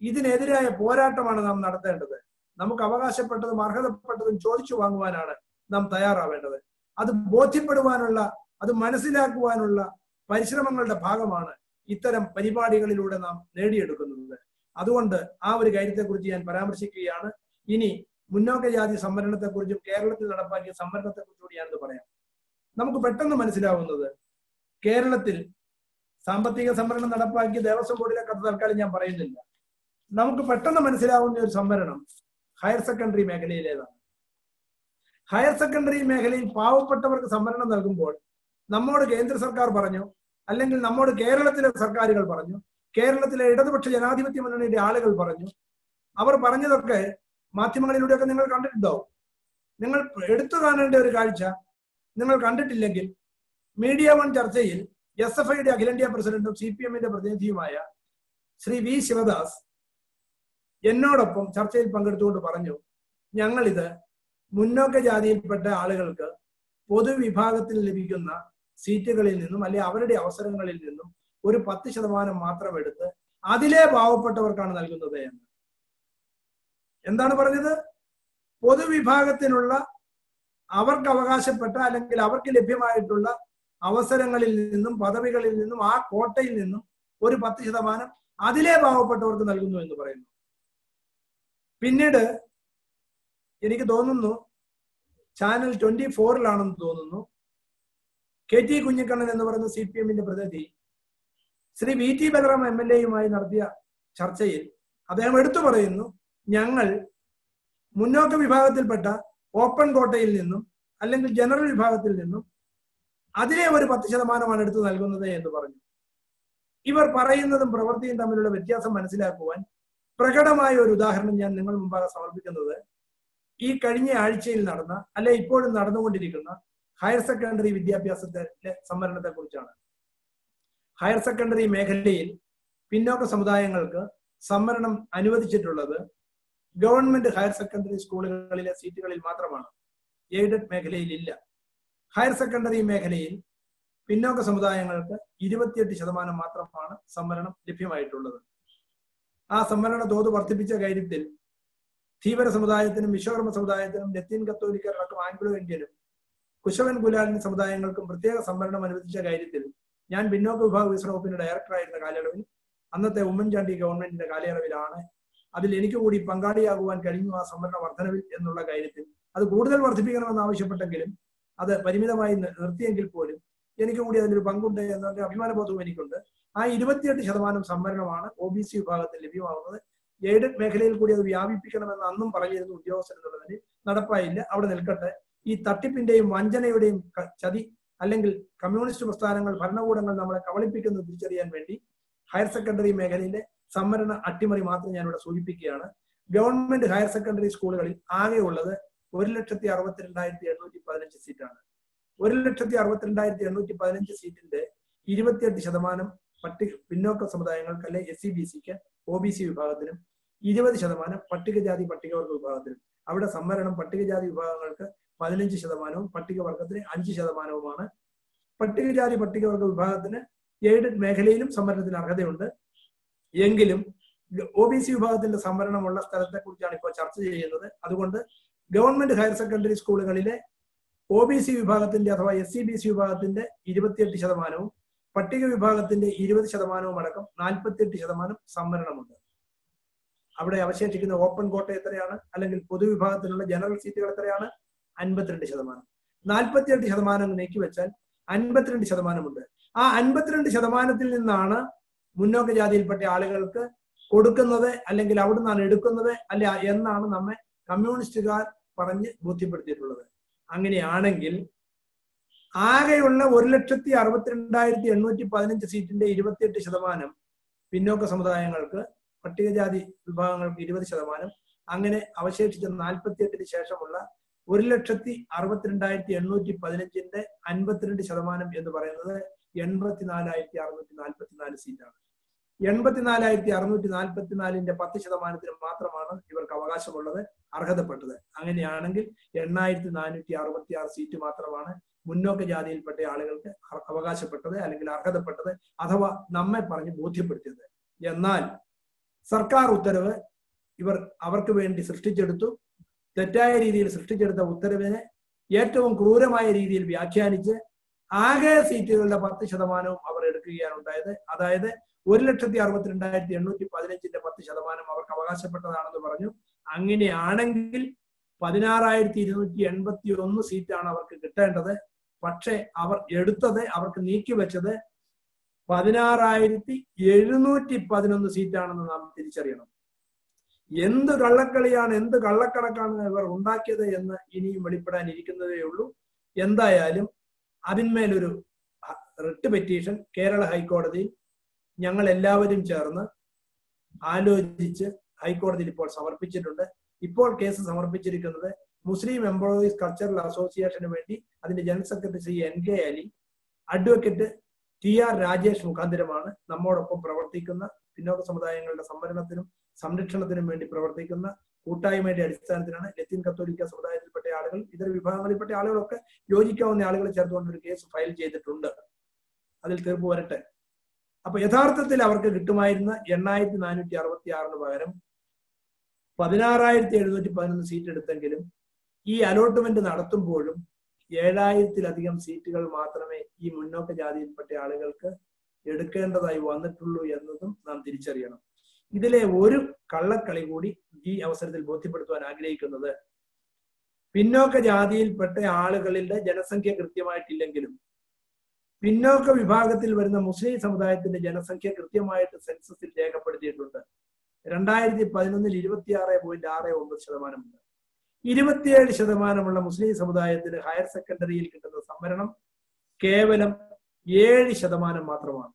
ഇതിനെതിരായ പോരാട്ടമാണ് നാം നടത്തേണ്ടത്. നമുക്ക് അവകാശപ്പെട്ടതും അർഹതപ്പെട്ടതും ചോദിച്ചു വാങ്ങുവാനാണ് നാം തയ്യാറാവേണ്ടത്. അത് ബോധ്യപ്പെടുവാനുള്ള അത് മനസ്സിലാക്കുവാനുള്ള പരിശ്രമങ്ങളുടെ ഭാഗമാണ് ഇത്തരം പരിപാടികളിലൂടെ നാം നേടിയെടുക്കുന്നത്. അതുകൊണ്ട് ആ ഒരു കാര്യത്തെക്കുറിച്ച് ഞാൻ പരാമർശിക്കുകയാണ്. ഇനി മുന്നോക്ക ജാതി സംവരണത്തെക്കുറിച്ചും കേരളത്തിൽ നടപ്പാക്കിയ സംവരണത്തെക്കുറിച്ചും കൂടി ഞാനിത് പറയാം. നമുക്ക് പെട്ടെന്ന് മനസ്സിലാവുന്നത് കേരളത്തിൽ സാമ്പത്തിക സംവരണം നടപ്പാക്കിയ ദേവസ്വം ബോർഡിലെ കഥ തൽക്കാലം ഞാൻ പറയുന്നില്ല. നമുക്ക് പെട്ടെന്ന് മനസ്സിലാവുന്ന ഒരു സംവരണം ഹയർ സെക്കൻഡറി മേഖലയിലേതാണ്. ഹയർ സെക്കൻഡറി മേഖലയിൽ പാവപ്പെട്ടവർക്ക് സംവരണം നൽകുമ്പോൾ നമ്മോട് കേന്ദ്ര സർക്കാർ പറഞ്ഞു അല്ലെങ്കിൽ നമ്മോട് കേരളത്തിലെ സർക്കാരുകൾ പറഞ്ഞു കേരളത്തിലെ ഇടതുപക്ഷ ജനാധിപത്യ മുന്നണിയുടെ ആളുകൾ പറഞ്ഞു. അവർ പറഞ്ഞതൊക്കെ മാധ്യമങ്ങളിലൂടെയൊക്കെ നിങ്ങൾ കണ്ടിട്ടുണ്ടാവും നിങ്ങൾ എടുത്തു കാണേണ്ട ഒരു കാഴ്ച നിങ്ങൾ കണ്ടിട്ടില്ലെങ്കിൽ മീഡിയ വൺ ചർച്ചയിൽ എസ് എഫ് ഐയുടെ അഖിലേന്ത്യാ പ്രസിഡന്റും സി പി എമ്മിന്റെ പ്രതിനിധിയുമായ ശ്രീ വി ശിവദാസ് എന്നോടൊപ്പം ചർച്ചയിൽ പങ്കെടുത്തുകൊണ്ട് പറഞ്ഞു ഞങ്ങളിത് മുന്നോക്ക ജാതിയിൽപ്പെട്ട ആളുകൾക്ക് പൊതുവിഭാഗത്തിൽ ലഭിക്കുന്ന സീറ്റുകളിൽ നിന്നും അല്ലെങ്കിൽ അവരുടെ അവസരങ്ങളിൽ നിന്നും ഒരു പത്ത് ശതമാനം മാത്രം എടുത്ത് അതിലെ പാവപ്പെട്ടവർക്കാണ് നൽകുന്നത് എന്ന്. എന്താണ് പറഞ്ഞത്? പൊതുവിഭാഗത്തിനുള്ള അവർക്ക് അവകാശപ്പെട്ട അല്ലെങ്കിൽ അവർക്ക് ലഭ്യമായിട്ടുള്ള അവസരങ്ങളിൽ നിന്നും പദവികളിൽ നിന്നും ആ കോട്ടയിൽ നിന്നും ഒരു പത്ത് ശതമാനം അതിലെ പാവപ്പെട്ടവർക്ക് നൽകുന്നു എന്ന് പറയുന്നു. പിന്നീട് എനിക്ക് തോന്നുന്നു ചാനൽ ട്വന്റി ഫോറിലാണെന്ന് തോന്നുന്നു കെ ടി കുഞ്ഞിക്കണ്ണൻ എന്ന് പറയുന്ന സി പി എമ്മിന്റെ പ്രതിനിധി Shri V T Balaram M L എയുമായി നടത്തിയ ചർച്ചയിൽ അദ്ദേഹം എടുത്തു പറയുന്നു ഞങ്ങൾ മുന്നോക്ക വിഭാഗത്തിൽപ്പെട്ട ഓപ്പൺ കോട്ടയിൽ നിന്നും അല്ലെങ്കിൽ ജനറൽ വിഭാഗത്തിൽ നിന്നും അതിലെ ഒരു പത്ത് ശതമാനമാണ് എടുത്തു നൽകുന്നത് എന്ന് പറഞ്ഞു. ഇവർ പറയുന്നതും പ്രവൃത്തിയും തമ്മിലുള്ള വ്യത്യാസം മനസ്സിലാക്കുവാൻ പ്രകടമായ ഒരു ഉദാഹരണം ഞാൻ നിങ്ങൾ മുമ്പാകെ സമർപ്പിക്കുന്നത് ഈ കഴിഞ്ഞ ആഴ്ചയിൽ നടന്ന അല്ലെ ഇപ്പോഴും നടന്നുകൊണ്ടിരിക്കുന്ന ഹയർ സെക്കൻഡറി വിദ്യാഭ്യാസത്തിന്റെ സംവരണത്തെ കുറിച്ചാണ് ഹയർ സെക്കൻഡറി മേഖലയിൽ പിന്നോക്ക സമുദായങ്ങൾക്ക് സംവരണം അനുവദിച്ചിട്ടുള്ളത് ഗവൺമെന്റ് ഹയർ സെക്കൻഡറി സ്കൂളുകളിലെ സീറ്റുകളിൽ മാത്രമാണ്. എയ്ഡഡ് മേഖലയിൽ ഇല്ല ഹയർ സെക്കൻഡറി മേഖലയിൽ പിന്നോക്ക സമുദായങ്ങൾക്ക് ഇരുപത്തിയെട്ട് ശതമാനം മാത്രമാണ് സംവരണം ലഭ്യമായിട്ടുള്ളത്. ആ സംവരണ തോത് വർദ്ധിപ്പിച്ച കാര്യത്തിൽ ധീവര സമുദായത്തിനും വിശ്വകർമ്മ സമുദായത്തിനും ലത്തീൻ കത്തോലിക്കർക്കും ആംഗ്ലോ ഇന്ത്യനും കുശവൻ ഗുലാലിന് സമുദായങ്ങൾക്കും പ്രത്യേക സംവരണം അനുവദിച്ച കാര്യത്തിൽ ഞാൻ പിന്നോക്ക വിഭാഗ വികസന വകുപ്പിന്റെ ഡയറക്ടറായിരുന്ന കാലയളവിൽ അന്നത്തെ ഉമ്മൻചാണ്ടി ഗവൺമെന്റിന്റെ കാലയളവിലാണ്. അതിൽ എനിക്ക് കൂടി പങ്കാളിയാകുവാൻ കഴിഞ്ഞു ആ സംവരണ വർധനവിൽ എന്നുള്ള കാര്യത്തിൽ. അത് കൂടുതൽ വർദ്ധിപ്പിക്കണമെന്ന് ആവശ്യപ്പെട്ടെങ്കിലും അത് പരിമിതമായി നിർത്തിയെങ്കിൽ പോലും എനിക്ക് കൂടി അതിലൊരു പങ്കുണ്ട് എന്നൊരു അഭിമാനബോധവും എനിക്കുണ്ട്. ആ ഇരുപത്തിയെട്ട് ശതമാനം സംവരണമാണ് ഒ ബി സി വിഭാഗത്തിൽ ലഭ്യമാകുന്നത്. എയ്ഡഡ് മേഖലയിൽ കൂടി അത് വ്യാപിപ്പിക്കണമെന്ന് അന്നും പറഞ്ഞിരുന്നു ഉദ്യോഗസ്ഥർ എന്നുള്ളതിന് നടപ്പായില്ല. അവിടെ നിൽക്കട്ടെ. ഈ തട്ടിപ്പിന്റെയും വഞ്ചനയുടെയും ചതി അല്ലെങ്കിൽ കമ്മ്യൂണിസ്റ്റ് പ്രസ്ഥാനങ്ങൾ ഭരണകൂടങ്ങൾ നമ്മളെ കവളിപ്പിക്കുന്നത് തിരിച്ചറിയാൻ വേണ്ടി ഹയർ സെക്കൻഡറി മേഖലയിലെ സംവരണ അട്ടിമറി മാത്രം ഞാൻ ഇവിടെ സൂചിപ്പിക്കുകയാണ്. ഗവൺമെന്റ് ഹയർ സെക്കൻഡറി സ്കൂളുകളിൽ ആകെ ഉള്ളത് ഒരു ലക്ഷത്തി അറുപത്തിരണ്ടായിരത്തി എണ്ണൂറ്റി പതിനഞ്ച് സീറ്റാണ്. ഒരു ലക്ഷത്തി അറുപത്തിരണ്ടായിരത്തി എണ്ണൂറ്റി പതിനഞ്ച് സീറ്റിന്റെ ഇരുപത്തിയെട്ട് ശതമാനം പട്ടി പിന്നോക്ക സമുദായങ്ങൾക്ക് അല്ലെ എസ് സി ബി സിക്ക് ഒ ബി സി വിഭാഗത്തിനും ഇരുപത് ശതമാനം പട്ടികജാതി പട്ടികവർഗ വിഭാഗത്തിനും. അവിടെ സംവരണം പട്ടികജാതി വിഭാഗങ്ങൾക്ക് പതിനഞ്ച് ശതമാനവും പട്ടികവർഗത്തിന് അഞ്ച് ശതമാനവുമാണ്. പട്ടികജാതി പട്ടികവർഗ വിഭാഗത്തിന് എയ്ഡഡ് മേഖലയിലും സംവരണത്തിന് അർഹതയുണ്ട്. എങ്കിലും ഒ ബി സി വിഭാഗത്തിന്റെ സംവരണമുള്ള സ്ഥലത്തെ കുറിച്ചാണ് ഇപ്പോൾ ചർച്ച ചെയ്യുന്നത്. അതുകൊണ്ട് ഗവൺമെന്റ് ഹയർ സെക്കൻഡറി സ്കൂളുകളിലെ ഒ ബി സി വിഭാഗത്തിന്റെ അഥവാ എസ് സി ബി സി വിഭാഗത്തിന്റെ ഇരുപത്തിയെട്ട് ശതമാനവും പട്ടിക വിഭാഗത്തിന്റെ ഇരുപത് ശതമാനവും അടക്കം നാൽപ്പത്തിയെട്ട് ശതമാനം സംവരണമുണ്ട്. അവിടെ അവശേഷിക്കുന്ന ഓപ്പൺ കോട്ട എത്രയാണ്? അല്ലെങ്കിൽ പൊതുവിഭാഗത്തിലുള്ള ജനറൽ സീറ്റുകൾ എത്രയാണ്? അൻപത്തിരണ്ട് ശതമാനം. നാൽപ്പത്തിയെട്ട് ശതമാനം നീക്കി വെച്ചാൽ അൻപത്തിരണ്ട് ശതമാനമുണ്ട്. ആ അൻപത്തിരണ്ട് ശതമാനത്തിൽ നിന്നാണ് മുന്നോക്ക ജാതിയിൽപ്പെട്ട ആളുകൾക്ക് കൊടുക്കുന്നത് അല്ലെങ്കിൽ അവിടെ നിന്നാണ് എടുക്കുന്നത് അല്ലെ എന്നാണ് നമ്മെ കമ്മ്യൂണിസ്റ്റുകാർ പറഞ്ഞ് ബോധ്യപ്പെടുത്തിയിട്ടുള്ളത്. അങ്ങനെയാണെങ്കിൽ ആകെയുള്ള ഒരു ലക്ഷത്തി അറുപത്തിരണ്ടായിരത്തി എണ്ണൂറ്റി പതിനഞ്ച് സീറ്റിന്റെ ഇരുപത്തിയെട്ട് ശതമാനം പിന്നോക്ക സമുദായങ്ങൾക്ക് പട്ടികജാതി വിഭാഗങ്ങൾക്ക് ഇരുപത് ശതമാനം. അങ്ങനെ അവശേഷിച്ച നാൽപ്പത്തിയെട്ടിന് ശേഷമുള്ള ഒരു ലക്ഷത്തി അറുപത്തിരണ്ടായിരത്തി എണ്ണൂറ്റി പതിനഞ്ചിന്റെ അൻപത്തിരണ്ട് ശതമാനം എന്ന് പറയുന്നത് എൺപത്തിനാലായിരത്തി അറുന്നൂറ്റി നാൽപ്പത്തിനാല് സീറ്റാണ്. എൺപത്തിനാലായിരത്തി അറുന്നൂറ്റി നാൽപ്പത്തിനാലിന്റെ പത്ത് ശതമാനത്തിന് മാത്രമാണ് ഇവർക്ക് അവകാശമുള്ളത് അർഹതപ്പെട്ടത്. അങ്ങനെയാണെങ്കിൽ എണ്ണായിരത്തി നാനൂറ്റി അറുപത്തി ആറ് സീറ്റ് മാത്രമാണ് മുന്നോക്ക ജാതിയിൽപ്പെട്ട ആളുകൾക്ക് അവകാശപ്പെട്ടത് അല്ലെങ്കിൽ അർഹതപ്പെട്ടത് അഥവാ നമ്മെ പറഞ്ഞ് ബോധ്യപ്പെടുത്തിയത്. എന്നാൽ സർക്കാർ ഉത്തരവ് ഇവർ അവർക്ക് വേണ്ടി സൃഷ്ടിച്ചെടുത്തു. തെറ്റായ രീതിയിൽ സൃഷ്ടിച്ചെടുത്ത ഉത്തരവിനെ ഏറ്റവും ക്രൂരമായ രീതിയിൽ വ്യാഖ്യാനിച്ച് ആകെ സീറ്റുകളുടെ പത്ത് ശതമാനവും അവർ എടുക്കുകയാണ് ഉണ്ടായത്. അതായത് ഒരു ലക്ഷത്തി അറുപത്തിരണ്ടായിരത്തി എണ്ണൂറ്റി പതിനഞ്ചിന്റെ പത്ത് ശതമാനം അവർക്ക് അവകാശപ്പെട്ടതാണെന്ന് പറഞ്ഞു. അങ്ങനെയാണെങ്കിൽ പതിനാറായിരത്തി ഇരുന്നൂറ്റി എൺപത്തി ഒന്ന് സീറ്റാണ് അവർക്ക് കിട്ടേണ്ടത്. പക്ഷെ അവർ എടുത്തത് അവർക്ക് നീക്കിവെച്ചത് പതിനാറായിരത്തി എഴുന്നൂറ്റി പതിനൊന്ന് സീറ്റാണെന്ന് നാം തിരിച്ചറിയണം. എന്ത് കള്ളക്കളിയാണ് എന്ത് കള്ളക്കണക്കാണ് ഇവർ ഉണ്ടാക്കിയത് എന്ന് ഇനിയും വെളിപ്പെടാൻ ഇരിക്കുന്നതേ ഉള്ളൂ. എന്തായാലും അതിന്മേലൊരു റിട്ട് പെറ്റീഷൻ കേരള ഹൈക്കോടതിയിൽ ഞങ്ങൾ എല്ലാവരും ചേർന്ന് ആലോചിച്ച് ഹൈക്കോടതിയിൽ ഇപ്പോൾ സമർപ്പിച്ചിട്ടുണ്ട്. ഇപ്പോൾ കേസ് സമർപ്പിച്ചിരിക്കുന്നത് മുസ്ലിം എംപ്ലോയീസ് കൾച്ചറൽ അസോസിയേഷന് വേണ്ടി അതിന്റെ general secretary Shri N K Ali advocate T R Rajesh മുഖാന്തിരമാണ് നമ്മോടൊപ്പം പ്രവർത്തിക്കുന്ന പിന്നോക്ക സമുദായങ്ങളുടെ സംവരണത്തിനും സംരക്ഷണത്തിനും വേണ്ടി പ്രവർത്തിക്കുന്ന കൂട്ടായ്മയുടെ അടിസ്ഥാനത്തിലാണ് ലത്തീൻ കത്തോലിക്ക സമുദായത്തിൽപ്പെട്ട ആളുകൾ ഇതര വിഭാഗങ്ങളിൽപ്പെട്ട ആളുകളൊക്കെ യോജിക്കാവുന്ന ആളുകളെ ചേർത്തുകൊണ്ട് ഒരു കേസ് ഫയൽ ചെയ്തിട്ടുണ്ട്. അതിൽ തീർപ്പ് വരട്ടെ. അപ്പൊ യഥാർത്ഥത്തിൽ അവർക്ക് കിട്ടുമായിരുന്ന എണ്ണായിരത്തി നാനൂറ്റി അറുപത്തി ആറിന് പകരം പതിനാറായിരത്തി എഴുന്നൂറ്റി പതിനൊന്ന് സീറ്റ് എടുത്തെങ്കിലും ഈ അലോട്ട്മെന്റ് നടത്തുമ്പോഴും ഏഴായിരത്തിലധികം സീറ്റുകൾ മാത്രമേ ഈ മുന്നോക്ക ജാതിയിൽപ്പെട്ട ആളുകൾക്ക് എടുക്കേണ്ടതായി വന്നിട്ടുള്ളൂ എന്നതും നാം തിരിച്ചറിയണം. ഇതിലെ ഒരു കള്ളക്കളി കൂടി ഈ അവസരത്തിൽ ബോധ്യപ്പെടുത്തുവാൻ ആഗ്രഹിക്കുന്നത് പിന്നോക്ക ജാതിയിൽപ്പെട്ട ആളുകളുടെ ജനസംഖ്യ കൃത്യമായിട്ടില്ലെങ്കിലും പിന്നോക്ക വിഭാഗത്തിൽ വരുന്ന മുസ്ലിം സമുദായത്തിന്റെ ജനസംഖ്യ കൃത്യമായിട്ട് സെൻസസിൽ രേഖപ്പെടുത്തിയിട്ടുണ്ട്. രണ്ടായിരത്തി പതിനൊന്നിൽ ഇരുപത്തിയാറ് പോയിന്റ് ആറ് ഒമ്പത് ശതമാനമുണ്ട്. ഇരുപത്തിയേഴ് ശതമാനമുള്ള മുസ്ലിം സമുദായത്തിന് ഹയർ സെക്കൻഡറിയിൽ കിട്ടുന്ന സംവരണം കേവലം ഏഴ് ശതമാനം മാത്രമാണ്.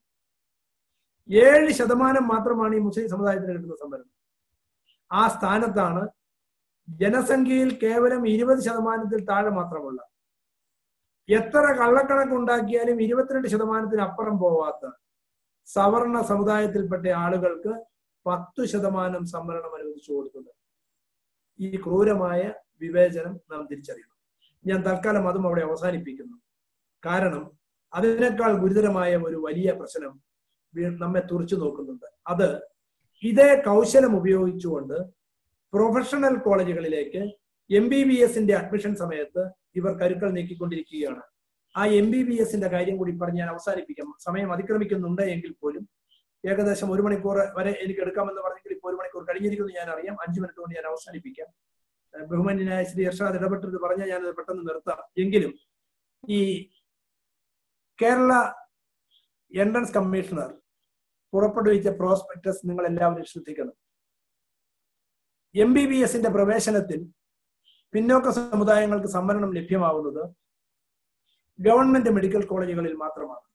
ഏഴ് ശതമാനം മാത്രമാണ് ഈ മുസ്ലിം സമുദായത്തിന് കിട്ടുന്ന സംവരണം. ആ സ്ഥാനത്താണ് ജനസംഖ്യയിൽ കേവലം ഇരുപത് ശതമാനത്തിൽ താഴെ മാത്രമുള്ള. എത്ര കള്ളക്കണക്ക് ഉണ്ടാക്കിയാലും ഇരുപത്തിരണ്ട് ശതമാനത്തിന് അപ്പുറം പോവാത്ത സവർണ സമുദായത്തിൽപ്പെട്ട ആളുകൾക്ക് പത്തു ശതമാനം സംവരണം അനുവദിച്ചു കൊടുക്കുന്നത് ഈ ക്രൂരമായ വിവേചനം നാം തിരിച്ചറിയണം. ഞാൻ തൽക്കാലം അതും അവിടെ അവസാനിപ്പിക്കുന്നു. കാരണം അതിനേക്കാൾ ഗുരുതരമായ ഒരു വലിയ പ്രശ്നം നമ്മെ തുറച്ചു നോക്കുന്നുണ്ട്. അത് ഇതേ കൗശലം ഉപയോഗിച്ചുകൊണ്ട് പ്രൊഫഷണൽ കോളേജുകളിലേക്ക് എം ബി ബി എസിന്റെ അഡ്മിഷൻ സമയത്ത് ഇവർ കരുക്കൾ നീക്കിക്കൊണ്ടിരിക്കുകയാണ്. ആ എം ബി ബി എസിന്റെ കാര്യം കൂടി പറഞ്ഞ് ഞാൻ അവസാനിപ്പിക്കാം. സമയം അതിക്രമിക്കുന്നുണ്ട് എങ്കിൽ പോലും ഏകദേശം ഒരു മണിക്കൂർ വരെ എനിക്ക് എടുക്കാമെന്ന് പറഞ്ഞെങ്കിൽ ഇപ്പോൾ ഒരു മണിക്കൂർ കഴിഞ്ഞിരിക്കുന്നു ഞാൻ അറിയാം അഞ്ചു മിനിറ്റ് കൊണ്ട് ഞാൻ അവസാനിപ്പിക്കാം. ബഹുമാനായ ബഹുമാന്യനായ ശ്രീ ഇർഷാദ് ഇടപെട്ടത് പറഞ്ഞാൽ അത് പെട്ടെന്ന് നിർത്താം. എങ്കിലും ഈ കേരള എൻട്രൻസ് കമ്മീഷണർ പുറപ്പെടുവിച്ച പ്രോസ്പെക്ടസ് നിങ്ങൾ എല്ലാവരും ശ്രദ്ധിക്കണം എം ബി ബി എസിന്റെ പ്രവേശനത്തിൽ പിന്നോക്ക സമുദായങ്ങൾക്ക് സംവരണം ലഭ്യമാവുന്നത് ഗവൺമെന്റ് മെഡിക്കൽ കോളേജുകളിൽ മാത്രമാണ്.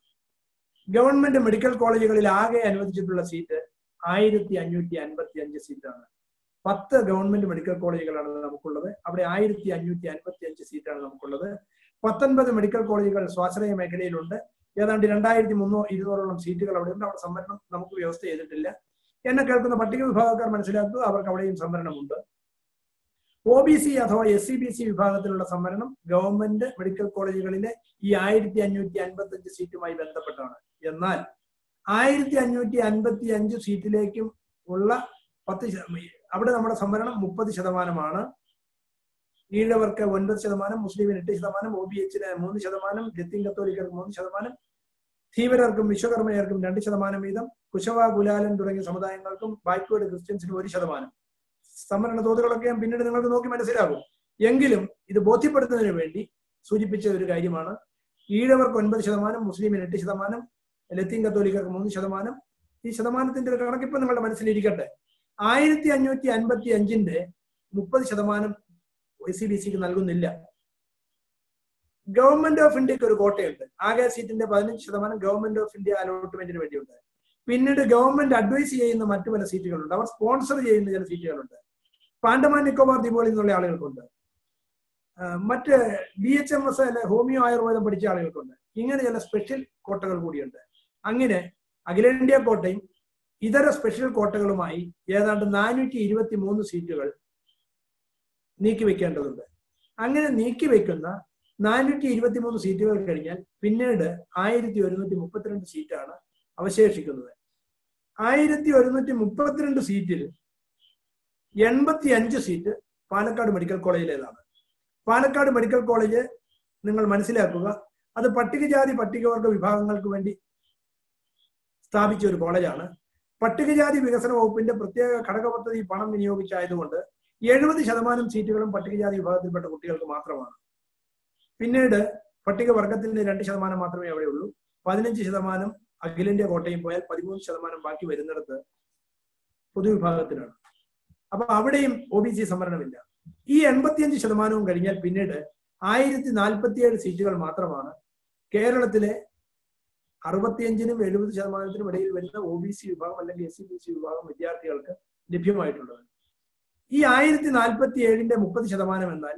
ഗവൺമെന്റ് മെഡിക്കൽ കോളേജുകളിൽ ആകെ അനുവദിച്ചിട്ടുള്ള സീറ്റ് ആയിരത്തി അഞ്ഞൂറ്റി അൻപത്തി അഞ്ച് സീറ്റാണ്. പത്ത് ഗവൺമെന്റ് മെഡിക്കൽ കോളേജുകളാണ് നമുക്കുള്ളത്. അവിടെ ആയിരത്തി അഞ്ഞൂറ്റി അൻപത്തി അഞ്ച് സീറ്റാണ് നമുക്കുള്ളത്. പത്തൊൻപത് മെഡിക്കൽ കോളേജുകൾ സ്വാശ്രയ മേഖലയിലുണ്ട്. ഏതാണ്ട് രണ്ടായിരത്തി മുന്നൂറ് ഇരുന്നൂറോളം സീറ്റുകൾ അവിടെ ഉണ്ട്. അവിടെ സംവരണം നമുക്ക് വ്യവസ്ഥ ചെയ്തിട്ടില്ല. എന്നെ കേൾക്കുന്ന പട്ടിക വിഭാഗക്കാർ മനസ്സിലാക്കുക അവർക്ക് അവിടെയും സംവരണമുണ്ട്. ഒ ബി സി അഥവാ എസ് സി ബി സി വിഭാഗത്തിലുള്ള സംവരണം ഗവൺമെന്റ് മെഡിക്കൽ കോളേജുകളിലെ ഈ ആയിരത്തി അഞ്ഞൂറ്റി അൻപത്തി അഞ്ച് സീറ്റുമായി ബന്ധപ്പെട്ടാണ് എന്നാൽ ആയിരത്തി അഞ്ഞൂറ്റി അൻപത്തി അഞ്ച് സീറ്റിലേക്കും ഉള്ള പത്ത് അവിടെ നമ്മുടെ സംവരണം മുപ്പത് ശതമാനമാണ്. ഈഴവർക്ക് ഒൻപത് ശതമാനം മുസ്ലിമിന് എട്ട് ശതമാനം ഒ ബി എച്ചിന് മൂന്ന് ശതമാനം ജത്തിൻ കത്തോലിക്കർക്ക് മൂന്ന് ശതമാനം ധീവരർക്കും വിശ്വകർമ്മയർക്കും രണ്ട് ശതമാനം വീതം കുശവ ഗുലാലൻ തുടങ്ങിയ സമുദായങ്ങൾക്കും ബാക്കിയോട് ക്രിസ്ത്യൻസിനും ഒരു ശതമാനം. സംവരണ തോതുകളൊക്കെ പിന്നീട് നിങ്ങൾക്ക് നോക്കി മനസ്സിലാകും. എങ്കിലും ഇത് ബോധ്യപ്പെടുത്തുന്നതിന് വേണ്ടി സൂചിപ്പിച്ച ഒരു കാര്യമാണ്. ഈഴവർക്ക് ഒൻപത് ശതമാനം മുസ്ലിമിന് എട്ട് ശതമാനം ലത്തീൻ കത്തോലിക്കർക്ക് മൂന്ന് ശതമാനം. ഈ ശതമാനത്തിന്റെ കണക്കിപ്പ് നിങ്ങളുടെ മനസ്സിലിരിക്കട്ടെ. ആയിരത്തി അഞ്ഞൂറ്റി അൻപത്തി അഞ്ചിന്റെ മുപ്പത് ശതമാനം എസ് സി ബി സിക്ക് നൽകുന്നില്ല. ഗവൺമെന്റ് ഓഫ് ഇന്ത്യയ്ക്ക് ഒരു കോട്ടയുണ്ട്. ആകെ സീറ്റിന്റെ പതിനഞ്ച് ശതമാനം ഗവൺമെന്റ് ഓഫ് ഇന്ത്യ അലോട്ട്മെന്റിന് വേണ്ടിയുണ്ട്. പിന്നീട് ഗവൺമെന്റ് അഡ്വൈസ് ചെയ്യുന്ന മറ്റു പല സീറ്റുകളുണ്ട്. അവർ സ്പോൺസർ ചെയ്യുന്ന ചില സീറ്റുകളുണ്ട്. പാണ്ഡമാൻ നിക്കോബാർ ദ്വീപുകളിൽ നിന്നുള്ള ആളുകൾക്കുണ്ട്. മറ്റ് ബി എച്ച് എം എസ് അല്ലെ ഹോമിയോ ആയുർവേദം പഠിച്ച ആളുകൾക്കുണ്ട്. ഇങ്ങനെ ചില സ്പെഷ്യൽ കോട്ടകൾ കൂടിയുണ്ട്. അങ്ങനെ അഖിലേന്ത്യാ കോട്ടയും ഇതര സ്പെഷ്യൽ കോട്ടകളുമായി ഏതാണ്ട് നാനൂറ്റി ഇരുപത്തി മൂന്ന് സീറ്റുകൾ നീക്കിവെക്കേണ്ടതുണ്ട് അങ്ങനെ നീക്കിവെക്കുന്ന നാനൂറ്റി ഇരുപത്തി മൂന്ന് സീറ്റുകൾ കഴിഞ്ഞാൽ പിന്നീട് ആയിരത്തി ഒരുന്നൂറ്റി മുപ്പത്തിരണ്ട് സീറ്റാണ് അവശേഷിക്കുന്നത്. ആയിരത്തി ഒരുന്നൂറ്റി മുപ്പത്തിരണ്ട് സീറ്റിൽ എൺപത്തി അഞ്ച് സീറ്റ് പാലക്കാട് മെഡിക്കൽ കോളേജിലേതാണ്. പാലക്കാട് മെഡിക്കൽ കോളേജ് നിങ്ങൾ മനസ്സിലാക്കുക അത് പട്ടികജാതി പട്ടികവർഗ വിഭാഗങ്ങൾക്ക് വേണ്ടി സ്ഥാപിച്ച ഒരു കോളേജാണ്. പട്ടികജാതി വികസന വകുപ്പിന്റെ പ്രത്യേക ഘടക പദ്ധതി പണം വിനിയോഗിച്ചായതുകൊണ്ട് എഴുപത് ശതമാനം സീറ്റുകളും പട്ടികജാതി വിഭാഗത്തിൽപ്പെട്ട കുട്ടികൾക്ക് മാത്രമാണ്. പിന്നീട് പട്ടികവർഗത്തിന്റെ രണ്ട് ശതമാനം മാത്രമേ അവിടെ ഉള്ളൂ. പതിനഞ്ച് ശതമാനം അഖിലേന്ത്യാ കോട്ടയും പോയാൽ പതിമൂന്ന് ശതമാനം ബാക്കി വരുന്നിടത്ത് പൊതുവിഭാഗത്തിലാണ്. അപ്പൊ അവിടെയും ഒ ബി സി സംവരണമില്ല. ഈ എൺപത്തിയഞ്ച് ശതമാനവും കഴിഞ്ഞാൽ പിന്നീട് ആയിരത്തി നാൽപ്പത്തിയേഴ് സീറ്റുകൾ മാത്രമാണ് കേരളത്തിലെ അറുപത്തിയഞ്ചിനും എഴുപത് ശതമാനത്തിനും ഇടയിൽ വരുന്ന ഒ ബി സി വിഭാഗം അല്ലെങ്കിൽ എസ് സി ബി സി വിഭാഗം വിദ്യാർത്ഥികൾക്ക് ലഭ്യമായിട്ടുള്ളത്. ഈ ആയിരത്തി നാൽപ്പത്തി ഏഴിന്റെ മുപ്പത് ശതമാനം എന്നാൽ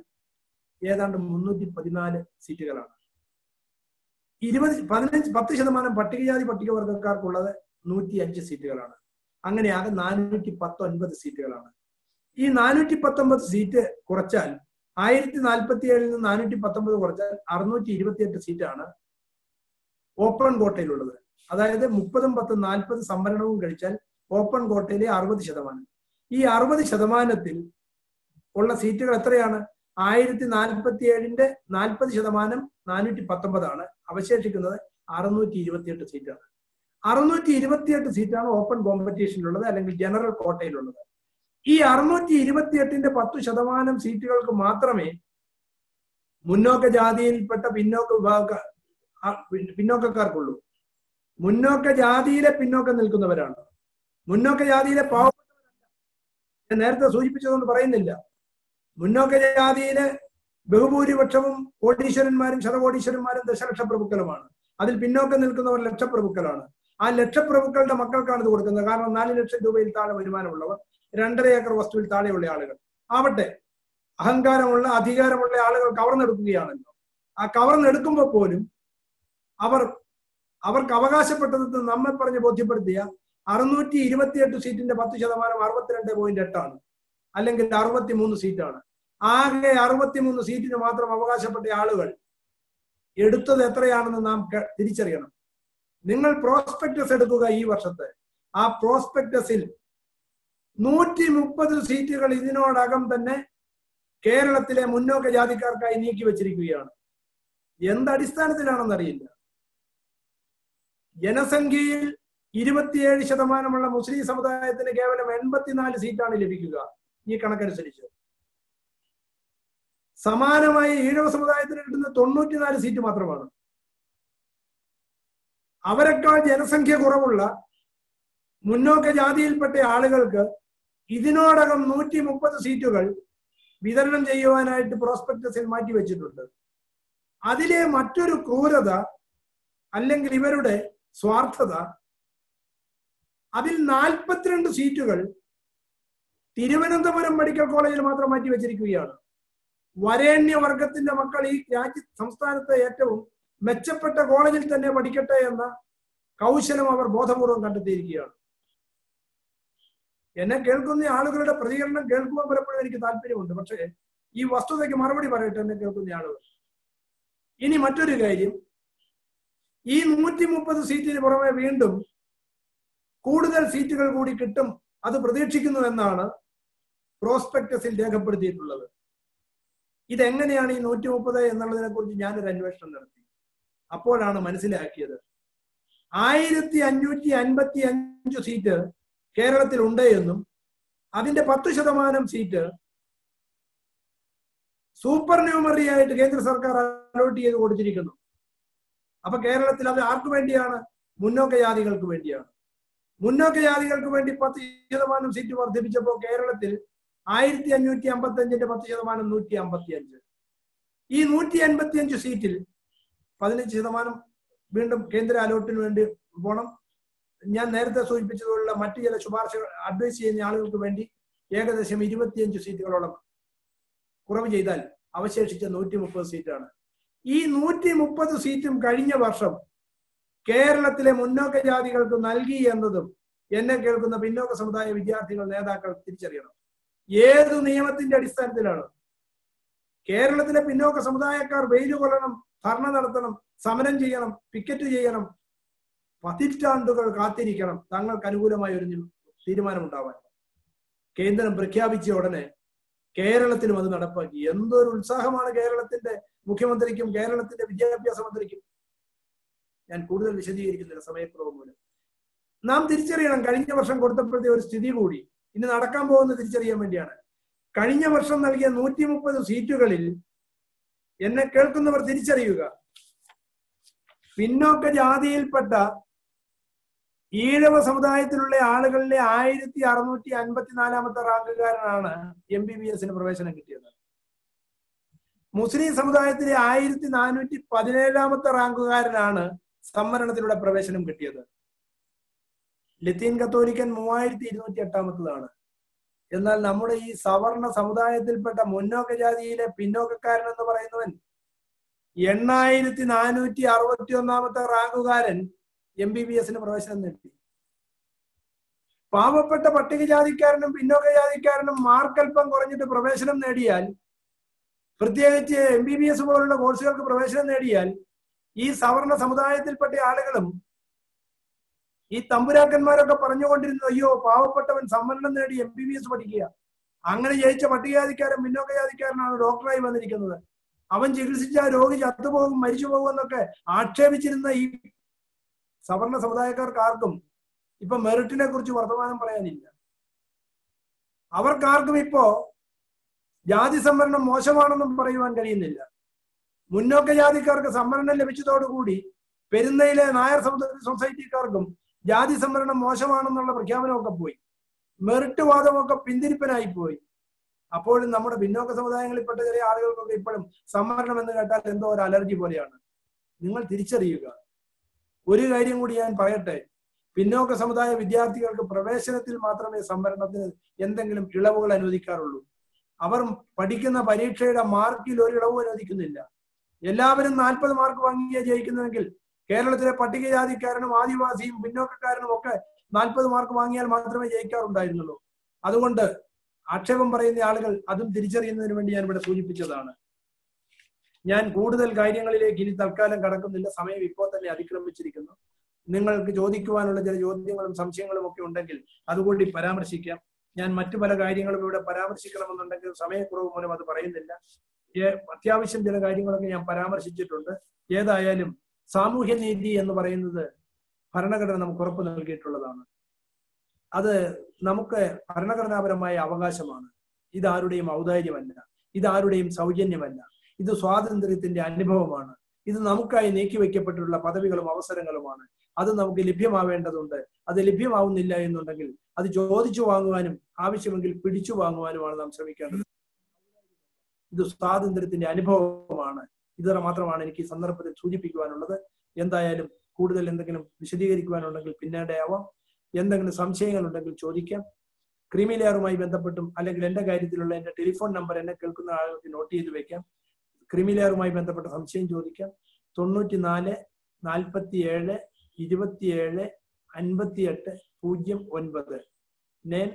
ഏതാണ്ട് മുന്നൂറ്റി പതിനാല് സീറ്റുകളാണ്. ഇരുപത് പതിനഞ്ച് പത്ത് ശതമാനം പട്ടികജാതി പട്ടികവർഗക്കാർക്കുള്ളത് നൂറ്റി അഞ്ച് സീറ്റുകളാണ്. അങ്ങനെയാകെ നാനൂറ്റി പത്തൊൻപത് സീറ്റുകളാണ്. ഈ നാനൂറ്റി പത്തൊമ്പത് സീറ്റ് കുറച്ചാൽ ആയിരത്തി നാൽപ്പത്തി ഏഴിൽ നിന്ന് നാനൂറ്റി പത്തൊമ്പത് കുറച്ചാൽ അറുന്നൂറ്റി ഇരുപത്തിയെട്ട് സീറ്റാണ് ഓപ്പൺ കോട്ടയിലുള്ളത്. അതായത് മുപ്പതും പത്തും നാൽപ്പത് സംവരണവും കഴിച്ചാൽ ഓപ്പൺ കോട്ടയിലെ അറുപത് ശതമാനം. ഈ അറുപത് ശതമാനത്തിൽ ഉള്ള സീറ്റുകൾ എത്രയാണ്? ആയിരത്തി നാൽപ്പത്തി ഏഴിന്റെ നാൽപ്പത് ശതമാനം നാനൂറ്റി പത്തൊമ്പതാണ് അവശേഷിക്കുന്നത് അറുന്നൂറ്റി ഇരുപത്തിയെട്ട് സീറ്റാണ്. അറുന്നൂറ്റി ഇരുപത്തിയെട്ട് സീറ്റാണ് ഓപ്പൺ കോമ്പറ്റീഷനിലുള്ളത് അല്ലെങ്കിൽ ജനറൽ കോട്ടയിലുള്ളത്. ഈ അറുന്നൂറ്റി ഇരുപത്തിയെട്ടിന്റെ പത്തു ശതമാനം സീറ്റുകൾക്ക് മാത്രമേ മുന്നോക്ക ജാതിയിൽപ്പെട്ട പിന്നോക്ക വിഭാഗ പിന്നോക്കക്കാർക്കുള്ളൂ. മുന്നോക്ക ജാതിയിലെ പിന്നോക്കം നിൽക്കുന്നവരാണ്. മുന്നോക്ക ജാതിയിലെ ഞാൻ നേരത്തെ സൂചിപ്പിച്ചതുകൊണ്ട് പറയുന്നില്ല. മുന്നോക്ക ജാതിയിൽ ബഹുഭൂരിപക്ഷവും കോടീശ്വരന്മാരും ശതകോടീശ്വരന്മാരും ദശലക്ഷ പ്രഭുക്കളുമാണ് അതിൽ പിന്നോക്കം നിൽക്കുന്നവർ ലക്ഷപ്രഭുക്കളാണ്. ആ ലക്ഷപ്രഭുക്കളുടെ മക്കൾക്കാണ് ഇത് കൊടുക്കുന്നത്. കാരണം നാല് ലക്ഷം രൂപയിൽ താഴെ വരുമാനമുള്ളവർ രണ്ടര ഏക്കർ വസ്തുവിൽ താഴെയുള്ള ആളുകൾ. ആവട്ടെ അഹങ്കാരമുള്ള അധികാരമുള്ള ആളുകൾ കവർന്നെടുക്കുകയാണല്ലോ. ആ കവർന്നെടുക്കുമ്പോൾ പോലും അവർ അവർക്ക് അവകാശപ്പെട്ടതെന്ന് നമ്മെ പറഞ്ഞ് ബോധ്യപ്പെടുത്തിയ അറുന്നൂറ്റി ഇരുപത്തിയെട്ട് സീറ്റിന്റെ പത്ത് ശതമാനം അറുപത്തിരണ്ട് പോയിന്റ് എട്ടാണ് അല്ലെങ്കിൽ അറുപത്തി മൂന്ന് സീറ്റാണ്. ആകെ അറുപത്തിമൂന്ന് സീറ്റിന് മാത്രം അവകാശപ്പെട്ട ആളുകൾ എടുത്തത് എത്രയാണെന്ന് നാം തിരിച്ചറിയണം. നിങ്ങൾ പ്രോസ്പെക്ടസ് എടുക്കുക ഈ വർഷത്തെ. ആ പ്രോസ്പെക്ടസിൽ നൂറ്റി മുപ്പത് സീറ്റുകൾ ഇതിനോടകം തന്നെ കേരളത്തിലെ മുന്നോക്ക ജാതിക്കാർക്കായി നീക്കി വച്ചിരിക്കുകയാണ്. എന്തടിസ്ഥാനത്തിലാണെന്നറിയില്ല ജനസംഖ്യയിൽ ഇരുപത്തിയേഴ് ശതമാനമുള്ള മുസ്ലിം സമുദായത്തിന് കേവലം എൺപത്തിനാല് സീറ്റാണ് ലഭിക്കുക. ഈ കണക്കനുസരിച്ച്. സമാനമായി ഈഴവ സമുദായത്തിന് കിട്ടുന്ന തൊണ്ണൂറ്റിനാല് സീറ്റ് മാത്രമാണ്. അവരെക്കാൾ ജനസംഖ്യ കുറവുള്ള മുന്നോക്ക ജാതിയിൽപ്പെട്ട ആളുകൾക്ക് ഇതിനോടകം നൂറ്റി മുപ്പത് സീറ്റുകൾ വിതരണം ചെയ്യുവാനായിട്ട് പ്രോസ്പെക്ടസിൽ മാറ്റിവെച്ചിട്ടുണ്ട് അതിലെ മറ്റൊരു ക്രൂരത അല്ലെങ്കിൽ ഇവരുടെ സ്വാർത്ഥത അതിൽ നാൽപ്പത്തിരണ്ട് സീറ്റുകൾ തിരുവനന്തപുരം മെഡിക്കൽ കോളേജിൽ മാത്രം മാറ്റി വെച്ചിരിക്കുകയാണ്. വരേണ്യ വർഗത്തിന്റെ മക്കൾ ഈ രാജ്യ സംസ്ഥാനത്തെ ഏറ്റവും മെച്ചപ്പെട്ട കോളേജിൽ തന്നെ പഠിക്കട്ടെ എന്ന കൗശലം അവർ ബോധപൂർവം കണ്ടെത്തിയിരിക്കുകയാണ്. എന്നെ കേൾക്കുന്ന ആളുകളുടെ പ്രതികരണം കേൾക്കുമ്പോൾ പലപ്പോഴും എനിക്ക് താല്പര്യമുണ്ട്. പക്ഷേ ഈ വസ്തുതയ്ക്ക് മറുപടി പറയട്ടെ എന്നെ കേൾക്കുന്ന ആളുകൾ. ഇനി മറ്റൊരു കാര്യം. ഈ നൂറ്റി മുപ്പത് സീറ്റിന് പുറമെ വീണ്ടും കൂടുതൽ സീറ്റുകൾ കൂടി കിട്ടും അത് പ്രതീക്ഷിക്കുന്നു എന്നാണ് പ്രോസ്പെക്ടസിൽ രേഖപ്പെടുത്തിയിട്ടുള്ളത്. ഇതെങ്ങനെയാണ് ഈ നൂറ്റി മുപ്പത് എന്നുള്ളതിനെ കുറിച്ച് ഞാനൊരു അന്വേഷണം നടത്തി. അപ്പോഴാണ് മനസ്സിലാക്കിയത്. ആയിരത്തി അഞ്ഞൂറ്റി അൻപത്തി അഞ്ച് സീറ്റ് കേരളത്തിൽ ഉണ്ട് എന്നും അതിന്റെ പത്ത് ശതമാനം സീറ്റ് സൂപ്പർ ന്യൂമറി ആയിട്ട് കേന്ദ്ര സർക്കാർ അലോട്ട് ചെയ്ത് കൊടുത്തിരിക്കുന്നു. അപ്പൊ കേരളത്തിൽ അത് ആർക്കു വേണ്ടിയാണ്? മുന്നോക്ക ജാതികൾക്ക് വേണ്ടിയാണ്. മുന്നോക്ക ജാതികൾക്ക് വേണ്ടി പത്ത് ശതമാനം സീറ്റ് വർദ്ധിപ്പിച്ചപ്പോൾ കേരളത്തിൽ ആയിരത്തി അഞ്ഞൂറ്റി അമ്പത്തി അഞ്ചിന്റെ പത്ത് ശതമാനം നൂറ്റി അമ്പത്തി അഞ്ച് ഈ നൂറ്റി അൻപത്തി അഞ്ച് സീറ്റിൽ പതിനഞ്ച് ശതമാനം വീണ്ടും കേന്ദ്ര അലോട്ടിന് വേണ്ടി പോണം. ഞാൻ നേരത്തെ സൂചിപ്പിച്ചതുപോലുള്ള മറ്റു ചില ശുപാർശകൾ അഡ്വൈസ് ചെയ്യുന്ന ആളുകൾക്ക് വേണ്ടി ഏകദേശം ഇരുപത്തിയഞ്ച് സീറ്റുകളോളം കുറവ് ചെയ്താൽ അവശേഷിച്ച നൂറ്റി മുപ്പത് സീറ്റാണ്. ഈ നൂറ്റി മുപ്പത് സീറ്റും കഴിഞ്ഞ വർഷം കേരളത്തിലെ മുന്നോക്ക ജാതികൾക്ക് നൽകി എന്നതും എന്നെ കേൾക്കുന്ന പിന്നോക്ക സമുദായ വിദ്യാർത്ഥികൾ നേതാക്കൾ തിരിച്ചറിയണം. ഏത് നിയമത്തിന്റെ അടിസ്ഥാനത്തിലാണ്? കേരളത്തിലെ പിന്നോക്ക സമുദായക്കാർ വെയിൽ കൊള്ളണം ധർണ നടത്തണം സമരം ചെയ്യണം പിക്കറ്റ് ചെയ്യണം പതിറ്റാണ്ടുകൾ കാത്തിരിക്കണം. തങ്ങൾക്ക് അനുകൂലമായ ഒരു തീരുമാനമുണ്ടാവാൻ. കേന്ദ്രം പ്രഖ്യാപിച്ച ഉടനെ കേരളത്തിലും അത് നടപ്പാക്കി. എന്തൊരു ഉത്സാഹമാണ് കേരളത്തിന്റെ മുഖ്യമന്ത്രിക്കും കേരളത്തിന്റെ വിദ്യാഭ്യാസ മന്ത്രിക്കും. ഞാൻ കൂടുതൽ വിശദീകരിക്കുന്നില്ല സമയക്കുറവ് മൂലം. നാം തിരിച്ചറിയണം കഴിഞ്ഞ വർഷം കൊടുത്തപ്പോഴത്തെ ഒരു സ്ഥിതി കൂടി. ഇനി നടക്കാൻ പോകുന്ന തിരിച്ചറിയാൻ വേണ്ടിയാണ്. കഴിഞ്ഞ വർഷം നൽകിയ നൂറ്റി മുപ്പത് സീറ്റുകളിൽ എന്നെ കേൾക്കുന്നവർ തിരിച്ചറിയുക. പിന്നോക്ക ജാതിയിൽപ്പെട്ട ഈഴവ സമുദായത്തിലുള്ള ആളുകളിലെ ആയിരത്തി അറുന്നൂറ്റി അൻപത്തിനാലാമത്തെ റാങ്കുകാരനാണ് എം ബി ബി എസിന് പ്രവേശനം കിട്ടിയത്. മുസ്ലിം സമുദായത്തിലെ ആയിരത്തി നാനൂറ്റി പതിനേഴാമത്തെ റാങ്കുകാരനാണ് സംവരണത്തിലൂടെ പ്രവേശനം കിട്ടിയത്. ലത്തീൻ കത്തോലിക്കൻ മൂവായിരത്തി ഇരുന്നൂറ്റി എട്ടാമത്തതാണ് എന്നാൽ നമ്മുടെ ഈ സവർണ സമുദായത്തിൽപ്പെട്ട മുന്നോക്ക ജാതിയിലെ പിന്നോക്കക്കാരൻ എന്ന് പറയുന്നവൻ എണ്ണായിരത്തി നാനൂറ്റി അറുപത്തി ഒന്നാമത്തെ റാങ്കുകാരൻ എം ബി ബി എസിന് പ്രവേശനം നേടി. പാവപ്പെട്ട പട്ടികജാതിക്കാരനും പിന്നോക്ക ജാതിക്കാരനും മാർക്കൽപ്പം കുറഞ്ഞിട്ട് പ്രവേശനം നേടിയാൽ പ്രത്യേകിച്ച് എം ബി ബി എസ് പോലുള്ള കോഴ്സുകൾക്ക് പ്രവേശനം നേടിയാൽ ഈ സവർണ സമുദായത്തിൽപ്പെട്ട ആളുകളും ഈ തമ്പുരാക്കന്മാരൊക്കെ പറഞ്ഞുകൊണ്ടിരുന്നു അയ്യോ പാവപ്പെട്ടവൻ സംവരണം നേടി എം ബി ബി എസ് പഠിക്കുക. അങ്ങനെ ജയിച്ച പട്ടികജാതിക്കാരൻ പിന്നോക്ക ജാതിക്കാരനാണ് ഡോക്ടറായി വന്നിരിക്കുന്നത്. അവൻ ചികിത്സിച്ച രോഗി ചത്തുപോകും മരിച്ചു പോകും എന്നൊക്കെ ആക്ഷേപിച്ചിരുന്ന ഈ സവർണ സമുദായക്കാർക്ക് ആർക്കും ഇപ്പൊ മെറിറ്റിനെ കുറിച്ച് വർത്തമാനം പറയാനില്ല. അവർക്കാർക്കും ഇപ്പോ ജാതി സംവരണം മോശമാണെന്നും പറയുവാൻ കഴിയുന്നില്ല. മുന്നോക്ക ജാതിക്കാർക്ക് സംവരണം ലഭിച്ചതോടുകൂടി പെരുന്നയിലെ നായർ സൊസൈറ്റിക്കാർക്കും ജാതി സംവരണം മോശമാണെന്നുള്ള പ്രഖ്യാപനമൊക്കെ പോയി. മെറിറ്റ് വാദമൊക്കെ പിന്തിരിപ്പനായി പോയി. അപ്പോഴും നമ്മുടെ പിന്നോക്ക സമുദായങ്ങളിൽപ്പെട്ട ചെറിയ ആളുകൾക്കൊക്കെ ഇപ്പോഴും സംവരണം എന്ന് കേട്ടാൽ എന്തോ ഒരു അലർജി പോലെയാണ്. നിങ്ങൾ തിരിച്ചറിയുക. ഒരു കാര്യം കൂടി ഞാൻ പറയട്ടെ. പിന്നോക്ക സമുദായ വിദ്യാർത്ഥികൾക്ക് പ്രവേശനത്തിൽ മാത്രമേ സംവരണത്തിന് എന്തെങ്കിലും ഇളവുകൾ അനുവദിക്കാറുള്ളൂ. അവർ പഠിക്കുന്ന പരീക്ഷയുടെ മാർക്കിൽ ഒരു ഇളവ് അനുവദിക്കുന്നില്ല. എല്ലാവരും നാൽപ്പത് മാർക്ക് വാങ്ങിയേ ജയിക്കുന്നതെങ്കിൽ കേരളത്തിലെ പട്ടികജാതിക്കാരനും ആദിവാസിയും പിന്നോക്കക്കാരനും ഒക്കെ നാൽപ്പത് മാർക്ക് വാങ്ങിയാൽ മാത്രമേ ജയിക്കാറുണ്ടായിരുന്നുള്ളൂ. അതുകൊണ്ട് ആക്ഷേപം പറയുന്ന ആളുകൾ അതും തിരിച്ചറിയുന്നതിന് വേണ്ടി ഞാൻ ഇവിടെ സൂചിപ്പിച്ചതാണ്. ഞാൻ കൂടുതൽ കാര്യങ്ങളിലേക്ക് ഇനി തൽക്കാലം കടക്കുന്നില്ല. സമയം ഇപ്പോൾ തന്നെ അതിക്രമിച്ചിരിക്കുന്നു. നിങ്ങൾക്ക് ചോദിക്കുവാനുള്ള ചില ചോദ്യങ്ങളും സംശയങ്ങളും ഒക്കെ ഉണ്ടെങ്കിൽ അതുകൂടി പരാമർശിക്കാം. ഞാൻ മറ്റു പല കാര്യങ്ങളും ഇവിടെ പരാമർശിക്കണമെന്നുണ്ടെങ്കിൽ സമയക്കുറവ് മൂലം അത് പറയുന്നില്ല. അത്യാവശ്യം ചില കാര്യങ്ങളൊക്കെ ഞാൻ പരാമർശിച്ചിട്ടുണ്ട്. ഏതായാലും സാമൂഹ്യ നീതി എന്ന് പറയുന്നത് ഭരണഘടന നമുക്ക് ഉറപ്പ് നൽകിയിട്ടുള്ളതാണ്. അത് നമുക്ക് ഭരണഘടനാപരമായ അവകാശമാണ്. ഇത് ഇതാരുടെയും ഔദാര്യമല്ല. ഇതാരുടെയും സൗജന്യമല്ല. ഇത് സ്വാതന്ത്ര്യത്തിന്റെ അനുഭവമാണ്. ഇത് നമുക്കായി നീക്കിവെക്കപ്പെട്ടിട്ടുള്ള പദവികളും അവസരങ്ങളുമാണ്. അത് നമുക്ക് ലഭ്യമാവേണ്ടതുണ്ട്. അത് ലഭ്യമാവുന്നില്ല എന്നുണ്ടെങ്കിൽ അത് ചോദിച്ചു വാങ്ങുവാനും ആവശ്യമെങ്കിൽ പിടിച്ചു വാങ്ങുവാനുമാണ് നാം ശ്രമിക്കേണ്ടത്. ഇത് സ്വാതന്ത്ര്യത്തിന്റെ അനുഭവമാണ്. ഇത് മാത്രമാണ് എനിക്ക് ഈ സന്ദർഭത്തിൽ സൂചിപ്പിക്കുവാനുള്ളത്. എന്തായാലും കൂടുതൽ എന്തെങ്കിലും വിശദീകരിക്കുവാനുണ്ടെങ്കിൽ പിന്നീട് ആവാം. എന്തെങ്കിലും സംശയങ്ങൾ ഉണ്ടെങ്കിൽ ചോദിക്കാം. ക്രീമി ലെയറുമായി ബന്ധപ്പെട്ടും അല്ലെങ്കിൽ എന്റെ കാര്യത്തിലുള്ള എന്റെ ടെലിഫോൺ നമ്പർ എന്നെ കേൾക്കുന്ന ആളുകൾക്ക് നോട്ട് ചെയ്ത് വെക്കാം. ക്രീമി ലെയറുമായി ബന്ധപ്പെട്ട സംശയം ചോദിക്കാം. തൊണ്ണൂറ്റി നാല് നാൽപ്പത്തി ഏഴ് ഇരുപത്തിയേഴ് അൻപത്തിയെട്ട് പൂജ്യം ഒൻപത്. Nine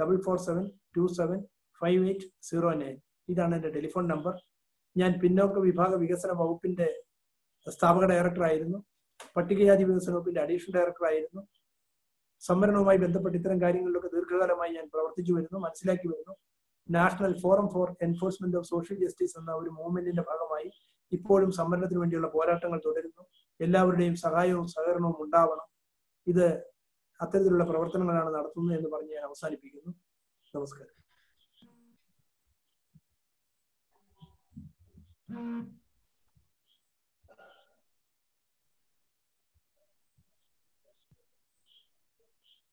double four seven two seven five eight zero nine. ഇതാണ് എന്റെ ടെലിഫോൺ നമ്പർ. ഞാൻ പിന്നോക്ക വിഭാഗ വികസന വകുപ്പിന്റെ സ്ഥാപക ഡയറക്ടറായിരുന്നു പട്ടികജാതി വികസന വകുപ്പിന്റെ അഡീഷണൽ ഡയറക്ടറായിരുന്നു സംവരണവുമായി ബന്ധപ്പെട്ട് ഇത്തരം കാര്യങ്ങളിലൊക്കെ ദീർഘകാലമായി ഞാൻ പ്രവർത്തിച്ചു വരുന്നു മനസ്സിലാക്കി വരുന്നു. National forum for enforcement of social justice എന്ന ഒരു മൂവ്മെന്റിന്റെ ഭാഗമായി ഇപ്പോഴും സംവരണത്തിന് വേണ്ടിയുള്ള പോരാട്ടങ്ങൾ തുടരുന്നു. എല്ലാവരുടെയും സഹായവും സഹകരണവും ഉണ്ടാവണം. ഇത് അത്തരത്തിലുള്ള പ്രവർത്തനങ്ങളാണ് നടത്തുന്നത് എന്ന് പറഞ്ഞ് ഞാൻ അവസാനിപ്പിക്കുന്നു. നമസ്കാരം. Mm-hmm.